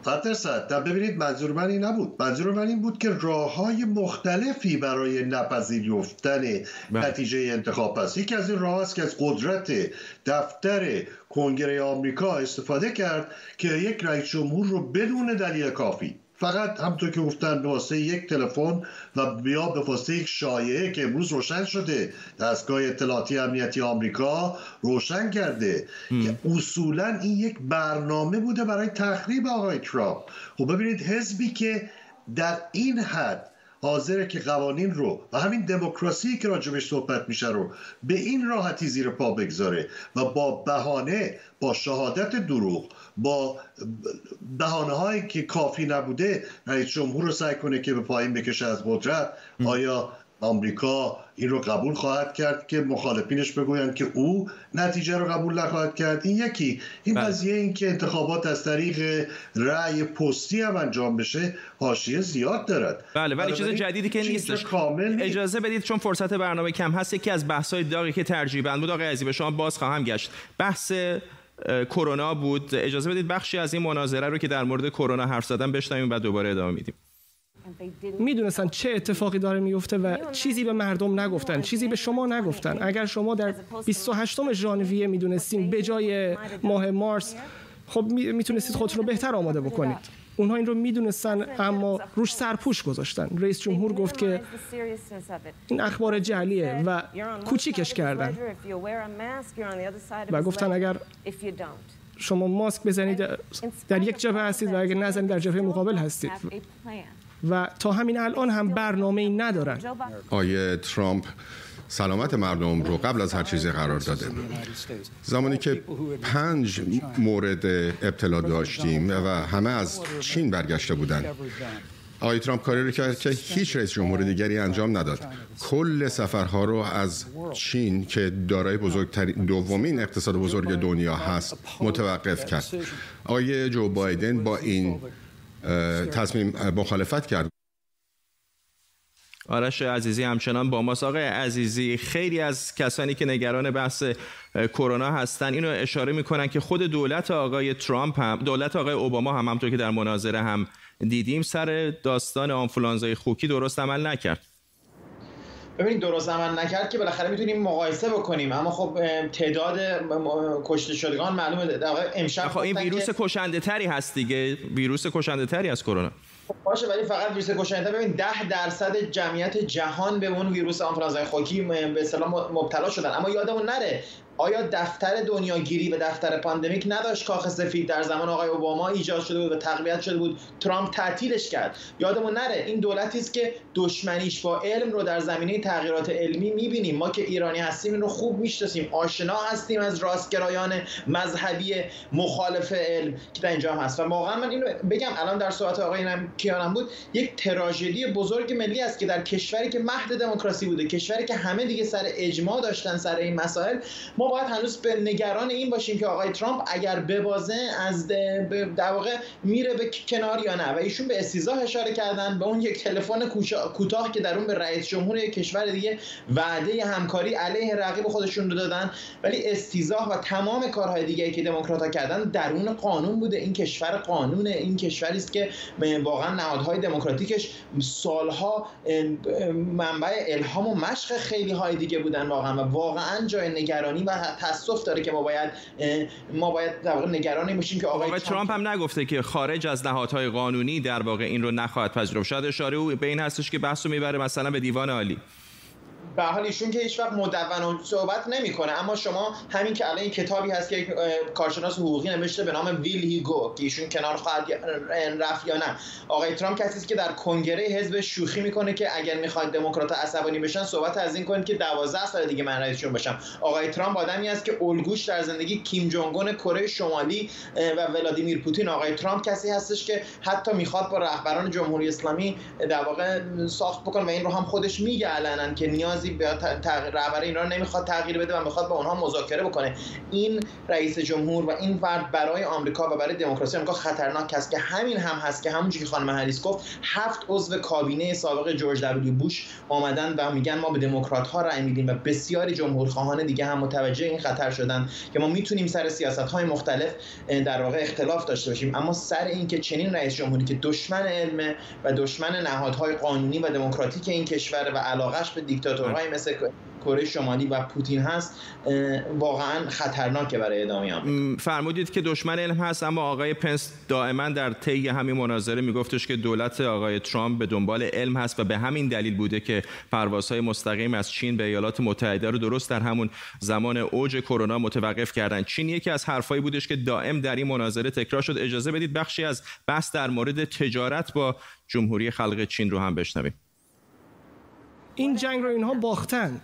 [SPEAKER 3] صد صد ببینید منظور من این نبود منظور من این بود که راه های مختلفی برای نپذیرفتن بله. نتیجه انتخاب است یکی از این راه است که از قدرت دفتر کنگره آمریکا استفاده کرد که یک رئیس جمهور رو بدون دلیل کافی فقط همطور که گفتن به واسطه یک تلفن و بیا به واسطه یک شایعه که امروز روشن شده. دستگاه اطلاعاتی امنیتی آمریکا روشن کرده که اصولا این یک برنامه بوده برای تخریب آقای ترامپ. خب ببینید حزبی که در این حد حاضره که قوانین رو و همین دموکراسی که راجبش صحبت میشه رو به این راحتی زیر پا بگذاره و با بهانه با شهادت دروغ با بهانه هایی که کافی نبوده رئیس جمهور رو سعی کنه که به پایین بکشه از قدرت. آیا آمریکا این رو قبول خواهد کرد که مخالفینش بگویند که او نتیجه رو قبول نخواهد کرد؟ این یکی. این بله. قضیه این که انتخابات از طریق رأی پستی هم انجام بشه حاشیه زیاد دارد.
[SPEAKER 2] بله ولی چیز جدیدی که نیستش. کامل اجازه بدید چون فرصت برنامه کم هست یکی از بحث‌های داغی که ترجیبا بود آقای عزیز به شما باز خواهم گشت. بحث کرونا بود. اجازه بدید بخشی از این مناظره رو که در مورد کرونا حرف زدن بشنویم و دوباره ادامه میدیم.
[SPEAKER 6] می‌دونستن چه اتفاقی داره میفته و چیزی به مردم نگفتن چیزی به شما نگفتن. اگر شما در 28 ژانویه می‌دونستین به جای ماه مارس خب می‌تونستید خودتون رو بهتر آماده بکنید. اونها این رو می‌دونستن اما روش سرپوش گذاشتن. رئیس جمهور گفت که این اخبار جعلیه و کوچیکش کردن. و گفتن اگر شما ماسک بزنید در یک جبهه هستید و اگر نزنید در جبهه مقابل هستید. و تا همین الان هم برنامه ای ندارن.
[SPEAKER 8] آیه ترامپ سلامت مردم رو قبل از هر چیزی قرار داده. زمانی که پنج مورد ابتلا داشتیم و همه از چین برگشته بودند آقای ترامپ کاری رو کرد که هیچ رئیس جمهور دیگری انجام نداد. کل سفرها رو از چین که دارای بزرگترین دومین اقتصاد بزرگ دنیا هست متوقف کرد. آقای جو بایدن با این تصمیم مخالفت کرد.
[SPEAKER 2] آرش عزیزی همچنان با ماست. آقای عزیزی خیلی از کسانی که نگران بحث کرونا هستن اینو اشاره می‌کنن که خود دولت آقای ترامپ هم دولت آقای اوباما هم همطور که در مناظره هم دیدیم سر داستان آنفولانزای خوکی درست عمل نکرد.
[SPEAKER 1] ببینید درست عمل نکرد که بالاخره می‌تونیم مقایسه بکنیم. اما خب تعداد کشته شدگان معلومه. در امشب
[SPEAKER 2] خب این ویروس کشنده تری هست دیگه. ویروس کشنده تری از کرونا.
[SPEAKER 1] خب باشه ولی فقط ویروس کشنده ببین 10 درصد جمعیت جهان به اون ویروس آنفولانزای خوکی به اصطلاح مبتلا شدن. اما یادمون نره آیا دفتر دنیاگیری و دفتر pandemic نداشت کاخ سفید در زمان آقای اوباما ایجاد شده بود و تقویت شده بود؟ ترامپ تعطیلش کرد. یادمون نره این دولتی است که دشمنیش با علم رو در زمینه تغییرات علمی می‌بینیم. ما که ایرانی هستیم این رو خوب می‌شناسیم. آشنا هستیم از راستگرایان مذهبی مخالف علم که در اینجا هست. و واقعا من اینو بگم الان در صحبت آقای کیانم بود یک تراژدی بزرگ ملی است که در کشوری که مهد دموکراسی بوده کشوری که همه دیگه سر اجماع داشتن سر این مسائل ما باید هنوز به نگران این باشیم که آقای ترامپ اگر ببازه از در واقع میره به کنار یا نه؟ و ایشون به استیزاه اشاره کردن به اون یک تلفن کوتاه که در اون به رئیس جمهور کشور دیگه وعده همکاری علیه رقیب خودشون رو دادن. ولی استیزاه و تمام کارهای دیگه که دموکرات‌ها کردن درون قانون بوده. این کشور قانونه. این کشوری است که واقعا نهادهای دموکراتیکش سالها منبع الهام و مشق خیلی های دیگه بودن واقعا. و واقعا جای نگرانی و تاسف داره که ما باید ما باید در واقع نگران باشیم که آقای,
[SPEAKER 2] ترامپ هم نگفته که خارج از نهادهای قانونی در واقع این رو نخواهد پذیرفت. شاید اشاره او به این هستش که بحث رو می‌بره مثلا به دیوان عالی.
[SPEAKER 1] به حال ایشون که هیچ وقت مدون صحبت نمی‌کنه. اما شما همین که الان کتابی هست که کارشناس حقوقی نوشته به نام ویل هیگو که ایشون کنار خواهد رفت یا نه. آقای ترامپ کسی است که در کنگره حزب شوخی می‌کنه که اگر می‌خواد دموکرات عصبانی بشن صحبت از این کنید که 12 سال دیگه من رئیسشون باشم آقای ترامپ آدمی است که الگوش در زندگی کیم جونگ کره شمالی و ولادیمیر پوتین. آقای ترامپ کسی هستش که حتی می‌خواد با رهبران جمهوری اسلامی در واقع ساخت بکنه و این رو هم خودش میگه علنا که نیاز نیازی به تغییر رهبری اینا رو نمی‌خواد تغییر بده و می‌خواد با اونها مذاکره بکنه. این رئیس جمهور و این فرد برای آمریکا و برای دموکراسی آمریکا خطرناک است که همین هم هست که همونجوری که خانم هریس گفت هفت عضو کابینه سابق جورج دبلیو بوش آمدن و میگن ما به دموکرات ها رأی میدیم و بسیاری جمهورخواهان دیگه هم متوجه این خطر شدن که ما می‌تونیم سر سیاست های مختلف در واقع اختلاف داشته باشیم. اما سر اینکه چنین رئیس جمهوری که دشمن علم و دشمن نهادهای قانونی و دموکراتیک این کشور و علاقش به دیکتاتور کشورهایی مثل کره شمالی و پوتین هست واقعا خطرناکه برای ادامه آمریکا
[SPEAKER 2] فرمودید که دشمن علم هست اما آقای پنس دائما در طی همین مناظره میگفتش که دولت آقای ترامپ به دنبال علم هست و به همین دلیل بوده که پروازهای مستقیم از چین به ایالات متحده رو درست در همون زمان اوج کرونا متوقف کردن. چین یکی از حرفایی بودش که دائم در این مناظره تکرار شد. اجازه بدید بخشی از بحث در مورد تجارت با جمهوری خلق چین رو هم بشنویم.
[SPEAKER 6] این جنگ رو اینها باختن.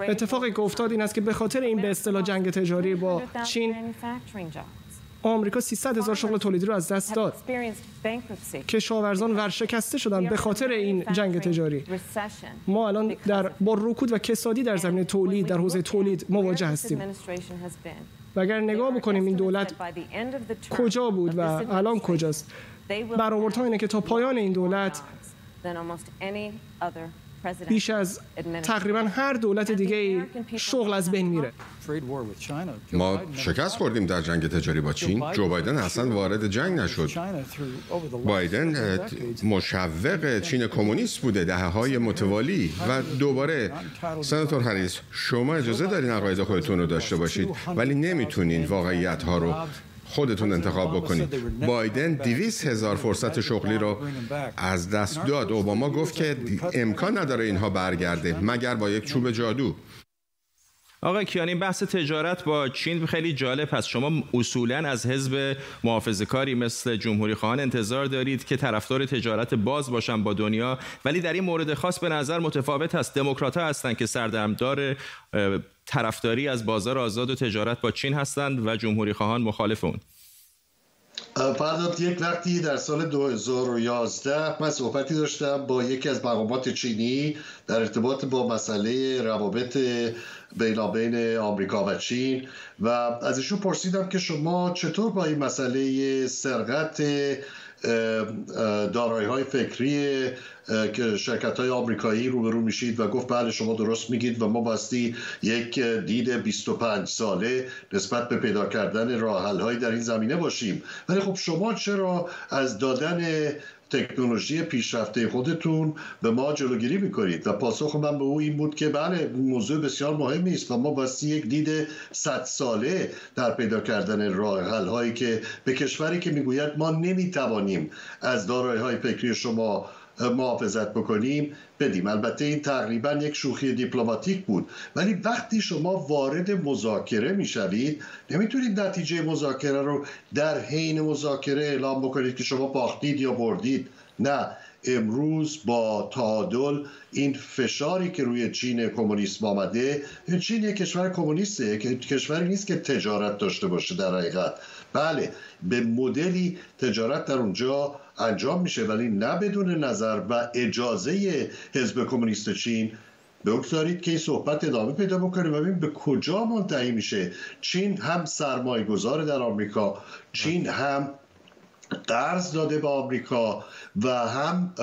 [SPEAKER 6] اتفاقی که افتاد این است که به خاطر این به اصطلاح جنگ تجاری با چین آمریکا 300 هزار شغل تولیدی رو از دست داد. کشاورزان ورشکسته شدن به خاطر این جنگ تجاری. ما الان در با رکود و کسادی در زمینه تولید در حوزه تولید مواجه هستیم. و اگر نگاه بکنیم این دولت کجا بود و الان کجاست؟ برآوردها اینه که تا پایان این دولت بیش از تقریبا هر دولت دیگه شغل از بین میره.
[SPEAKER 8] ما شکست خوردیم در جنگ تجاری با چین. جو بایدن اصلا وارد جنگ نشد. بایدن مشوق چین کمونیست بوده دهه های متوالی و دوباره سناتور هریس شما اجازه دارین عقاید خودتون رو داشته باشید ولی نمی‌تونین واقعیت ها رو خودتون انتخاب بکنید. بایدن 200 هزار فرصت شغلی رو از دست داد. اوباما گفت که امکان نداره اینها برگرده مگر با یک چوب جادو.
[SPEAKER 2] آقای کیانی بحث تجارت با چین خیلی جالب هست. شما اصولا از حزب محافظه کاری مثل جمهوری خواهان انتظار دارید که طرفدار تجارت باز باشن با دنیا ولی در این مورد خاص به نظر متفاوت هست. دموکرات ها هستند که سردمدار طرفداری از بازار آزاد و تجارت با چین هستند و جمهوری خواهان مخالف اون.
[SPEAKER 3] فرداد یک وقتی در سال 2011 من صحبتی داشتم با یکی از مقامات چینی در ارتباط با مسئله روابط بینابین آمریکا و چین و از ایشون پرسیدم که شما چطور با این مسئله سرقت دارایی های فکری که شرکت های آمریکایی روبرو میشید و گفت بله شما درست میگید و ما باستی یک دید 25 ساله نسبت به پیدا کردن راه هایی در این زمینه باشیم. ولی خب شما چرا از دادن تکنولوژی پیشرفته خودتون به ما جلوگیری می‌کنید. و پاسخ من به او این بود که بله موضوع بسیار مهمی است و ما باستی یک دید صد ساله در پیدا کردن راه حل هایی که به کشوری که می‌گوید ما نمی‌توانیم از دارایی های فکری شما محافظت بکنیم بدیم. البته این تقریبا یک شوخی دیپلماتیک بود. ولی وقتی شما وارد مذاکره می‌شوید نمی‌تونید نتیجه مذاکره رو در حین مذاکره اعلام بکنید که شما باختید یا بردید. نه. امروز با تعادل این فشاری که روی چین کمونیسم آمده چین یک کشور کمونیسته کشوری نیست که تجارت داشته باشه در حقیقت. بله به مدلی تجارت در اونجا انجام میشه ولی نه بدون نظر و اجازه حزب کمونیست چین. بگذارید که این صحبت ادامه پیدا بکنه و ببین به کجا منتهی میشه. چین هم سرمایه گذار در آمریکا چین هم قرض داده به آمریکا و هم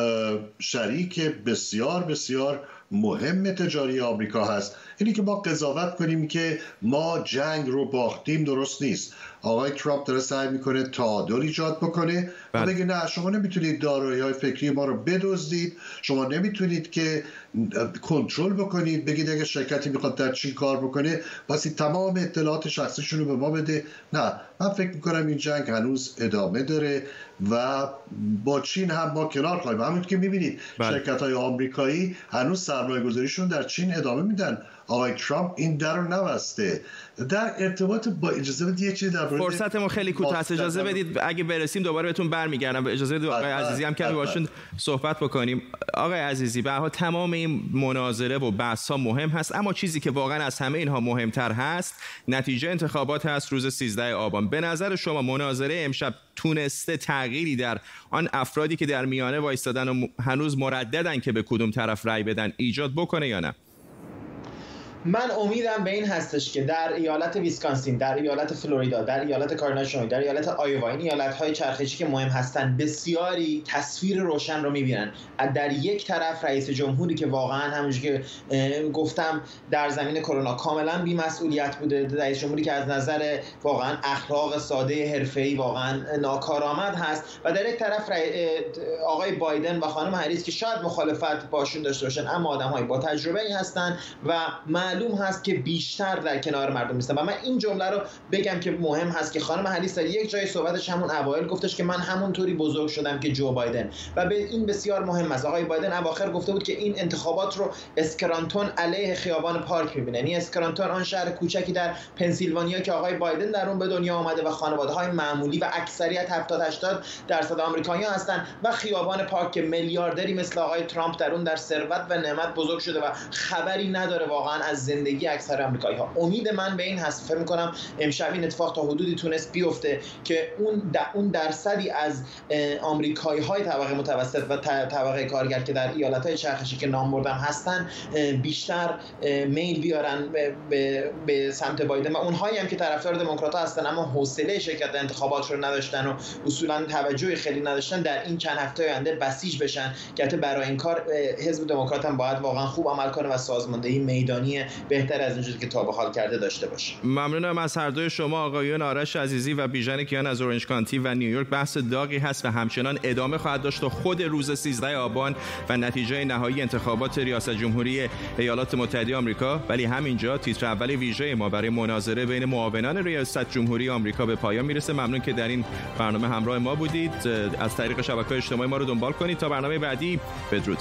[SPEAKER 3] شریک بسیار بسیار مهم تجاری آمریکا هست. اینی که ما قضاوت کنیم که ما جنگ رو باختیم درست نیست. آقای ترامپ داره سعی می‌کنه تعادل ایجاد بکنه. و بله. بگه نه شما نمی‌تونید دارایی های فکری ما رو بدزدید. شما نمی‌تونید که کنترل بکنید. بگید اگه شرکتی می‌خواد در چین کار بکنه پس تمام اطلاعات شخصیشون رو به ما بده. نه من فکر می‌کنم این جنگ هنوز ادامه داره و با چین هم ما کنار خواهیم. همونطور که می‌بینید بله. شرکت های آمریکایی هنوز سرمایه گذاریشون در چین ادامه میدن. آقای ترامپ این در رو نبسته. در ارتباط با اجازه بدید یه چیزی در
[SPEAKER 2] فرصتمون خیلی کوتاه است. اجازه بدید اگه برسیم دوباره بهتون برمیگردم. اجازه بدید آقای عزیزی هم کمی باشون صحبت بکنیم. آقای عزیزی به تمام این مناظره و بحث ها مهم هست اما چیزی که واقعا از همه اینها مهمتر هست نتیجه انتخابات هست روز 13 آبان. به نظر شما مناظره امشب تونسته تغییری در آن افرادی که در میانه وایستادن و هنوز مرددن که به کدوم طرف رأی بدن ایجاد بکنه یا نه؟
[SPEAKER 1] من امیدم به این هستش که در ایالت ویسکانسین در ایالت فلوریدا در ایالت کارناشون در ایالت آیووا این ایالت های چرخشی که مهم هستند بسیاری تصویر روشن رو می‌بینن. در یک طرف رئیس جمهوری که واقعا همونجوری که گفتم در زمین کرونا کاملا بی‌مسئولیت بوده رئیس جمهوری که از نظر واقعا اخلاق ساده حرفه‌ای واقعا ناکارآمد هست. و در یک طرف آقای بایدن و خانم هریس که شاید مخالفت باشون داشته باشن اما آدم‌های با تجربه ای هستند و معلوم هست که بیشتر در کنار مردم نیستن. و من این جمله رو بگم که مهم هست که خانم هریس در یک جای صحبتش همون اوایل گفتش که من همونطوری بزرگ شدم که جو بایدن. و به این بسیار مهم است. آقای بایدن اواخر گفته بود که این انتخابات رو اسکرانتون علیه خیابان پارک می‌بینه. یعنی اسکرانتون آن شهر کوچکی در پنسیلوانیا که آقای بایدن در اون به دنیا آمده و خانواده های معمولی و اکثریت 70 80 درصد آمریکایی‌ها هستند و خیابان پارک که میلیاردری مثل آقای ترامپ در اون در ثروت و نعمت بزرگ شده و خبری نداره واقعا از زندگی اکثر آمریکایی ها امید من به این هست. فکر می‌کنم امشب این اتفاق تا حدودی تونست بیفته که اون اون درصدی از آمریکایی های طبقه متوسط و طبقه کارگر که در ایالت های چرخشی که نام بردم هستن بیشتر میل بیارن به, سمت بایدن. و اونهایی هم که طرفدار دموکرات هستن اما حوصله شرکت در انتخابات رو نداشتن و اصولا توجهی خیلی نداشتن در این چند هفته آینده بسیج بشن. که برای این کار حزب دموکرات هم باید واقعا خوب عمل کنه و سازماندهی میدانی بهتر از اینجوری که تا به حال کرده داشته باشه.
[SPEAKER 2] ممنونم از هر دوی شما آقایون آرش عزیزی و بیژن کیان از اورنج کانتی و نیویورک. بحث داغی هست و همچنان ادامه خواهد داشت و خود روز 13 آبان و نتیجه نهایی انتخابات ریاست جمهوری ایالات متحده آمریکا. ولی همینجا تیتر اول ویژه ما برای مناظره بین معاونان ریاست جمهوری آمریکا به پایان می‌رسه. ممنون که در این برنامه همراه ما بودید. از طریق شبکه‌های اجتماعی ما رو دنبال کنید. تا برنامه بعدی بدرود.